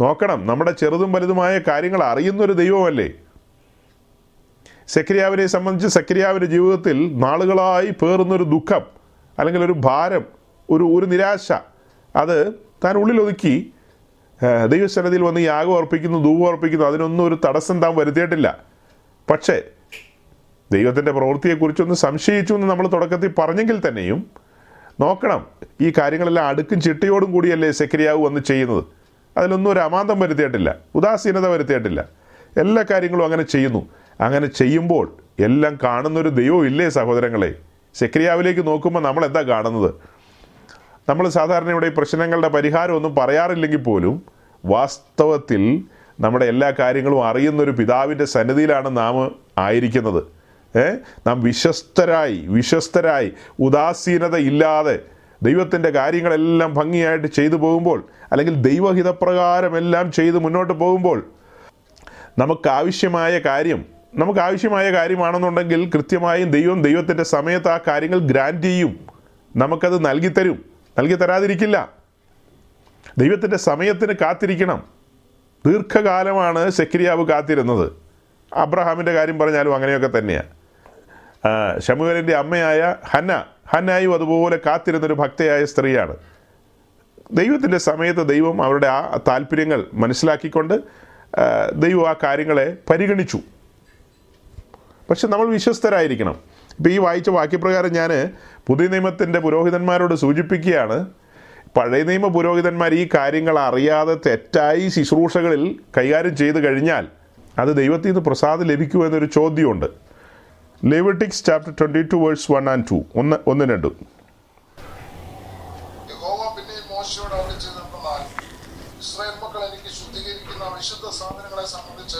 നോക്കണം. നമ്മുടെ ചെറുതും വലുതുമായ കാര്യങ്ങൾ അറിയുന്നൊരു ദൈവമല്ലേ? സെക്രിയാവിനെ സംബന്ധിച്ച് സെക്രിയാവിന്റെ ജീവിതത്തിൽ നാളുകളായി പേറുന്നൊരു ദുഃഖം അല്ലെങ്കിൽ ഒരു ഭാരം ഒരു ഒരു നിരാശ അത് താൻ ഉള്ളിലൊതുക്കി ദൈവസന്നിധിയിൽ വന്ന് യാഗം അർപ്പിക്കുന്നു ധൂപം അർപ്പിക്കുന്നു അതിനൊന്നും ഒരു തടസ്സം താൻ വരുത്തിയിട്ടില്ല. പക്ഷേ ദൈവത്തിന്റെ പ്രവൃത്തിയെക്കുറിച്ചൊന്ന് സംശയിച്ചു എന്ന് നമ്മൾ തുടക്കത്തിൽ പറഞ്ഞെങ്കിൽ തന്നെയും നോക്കണം ഈ കാര്യങ്ങളെല്ലാം അടുക്കും ചിട്ടയോടും കൂടിയല്ലേ സെക്രിയാവ് വന്ന് ചെയ്യുന്നത്. അതിലൊന്നും ഒരു അമാന്തം വരുത്തിയിട്ടില്ല ഉദാസീനത വരുത്തിയിട്ടില്ല. എല്ലാ കാര്യങ്ങളും അങ്ങനെ ചെയ്യുന്നു. അങ്ങനെ ചെയ്യുമ്പോൾ എല്ലാം കാണുന്നൊരു ദൈവം ഇല്ലേ സഹോദരങ്ങളെ? സെക്രിയാവിലേക്ക് നോക്കുമ്പോൾ നമ്മൾ എന്താ കാണുന്നത്? നമ്മൾ സാധാരണ ഇവിടെ ഈ പ്രശ്നങ്ങളുടെ പരിഹാരമൊന്നും പറയാറില്ലെങ്കിൽ പോലും വാസ്തവത്തിൽ നമ്മുടെ എല്ലാ കാര്യങ്ങളും അറിയുന്നൊരു പിതാവിന്റെ സന്നിധിയിലാണ് നാം ആയിരിക്കുന്നത്. ഏ? നാം വിശ്വസ്തരായി വിശ്വസ്തരായി ഉദാസീനത ഇല്ലാതെ ദൈവത്തിന്റെ കാര്യങ്ങളെല്ലാം ഭംഗിയായിട്ട് ചെയ്തു പോകുമ്പോൾ അല്ലെങ്കിൽ ദൈവഹിതപ്രകാരം എല്ലാം ചെയ്ത് മുന്നോട്ട് പോകുമ്പോൾ നമുക്കാവശ്യമായ കാര്യം നമുക്ക് ആവശ്യമായ കാര്യമാണെന്നുണ്ടെങ്കിൽ കൃത്യമായും ദൈവം ദൈവത്തിന്റെ സമയത്ത് ആ കാര്യങ്ങൾ ഗ്രാൻഡ് ചെയ്യും. നമുക്കത് നൽകിത്തരും നൽകി തരാതിരിക്കില്ല. ദൈവത്തിന്റെ സമയത്തിന് കാത്തിരിക്കണം. ദീർഘകാലമാണ് സെക്രിയാവ് കാത്തിരുന്നത്. അബ്രഹാമിന്റെ കാര്യം പറഞ്ഞാലും അങ്ങനെയൊക്കെ തന്നെയാണ് ഷമുവേലിന്റെ അമ്മയായ ഹന്ന ഹന്നായും അതുപോലെ കാത്തിരുന്നൊരു ഭക്തയായ സ്ത്രീയാണ്. ദൈവത്തിന്റെ സമയത്ത് ദൈവം അവരുടെ ആ താല്പര്യങ്ങൾ മനസ്സിലാക്കിക്കൊണ്ട് ദൈവം ആ കാര്യങ്ങളെ പരിഗണിച്ചു. പക്ഷെ നമ്മൾ വിശ്വസ്തരായിരിക്കണം. ഇപ്പോൾ ഈ വായിച്ച വാക്യപ്രകാരം ഞാൻ പുതിയ നിയമത്തിന്റെ പുരോഹിതന്മാരോട് സൂചിപ്പിക്കുകയാണ് പഴയ നിയമ പുരോഹിതന്മാർ ഈ കാര്യങ്ങൾ അറിയാതെ തെറ്റായി ശുശ്രൂഷകളിൽ കൈകാര്യം ചെയ്തു കഴിഞ്ഞാൽ അത് ദൈവത്തിൽ നിന്ന് പ്രസാദം ലഭിക്കുമോ എന്നൊരു ചോദ്യമുണ്ട്. Leviticus chapter twenty two verse one and two. ഒന്ന് ഒന്ന് രണ്ടും. യഹോവ പിന്നെ മോശയോട് അവിടെ ചെയ്തെന്നാൽ ഇസ്രായേൽ മക്കൾ എനിക്ക് ശുദ്ധീകരിക്കുന്ന വിശുദ്ധ സാധനങ്ങളെ സംബന്ധിച്ച്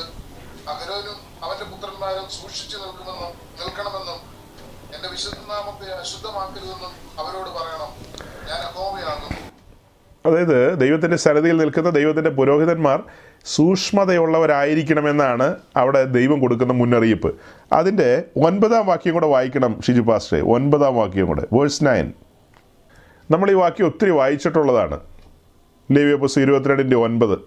അഹരോനും അവന്റെ പുത്രന്മാരും സൂക്ഷിച്ചു നിൽക്കുമെന്നും നിൽക്കണമെന്നും എന്റെ വിശുദ്ധ നാമത്തെ അശുദ്ധമാക്കരുതെന്നും അവരോട് ഞാൻ അതായത് ദൈവത്തിന്റെ സന്നിധിയിൽ നിൽക്കുന്ന ദൈവത്തിന്റെ പുരോഹിതന്മാർ സൂക്ഷ്മതയുള്ളവരായിരിക്കണമെന്നാണ് അവിടെ ദൈവം കൊടുക്കുന്ന മുന്നറിയിപ്പ്. അതിന്റെ ഒൻപതാം വാക്യം കൂടെ വായിക്കണം ഷിജു പാസ്റ്ററെ. ഒൻപതാം വാക്യം കൂടെ. Verse nine. നമ്മൾ ഈ വാക്യം ഒത്തിരി വായിച്ചിട്ടുള്ളതാണ്. ലേവ്യപ്പസ് ഇരുപത്തിരണ്ടിന്റെ ഒൻപത്.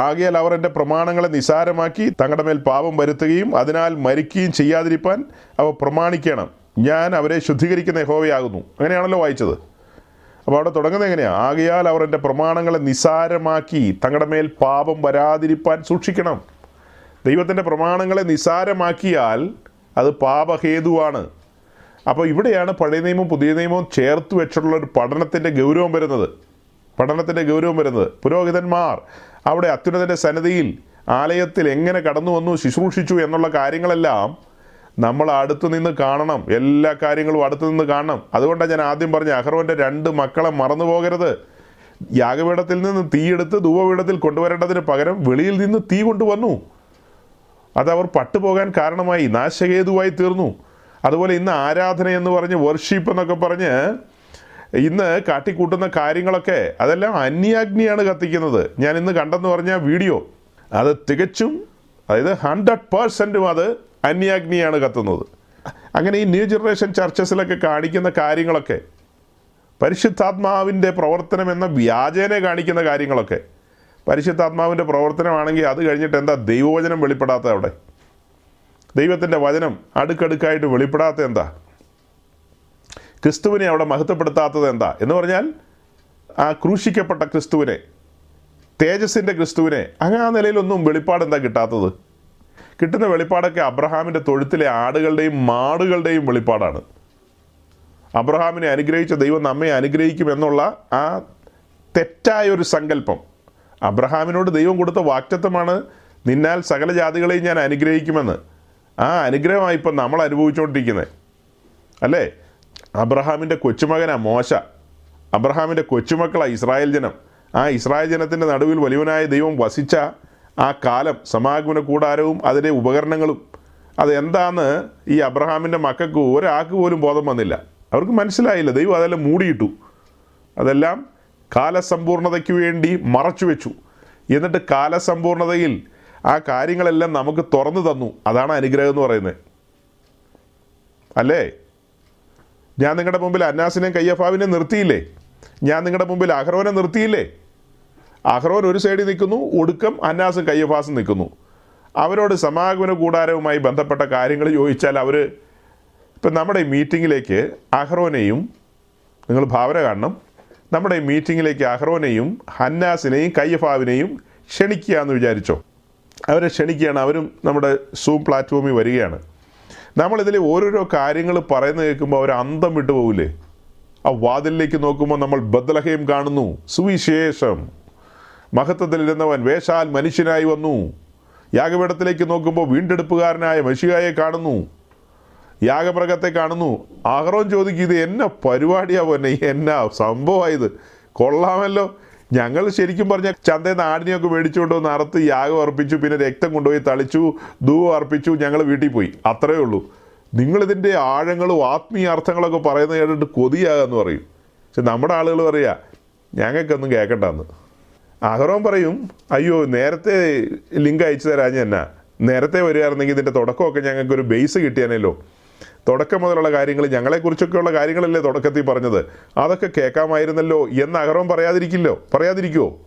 ആകയാൽ അവർ എന്റെ പ്രമാണങ്ങളെ നിസാരമാക്കി തങ്ങളുടെ മേൽ പാപം വരുത്തുകയും അതിനാൽ മരിക്കുകയും ചെയ്യാതിരിപ്പാൻ അവ പ്രമാണിക്കണം. ഞാൻ അവരെ ശുദ്ധീകരിക്കുന്ന യഹോവയാകുന്നു. അങ്ങനെയാണല്ലോ വായിച്ചത്. അപ്പോൾ അവിടെ തുടങ്ങുന്നത് എങ്ങനെയാണ് ആകയാൽ അവർ എന്റെ പ്രമാണങ്ങളെ നിസാരമാക്കി തങ്ങളുടെ മേൽ പാപം വരാതിരിപ്പാൻ സൂക്ഷിക്കണം. ദൈവത്തിന്റെ പ്രമാണങ്ങളെ നിസാരമാക്കിയാൽ അത് പാപഹേതുവാണ്. അപ്പോൾ ഇവിടെയാണ് പഴയ നിയമവും പുതിയ നിയമവും ചേർത്ത് വെച്ചിട്ടുള്ള ഒരു പഠനത്തിന്റെ ഗൗരവം വരുന്നത്. പഠനത്തിന്റെ ഗൗരവം വരുന്നത്. പുരോഹിതന്മാർ അവിടെ അത്യുന്നതന്റെ സന്നിധിയിൽ ആലയത്തിൽ എങ്ങനെ കടന്നു വന്നു ശുശ്രൂഷിച്ചു എന്നുള്ള കാര്യങ്ങളെല്ലാം നമ്മൾ അടുത്ത് നിന്ന് കാണണം. എല്ലാ കാര്യങ്ങളും അടുത്ത് നിന്ന് കാണണം. അതുകൊണ്ടാണ് ഞാൻ ആദ്യം പറഞ്ഞ അഹ്റോന്റെ രണ്ട് മക്കളെ മറന്നു പോകരുത്. യാഗപീഠത്തിൽ നിന്ന് തീയെടുത്ത് ധൂപപീഠത്തിൽ കൊണ്ടുവരേണ്ടതിന് പകരം വെളിയിൽ നിന്ന് തീ കൊണ്ടുവന്നു. അതവർ പട്ടുപോകാൻ കാരണമായി നാശകേതുവായി തീർന്നു. അതുപോലെ ഇന്ന് ആരാധന എന്ന് പറഞ്ഞ് വർഷിപ്പ് എന്നൊക്കെ പറഞ്ഞ് ഇന്ന് കാട്ടിക്കൂട്ടുന്ന കാര്യങ്ങളൊക്കെ അതെല്ലാം അന്യാഗ്നിയാണ് കത്തിക്കുന്നത്. ഞാൻ ഇന്ന് കണ്ടെന്ന് പറഞ്ഞ വീഡിയോ അത് തികച്ചും അതായത് ഹൺഡ്രഡ് പേഴ്സന്റും അത് അന്യാഗ്നിയാണ് കത്തുന്നത്. അങ്ങനെ ഈ ന്യൂ ജനറേഷൻ ചർച്ചസിലൊക്കെ കാണിക്കുന്ന കാര്യങ്ങളൊക്കെ പരിശുദ്ധാത്മാവിന്റെ പ്രവർത്തനം എന്ന വ്യാജേനെ കാണിക്കുന്ന കാര്യങ്ങളൊക്കെ പരിശുദ്ധാത്മാവിന്റെ പ്രവർത്തനമാണെങ്കിൽ അത് കഴിഞ്ഞിട്ട് എന്താ ദൈവവചനം വെളിപ്പെടാത്ത അവിടെ? ദൈവത്തിന്റെ വചനം അടുക്കടുക്കായിട്ട് വെളിപ്പെടാത്ത എന്താ? ക്രിസ്തുവിനെ അവിടെ മഹത്വപ്പെടുത്താത്തത് എന്താ? എന്ന് പറഞ്ഞാൽ ആ ക്രൂശിക്കപ്പെട്ട ക്രിസ്തുവിനെ തേജസ്സിന്റെ ക്രിസ്തുവിനെ അങ്ങനെ ആ നിലയിലൊന്നും വെളിപ്പാട് എന്താ കിട്ടാത്തത്? കിട്ടുന്ന വെളിപ്പാടൊക്കെ അബ്രഹാമിന്റെ തൊഴുത്തിലെ ആടുകളുടെയും മാടുകളുടെയും വെളിപ്പാടാണ്. അബ്രഹാമിനെ അനുഗ്രഹിച്ച ദൈവം നമ്മെ അനുഗ്രഹിക്കും എന്നുള്ള ആ തെറ്റായ ഒരു സങ്കല്പം. അബ്രഹാമിനോട് ദൈവം കൊടുത്ത വാക്റ്റത്വമാണ് നിന്നാൽ സകല ജാതികളെയും ഞാൻ അനുഗ്രഹിക്കുമെന്ന്. ആ അനുഗ്രഹമാണ് ഇപ്പം നമ്മൾ അനുഭവിച്ചുകൊണ്ടിരിക്കുന്നത് അല്ലേ? അബ്രഹാമിന്റെ കൊച്ചുമകനാ മോശ. അബ്രഹാമിന്റെ കൊച്ചുമക്കളാണ് ഇസ്രായേൽ ജനം. ആ ഇസ്രായേൽ ജനത്തിന്റെ നടുവിൽ വലിയവനായ ദൈവം വസിച്ച ആ കാലം സമാഗമന കൂടാരവും അതിന്റെ ഉപകരണങ്ങളും അതെന്താന്ന് ഈ അബ്രഹാമിന്റെ മക്കൾക്ക് ഒരാൾക്ക് പോലും ബോധം വന്നില്ല. അവർക്ക് മനസ്സിലായില്ല. ദൈവം അതെല്ലാം മൂടിയിട്ടു. അതെല്ലാം കാലസമ്പൂർണതയ്ക്ക് വേണ്ടി മറച്ചു വെച്ചു. എന്നിട്ട് കാലസമ്പൂർണതയിൽ ആ കാര്യങ്ങളെല്ലാം നമുക്ക് തുറന്നു തന്നു. അതാണ് അനുഗ്രഹം എന്ന് പറയുന്നത്. അല്ലേ? ഞാൻ നിങ്ങളുടെ മുമ്പിൽ അന്നാസിനെയും കയ്യഫാവിനെ നിർത്തിയില്ലേ? ഞാൻ നിങ്ങളുടെ മുമ്പിൽ അഹ്റോനെ നിർത്തിയില്ലേ? അഹ്റോൻ ഒരു സൈഡിൽ നിൽക്കുന്നു ഒടുക്കം അന്നാസും കയ്യഫാസും നിൽക്കുന്നു. അവരോട് സമാഗമന കൂടാരവുമായി ബന്ധപ്പെട്ട കാര്യങ്ങൾ ചോദിച്ചാൽ അവർ ഇപ്പം നമ്മുടെ മീറ്റിങ്ങിലേക്ക് അഹ്റോനെയും നിങ്ങൾ ഭാവന കാണണം നമ്മുടെ മീറ്റിങ്ങിലേക്ക് അഹ്റോനെയും ഹന്നാസിനെയും കയ്യഫാവിനെയും ക്ഷണിക്കുക എന്ന് വിചാരിച്ചോ? അവരെ ക്ഷണിക്കുകയാണ് അവരും നമ്മുടെ സൂം പ്ലാറ്റ്ഫോമിൽ വരികയാണ്. നമ്മളിതിൽ ഓരോരോ കാര്യങ്ങൾ പറയുന്നത് കേൾക്കുമ്പോൾ അവർ അന്തം വിട്ടു പോകില്ലേ ആ വാതിലിലേക്ക് നോക്കുമ്പോൾ നമ്മൾ ബദലഹയും കാണുന്നു. സുവിശേഷം. മഹത്വത്തിലിരുന്നവൻ വേഷാൽ മനുഷ്യനായി വന്നു. യാഗപീഠത്തിലേക്ക് നോക്കുമ്പോൾ വീണ്ടെടുപ്പുകാരനായ മഷിയായെ കാണുന്നു. യാഗമൃഗത്തെ കാണുന്നു. അഹ്റോൻ ചോദിക്കും ഇത് എന്ന പരിപാടിയാ എന്നെ എന്നാ സംഭവമായത് കൊള്ളാമല്ലോ. ഞങ്ങൾ ശരിക്കും പറഞ്ഞ ചന്തയിൽ ആടിനെയൊക്കെ മേടിച്ചുകൊണ്ട് വന്ന് അറുത്ത് യാഗം അർപ്പിച്ചു പിന്നെ രക്തം കൊണ്ടുപോയി തളിച്ചു ധൂവം അർപ്പിച്ചു ഞങ്ങൾ വീട്ടിൽ പോയി. അത്രയേ ഉള്ളൂ. നിങ്ങളിതിന്റെ ആഴങ്ങളും ആത്മീയ അർത്ഥങ്ങളൊക്കെ പറയുന്നത് കേട്ടിട്ട് കൊതിയാകാന്ന് പറയും. പക്ഷെ നമ്മുടെ ആളുകൾ പറയുക ഞങ്ങൾക്കൊന്നും കേൾക്കണ്ടെന്ന്. അഹറോൻ പറയും അയ്യോ നേരത്തെ ലിങ്ക് അയച്ചു തരാൻ എന്നാ? നേരത്തെ വരികയായിരുന്നെങ്കിൽ ഇതിന്റെ തുടക്കമൊക്കെ ഞങ്ങൾക്ക് ഒരു ബേസ് കിട്ടിയാനല്ലോ തുടക്കം മുതലുള്ള കാര്യങ്ങൾ ഞങ്ങളെക്കുറിച്ചൊക്കെയുള്ള കാര്യങ്ങളല്ലേ തുടക്കത്തിൽ പറഞ്ഞത്? അതൊക്കെ കേൾക്കാമായിരുന്നല്ലോ എന്ന് അഹറോൻ പറയാതിരിക്കില്ലോ? പറയാതിരിക്കുമോ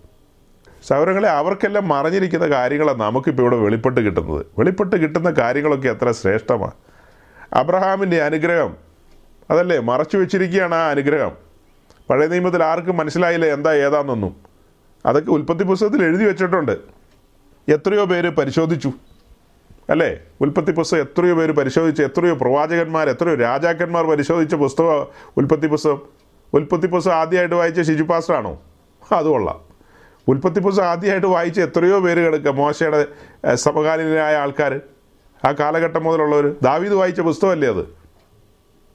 സൗരങ്ങളെ അവർക്കെല്ലാം മറഞ്ഞിരിക്കുന്ന കാര്യങ്ങളാണ് നമുക്കിപ്പോൾ ഇവിടെ വെളിപ്പെട്ട് കിട്ടുന്നത്. വെളിപ്പെട്ട് കിട്ടുന്ന കാര്യങ്ങളൊക്കെ എത്ര ശ്രേഷ്ഠമാണ് അബ്രഹാമിന്റെ അനുഗ്രഹം. അതല്ലേ? മറച്ചു വെച്ചിരിക്കുകയാണ് ആ അനുഗ്രഹം. പഴയ നിയമത്തിൽ ആർക്കും മനസ്സിലായില്ല എന്താ ഏതാണെന്നൊന്നും അതൊക്കെ ഉൽപ്പത്തി പുസ്തകത്തിൽ എഴുതി വെച്ചിട്ടുണ്ട്. എത്രയോ പേര് പരിശോധിച്ചു. അല്ലേ? ഉൽപ്പത്തി പുസ്തകം എത്രയോ പേര് പരിശോധിച്ച് എത്രയോ പ്രവാചകന്മാർ എത്രയോ രാജാക്കന്മാർ പരിശോധിച്ച പുസ്തകം ഉൽപ്പത്തി പുസ്തകം. ഉൽപ്പത്തി പുസ്തകം ആദ്യമായിട്ട് വായിച്ച ഷിജു പാസ്റ്ററാണോ അത് കൊള്ളാം. ഉൽപ്പത്തി പുസ്തകം ആദ്യമായിട്ട് വായിച്ച എത്രയോ പേര് കിടക്കുക മോശയുടെ സമകാലീനരായ ആൾക്കാർ ആ കാലഘട്ടം മുതലുള്ളവർ ദാവീദ് വായിച്ച പുസ്തകമല്ലേ അത്?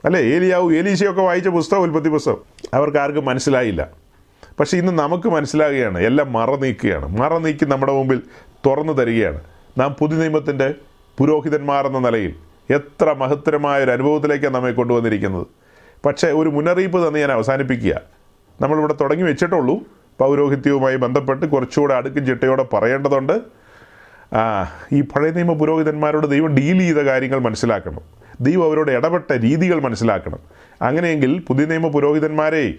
അല്ലേ? ഏലിയാവും ഏലീശയൊക്കെ വായിച്ച പുസ്തകം ഉൽപ്പത്തി പുസ്തകം. അവർക്ക് ആർക്കും മനസ്സിലായില്ല. പക്ഷേ ഇന്ന് നമുക്ക് മനസ്സിലാകുകയാണ് എല്ലാം മറ നീക്കുകയാണ് മറ നീക്കി നമ്മുടെ മുമ്പിൽ തുറന്നു തരികയാണ്. നാം പുതു നിയമത്തിന്റെ പുരോഹിതന്മാർ എന്ന നിലയിൽ എത്ര മഹത്തരമായ ഒരു അനുഭവത്തിലേക്കാണ് നമ്മെ കൊണ്ടുവന്നിരിക്കുന്നത്. പക്ഷേ ഒരു മുന്നറിയിപ്പ് തന്നെ ഞാൻ അവസാനിപ്പിക്കുക. നമ്മളിവിടെ തുടങ്ങി വെച്ചിട്ടുള്ളൂ. പൗരോഹിത്യവുമായി ബന്ധപ്പെട്ട് കുറച്ചുകൂടെ അടുക്കും ചിട്ടയോടെ പറയേണ്ടതുണ്ട്. ഈ പഴയ നിയമ പുരോഹിതന്മാരോട് ദൈവം ഡീൽ ചെയ്ത കാര്യങ്ങൾ മനസ്സിലാക്കണം. ദൈവം അവരോട് ഇടപെട്ട രീതികൾ മനസ്സിലാക്കണം. അങ്ങനെയെങ്കിൽ പുതിയ നിയമ പുരോഹിതന്മാരെ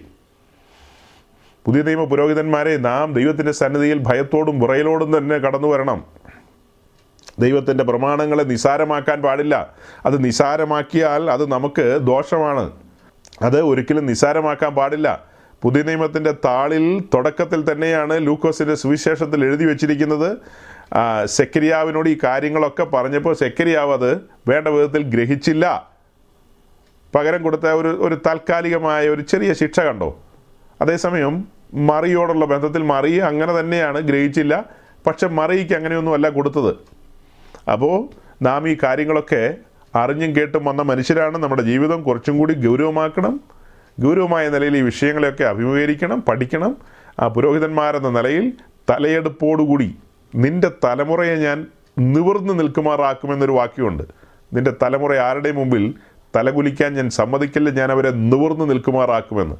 പുതിയ നിയമ പുരോഹിതന്മാരെ നാം ദൈവത്തിന്റെ സന്നിധിയിൽ ഭയത്തോടും വിറയലോടും തന്നെ കടന്നു വരണം. ദൈവത്തിന്റെ പ്രമാണങ്ങളെ നിസാരമാക്കാൻ പാടില്ല. അത് നിസാരമാക്കിയാൽ അത് നമുക്ക് ദോഷമാണ്. അത് ഒരിക്കലും നിസാരമാക്കാൻ പാടില്ല. പുതിയ നിയമത്തിന്റെ താളിൽ തുടക്കത്തിൽ തന്നെയാണ് ലൂക്കോസിന്റെ സുവിശേഷത്തിൽ എഴുതി വെച്ചിരിക്കുന്നത്. സെക്കരിയാവിനോട് ഈ കാര്യങ്ങളൊക്കെ പറഞ്ഞപ്പോൾ സെക്കരിയാവ് അത് വേണ്ട വിധത്തിൽ ഗ്രഹിച്ചില്ല. പകരം കൊടുത്ത ഒരു ഒരു താൽക്കാലികമായ ഒരു ചെറിയ ശിക്ഷ കണ്ടോ? അതേസമയം മറിയോടുള്ള ബന്ധത്തിൽ മറി അങ്ങനെ തന്നെയാണ് ഗ്രഹിച്ചില്ല. പക്ഷെ മറിയ്ക്ക് അങ്ങനെയൊന്നുമല്ല കൊടുത്തത്. അപ്പോൾ നാം ഈ കാര്യങ്ങളൊക്കെ അറിഞ്ഞും കേട്ടും വന്ന മനുഷ്യരാണ്. നമ്മുടെ ജീവിതം കുറച്ചും കൂടി ഗൗരവമാക്കണം. ഗൗരവമായ നിലയിൽ ഈ വിഷയങ്ങളെയൊക്കെ അഭിമുഖീകരിക്കണം പഠിക്കണം. ആ പുരോഹിതന്മാരെന്ന നിലയിൽ തലയെടുപ്പോടുകൂടി നിന്റെ തലമുറയെ ഞാൻ നിവർന്നു നിൽക്കുമാറാക്കുമെന്നൊരു വാക്യമുണ്ട്. നിന്റെ തലമുറ ആരുടെ മുമ്പിൽ തലകുലിക്കാൻ ഞാൻ സമ്മതിക്കില്ല ഞാൻ അവരെ നിവർന്നു നിൽക്കുമാറാക്കുമെന്ന്.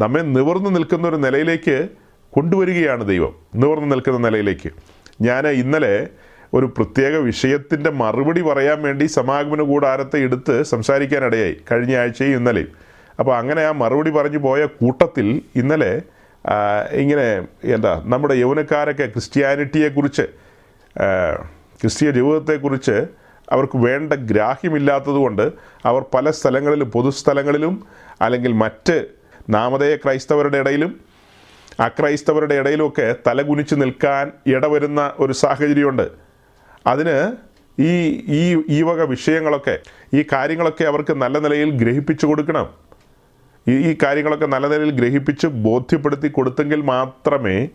നമ്മെ നിവർന്നു നിൽക്കുന്ന ഒരു നിലയിലേക്ക് കൊണ്ടുവരികയാണ് ദൈവം. നിവർന്നു നിൽക്കുന്ന നിലയിലേക്ക്. ഞാൻ ഇന്നലെ ഒരു പ്രത്യേക വിഷയത്തിന്റെ മറുപടി പറയാൻ വേണ്ടി സമാഗമന കൂടാരത്തെ എടുത്ത് സംസാരിക്കാനിടയായി കഴിഞ്ഞ ആഴ്ചയും ഇന്നലെയും. അപ്പോൾ അങ്ങനെ ആ മറുപടി പറഞ്ഞു പോയ കൂട്ടത്തിൽ ഇന്നലെ ഇങ്ങനെ എന്താ നമ്മുടെ യൗവനക്കാരൊക്കെ ക്രിസ്ത്യാനിറ്റിയെക്കുറിച്ച് ക്രിസ്തീയ ജീവിതത്തെക്കുറിച്ച് അവർക്ക് വേണ്ട ഗ്രാഹ്യമില്ലാത്തതുകൊണ്ട് അവർ പല സ്ഥലങ്ങളിലും പൊതുസ്ഥലങ്ങളിലും അല്ലെങ്കിൽ മറ്റ് നാമധേയ ക്രൈസ്തവരുടെ ഇടയിലും അക്രൈസ്തവരുടെ ഇടയിലുമൊക്കെ തലകുനിച്ച് നിൽക്കാൻ ഇടവരുന്ന ഒരു സാഹചര്യമുണ്ട്. അതിന് ഈ ഈ ഈ വക വിഷയങ്ങളൊക്കെ ഈ കാര്യങ്ങളൊക്കെ അവർക്ക് നല്ല നിലയിൽ ഗ്രഹിപ്പിച്ചു കൊടുക്കണം. ഈ ഈ കാര്യങ്ങളൊക്കെ നല്ല നിലയിൽ ഗ്രഹിപ്പിച്ച് ബോധ്യപ്പെടുത്തി കൊടുത്തെങ്കിൽ മാത്രമേ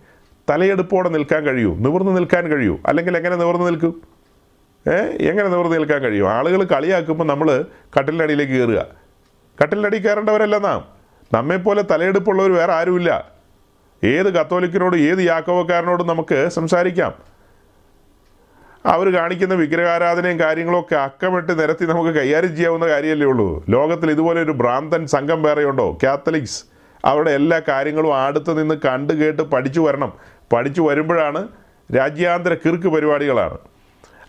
തലയെടുപ്പോടെ നിൽക്കാൻ കഴിയൂ നിവർന്നു നിൽക്കാൻ കഴിയൂ. അല്ലെങ്കിൽ എങ്ങനെ നിവർന്നു നിൽക്കും? ഏ? എങ്ങനെ നിവർന്നു നിൽക്കാൻ കഴിയും? ആളുകൾ കളിയാക്കുമ്പോൾ നമ്മൾ കട്ടിലിനടിയിലേക്ക് കയറുക. കട്ടിലിനടി കയറേണ്ടവരല്ല നാം. നമ്മെപ്പോലെ തലയെടുപ്പുള്ളവർ വേറെ ആരുമില്ല. ഏത് കത്തോലിക്കനോടും ഏത് യാക്കോവക്കാരനോടും നമുക്ക് സംസാരിക്കാം. അവർ കാണിക്കുന്ന വിഗ്രഹാരാധനയും കാര്യങ്ങളൊക്കെ അക്കമിട്ട് നിരത്തി നമുക്ക് കൈകാര്യം ചെയ്യാവുന്ന കാര്യമല്ലേ ഉള്ളൂ. ലോകത്തിൽ ഇതുപോലെ ഒരു ഭ്രാന്തൻ സംഘം വേറെയുണ്ടോ? കാത്തലിക്സ് അവരുടെ എല്ലാ കാര്യങ്ങളും അടുത്ത് നിന്ന് കണ്ടു കേട്ട് പഠിച്ചു വരണം. പഠിച്ചു വരുമ്പോഴാണ് രാജ്യാന്തര കിർക്ക് പരിപാടികളാണ്.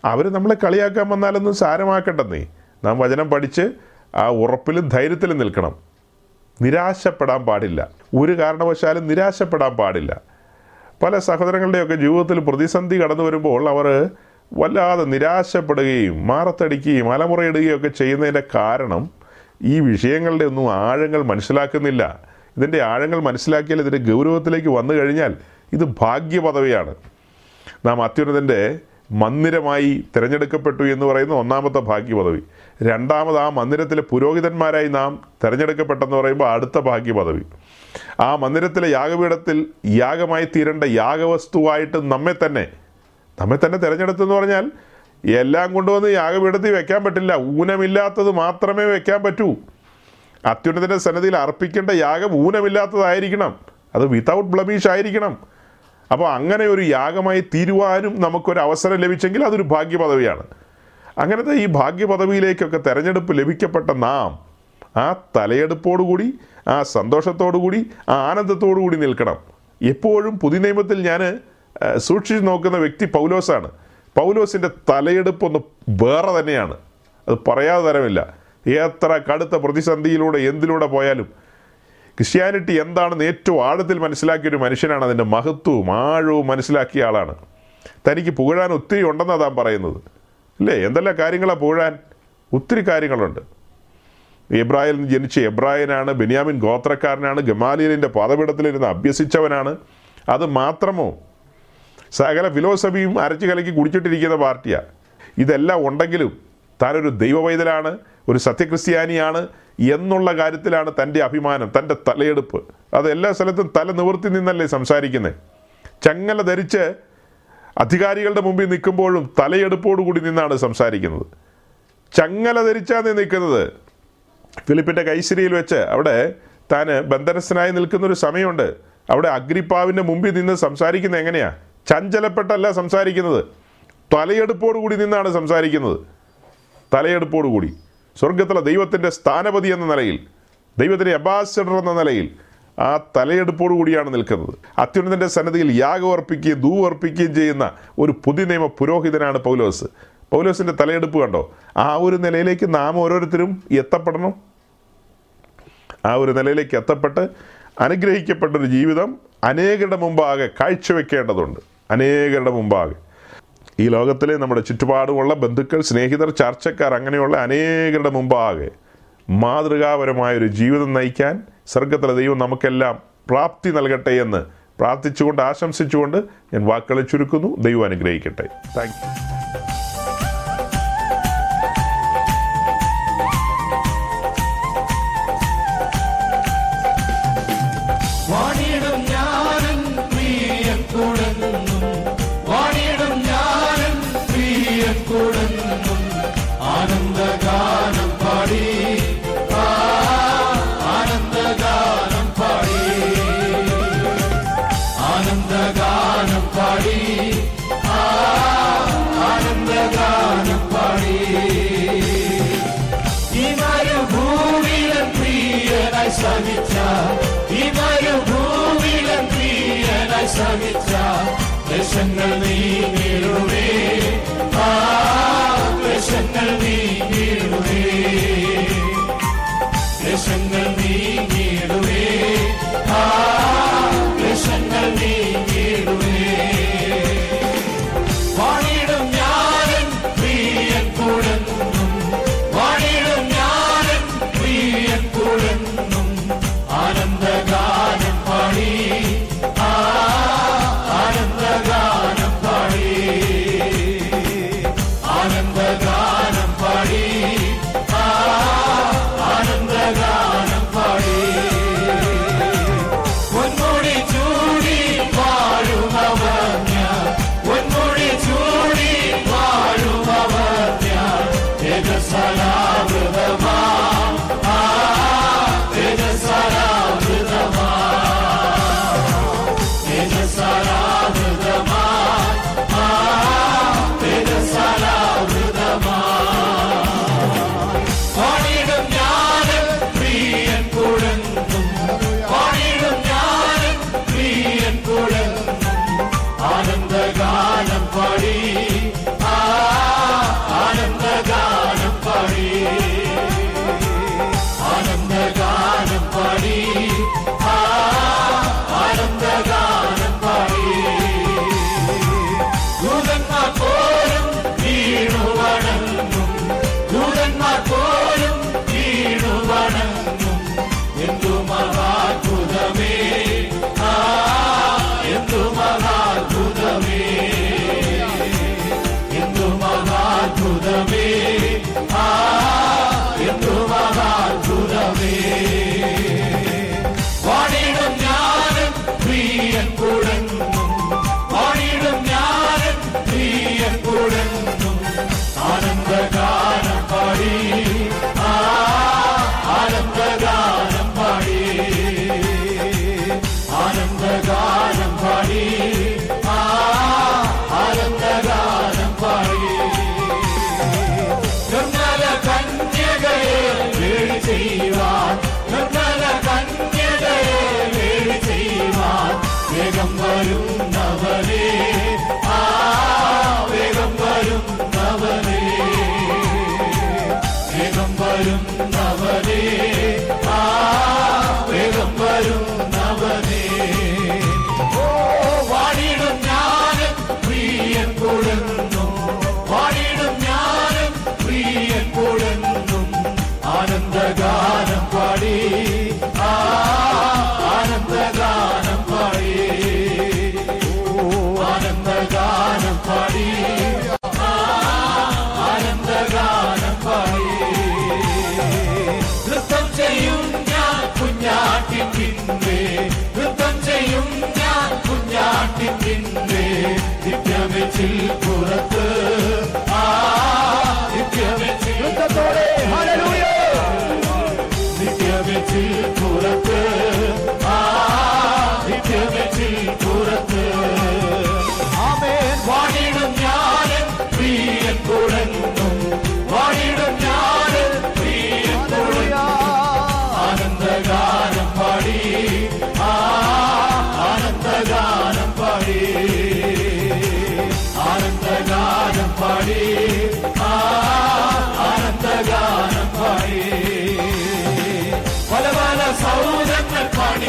അവർ നമ്മളെ കളിയാക്കാൻ വന്നാലൊന്നും സാരമാക്കണ്ടെന്നേ. നാം വചനം പഠിച്ച് ആ ഉറപ്പിലും ധൈര്യത്തിലും നിൽക്കണം. നിരാശപ്പെടാൻ പാടില്ല. ഒരു കാരണവശാലും നിരാശപ്പെടാൻ പാടില്ല. പല സഹോദരങ്ങളുടെയൊക്കെ ജീവിതത്തിൽ പ്രതിസന്ധി കടന്നു വരുമ്പോൾ അവർ വല്ലാതെ നിരാശപ്പെടുകയും മാറത്തടിക്കുകയും അലമുറയിടുകയും ഒക്കെ ചെയ്യുന്നതിന്റെ കാരണം ഈ വിഷയങ്ങളുടെ ഒന്നും ആഴങ്ങൾ മനസ്സിലാക്കുന്നില്ല. ഇതിന്റെ ആഴങ്ങൾ മനസ്സിലാക്കിയാൽ ഇതിന്റെ ഗൗരവത്തിലേക്ക് വന്നു കഴിഞ്ഞാൽ ഇത് ഭാഗ്യപദവിയാണ്. നാം അത്യുന്നതന്റെ മന്ദിരമായി തിരഞ്ഞെടുക്കപ്പെട്ടു എന്ന് പറയുന്ന ഒന്നാമത്തെ ഭാഗ്യപദവി. രണ്ടാമത് ആ മന്ദിരത്തിലെ പുരോഹിതന്മാരായി നാം തിരഞ്ഞെടുക്കപ്പെട്ടെന്ന് പറയുമ്പോൾ അടുത്ത ഭാഗ്യ പദവി ആ മന്ദിരത്തിലെ യാഗപീഠത്തിൽ യാഗമായി തീരേണ്ട യാഗവസ്തുവായിട്ട് നമ്മെ തന്നെ നമ്മെ തന്നെ തിരഞ്ഞെടുത്തെന്ന് പറഞ്ഞാൽ എല്ലാം കൊണ്ടുവന്ന് യാഗപീഠത്തിൽ വെക്കാൻ പറ്റില്ല. ഊനമില്ലാത്തത് മാത്രമേ വെക്കാൻ പറ്റൂ. അത്യുന്നതന്റെ സന്നദ്ധിയിൽ അർപ്പിക്കേണ്ട യാഗം ഊനമില്ലാത്തതായിരിക്കണം. അത് വിതൗട്ട് ബ്ലമീഷ് ആയിരിക്കണം. അപ്പോൾ അങ്ങനെ ഒരു യാഗമായി തീരുവാനും നമുക്കൊരു അവസരം ലഭിച്ചെങ്കിൽ അതൊരു ഭാഗ്യപദവിയാണ്. അങ്ങനത്തെ ഈ ഭാഗ്യപദവിയിലേക്കൊക്കെ തെരഞ്ഞെടുപ്പ് ലഭിക്കപ്പെട്ട നാം ആ തലയെടുപ്പോടുകൂടി ആ സന്തോഷത്തോടുകൂടി ആ ആനന്ദത്തോടുകൂടി നിൽക്കണം. എപ്പോഴും പുതിയ നിയമത്തിൽ ഞാൻ സൂക്ഷിച്ചു നോക്കുന്ന വ്യക്തി പൗലോസാണ്. പൗലോസിന്റെ തലയെടുപ്പൊന്ന് വേറെ തന്നെയാണ്. അത് പറയാതെ തരമില്ല. എത്ര കടുത്ത പ്രതിസന്ധിയിലൂടെ എന്തിലൂടെ പോയാലും ക്രിസ്ത്യാനിറ്റി എന്താണെന്ന് ഏറ്റവും ആഴത്തിൽ മനസ്സിലാക്കിയ ഒരു മനുഷ്യനാണ്. അതിന്റെ മഹത്വവും ആഴവും മനസ്സിലാക്കിയ ആളാണ്. തനിക്ക് പുകഴാൻ ഒത്തിരി ഉണ്ടെന്നാണ് താൻ പറയുന്നത്. അല്ലേ എന്തെല്ലാം കാര്യങ്ങളാണ് പോഴാൻ? ഒത്തിരി കാര്യങ്ങളുണ്ട്. എബ്രാഹിൽ ജനിച്ച എബ്രാഹിനാണ് ബെന്യാമിൻ ഗോത്രക്കാരനാണ് ഗമാലിയലിന്റെ പാതപീഠത്തിലിരുന്ന് അഭ്യസിച്ചവനാണ്. അത് മാത്രമോ? സകല ഫിലോസഫിയും അരച്ചു കലക്കി കുടിച്ചിട്ടിരിക്കുന്ന പാർട്ടിയാണ് ഇതെല്ലാം ഉണ്ടെങ്കിലും താനൊരു ദൈവവൈതലാണ് ഒരു സത്യക്രിസ്ത്യാനിയാണ് എന്നുള്ള കാര്യത്തിലാണ് തന്റെ അഭിമാനം തന്റെ തലയെടുപ്പ്. അത് എല്ലാ സ്ഥലത്തും തല നിവർത്തി നിന്നല്ലേ സംസാരിക്കുന്നത് ചങ്ങല ധരിച്ച് അധികാരികളുടെ മുമ്പിൽ നിൽക്കുമ്പോഴും തലയെടുപ്പോടുകൂടി നിന്നാണ് സംസാരിക്കുന്നത്. ചങ്ങല ധരിച്ചാണ് നിൽക്കുന്നത്. ഫിലിപ്പിന്റെ കൈശിരിയിൽ വെച്ച് അവിടെ താൻ ബന്ധനസ്ഥനായി നിൽക്കുന്നൊരു സമയമുണ്ട്. അവിടെ അഗ്രിപ്പാവിന്റെ മുമ്പിൽ നിന്ന് സംസാരിക്കുന്നത് എങ്ങനെയാണ് ചഞ്ചലപ്പെട്ടല്ല സംസാരിക്കുന്നത്. തലയെടുപ്പോടുകൂടി നിന്നാണ് സംസാരിക്കുന്നത്. തലയെടുപ്പോടുകൂടി. സ്വർഗത്തിലെ ദൈവത്തിന്റെ സ്ഥാനപതി എന്ന നിലയിൽ ദൈവത്തിന്റെ അബാസിഡർ എന്ന നിലയിൽ ആ തലയെടുപ്പോടു കൂടിയാണ് നിൽക്കുന്നത്. അത്യുന്നതന്റെ സന്നദ്ധിയിൽ യാഗം അർപ്പിക്കുകയും ധൂവ് അർപ്പിക്കുകയും ചെയ്യുന്ന ഒരു പുതിയ പുരോഹിതനാണ് പൗലോസ്. പൗലോസിന്റെ തലയെടുപ്പ് കണ്ടോ? ആ ഒരു നിലയിലേക്ക് നാം ഓരോരുത്തരും എത്തപ്പെടണം. ആ ഒരു നിലയിലേക്ക് എത്തപ്പെട്ട് അനുഗ്രഹിക്കപ്പെട്ട ഒരു ജീവിതം അനേകരുടെ മുമ്പാകെ കാഴ്ചവെക്കേണ്ടതുണ്ട്. അനേകരുടെ മുമ്പാകെ. ഈ ലോകത്തിലെ നമ്മുടെ ചുറ്റുപാടുമുള്ള ബന്ധുക്കൾ സ്നേഹിതർ ചർച്ചക്കാർ അങ്ങനെയുള്ള അനേകരുടെ മുമ്പാകെ മാതൃകാപരമായ ഒരു ജീവിതം നയിക്കാൻ സ്വർഗത്തിലെ ദൈവം നമുക്കെല്ലാം പ്രാപ്തി നൽകട്ടെ എന്ന് പ്രാർത്ഥിച്ചുകൊണ്ട് ആശംസിച്ചുകൊണ്ട് ഞാൻ വാക്കുകളെ ചുരുക്കുന്നു. ദൈവം അനുഗ്രഹിക്കട്ടെ. താങ്ക് సమిత్ర దర్శనల్ నీ నీరువే ఆ దర్శనల్ నీ నీరువే കുഞ്ഞാട്ടിപ്പിന്റെ ദിവ്യമെച്ചിൽ പുറത്ത് ആ ദിവ്യമെച്ചിൽ ദിവ്യമെച്ചിൽ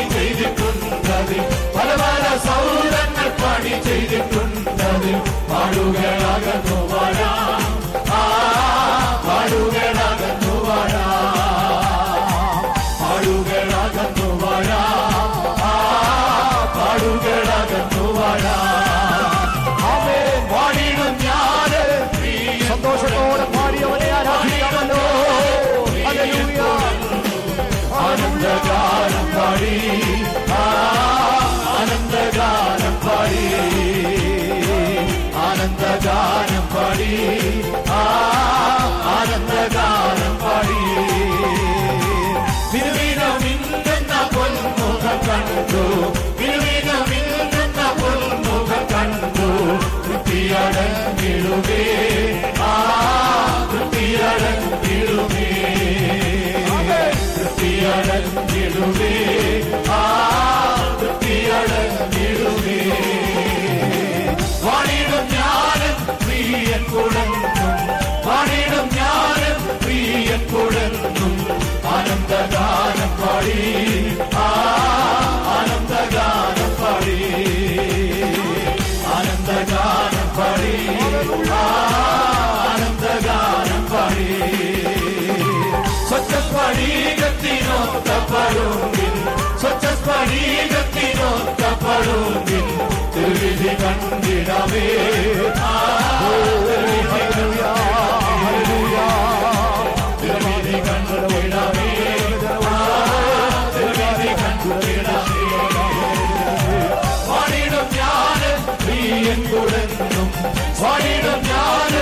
പാടി ചെയ്തിട്ടുണ്ടതിൽ. പല പല സൗരങ്ങൾ പാടി ചെയ്തിട്ടുണ്ടതിൽ. പാടുകളാകുന്നു വരാ പാടുകളാകുന്നു വരാ പാടുകളാകുന്നു വരാ പാടുകളാകുന്നു വരാ വിടുവേ ആ തൃപ്തിയടങ്ങിടുവേ വാണിടും ഞാനും പ്രിയ കുഴങ്ങും വാണിടും ഞാനും പ്രിയ കുഴങ്ങും ആനന്ദഗാനം പാടി. ആ ആനന്ദഗാനം പാടി. ആനന്ദഗാനം പാടി. ആനന്ദഗാനം പാടി. സ്വച്ഛ പാടി സ്വച്ഛസ്ഫടികത്തിനൊത്തപ്പെടുന്നിൻ സ്വച്ഛസ്ഫടികത്തിനൊത്തപ്പെടുന്നിൻ തിരുവിധി കണ്ടിടമേ തിരുവിധി കണ്ടിടമേ തിരുവിധി കണ്ടിടമേ വാണിടും ഞാൻ നീ എൻകുടങ്ങും വാണിടും ഞാൻ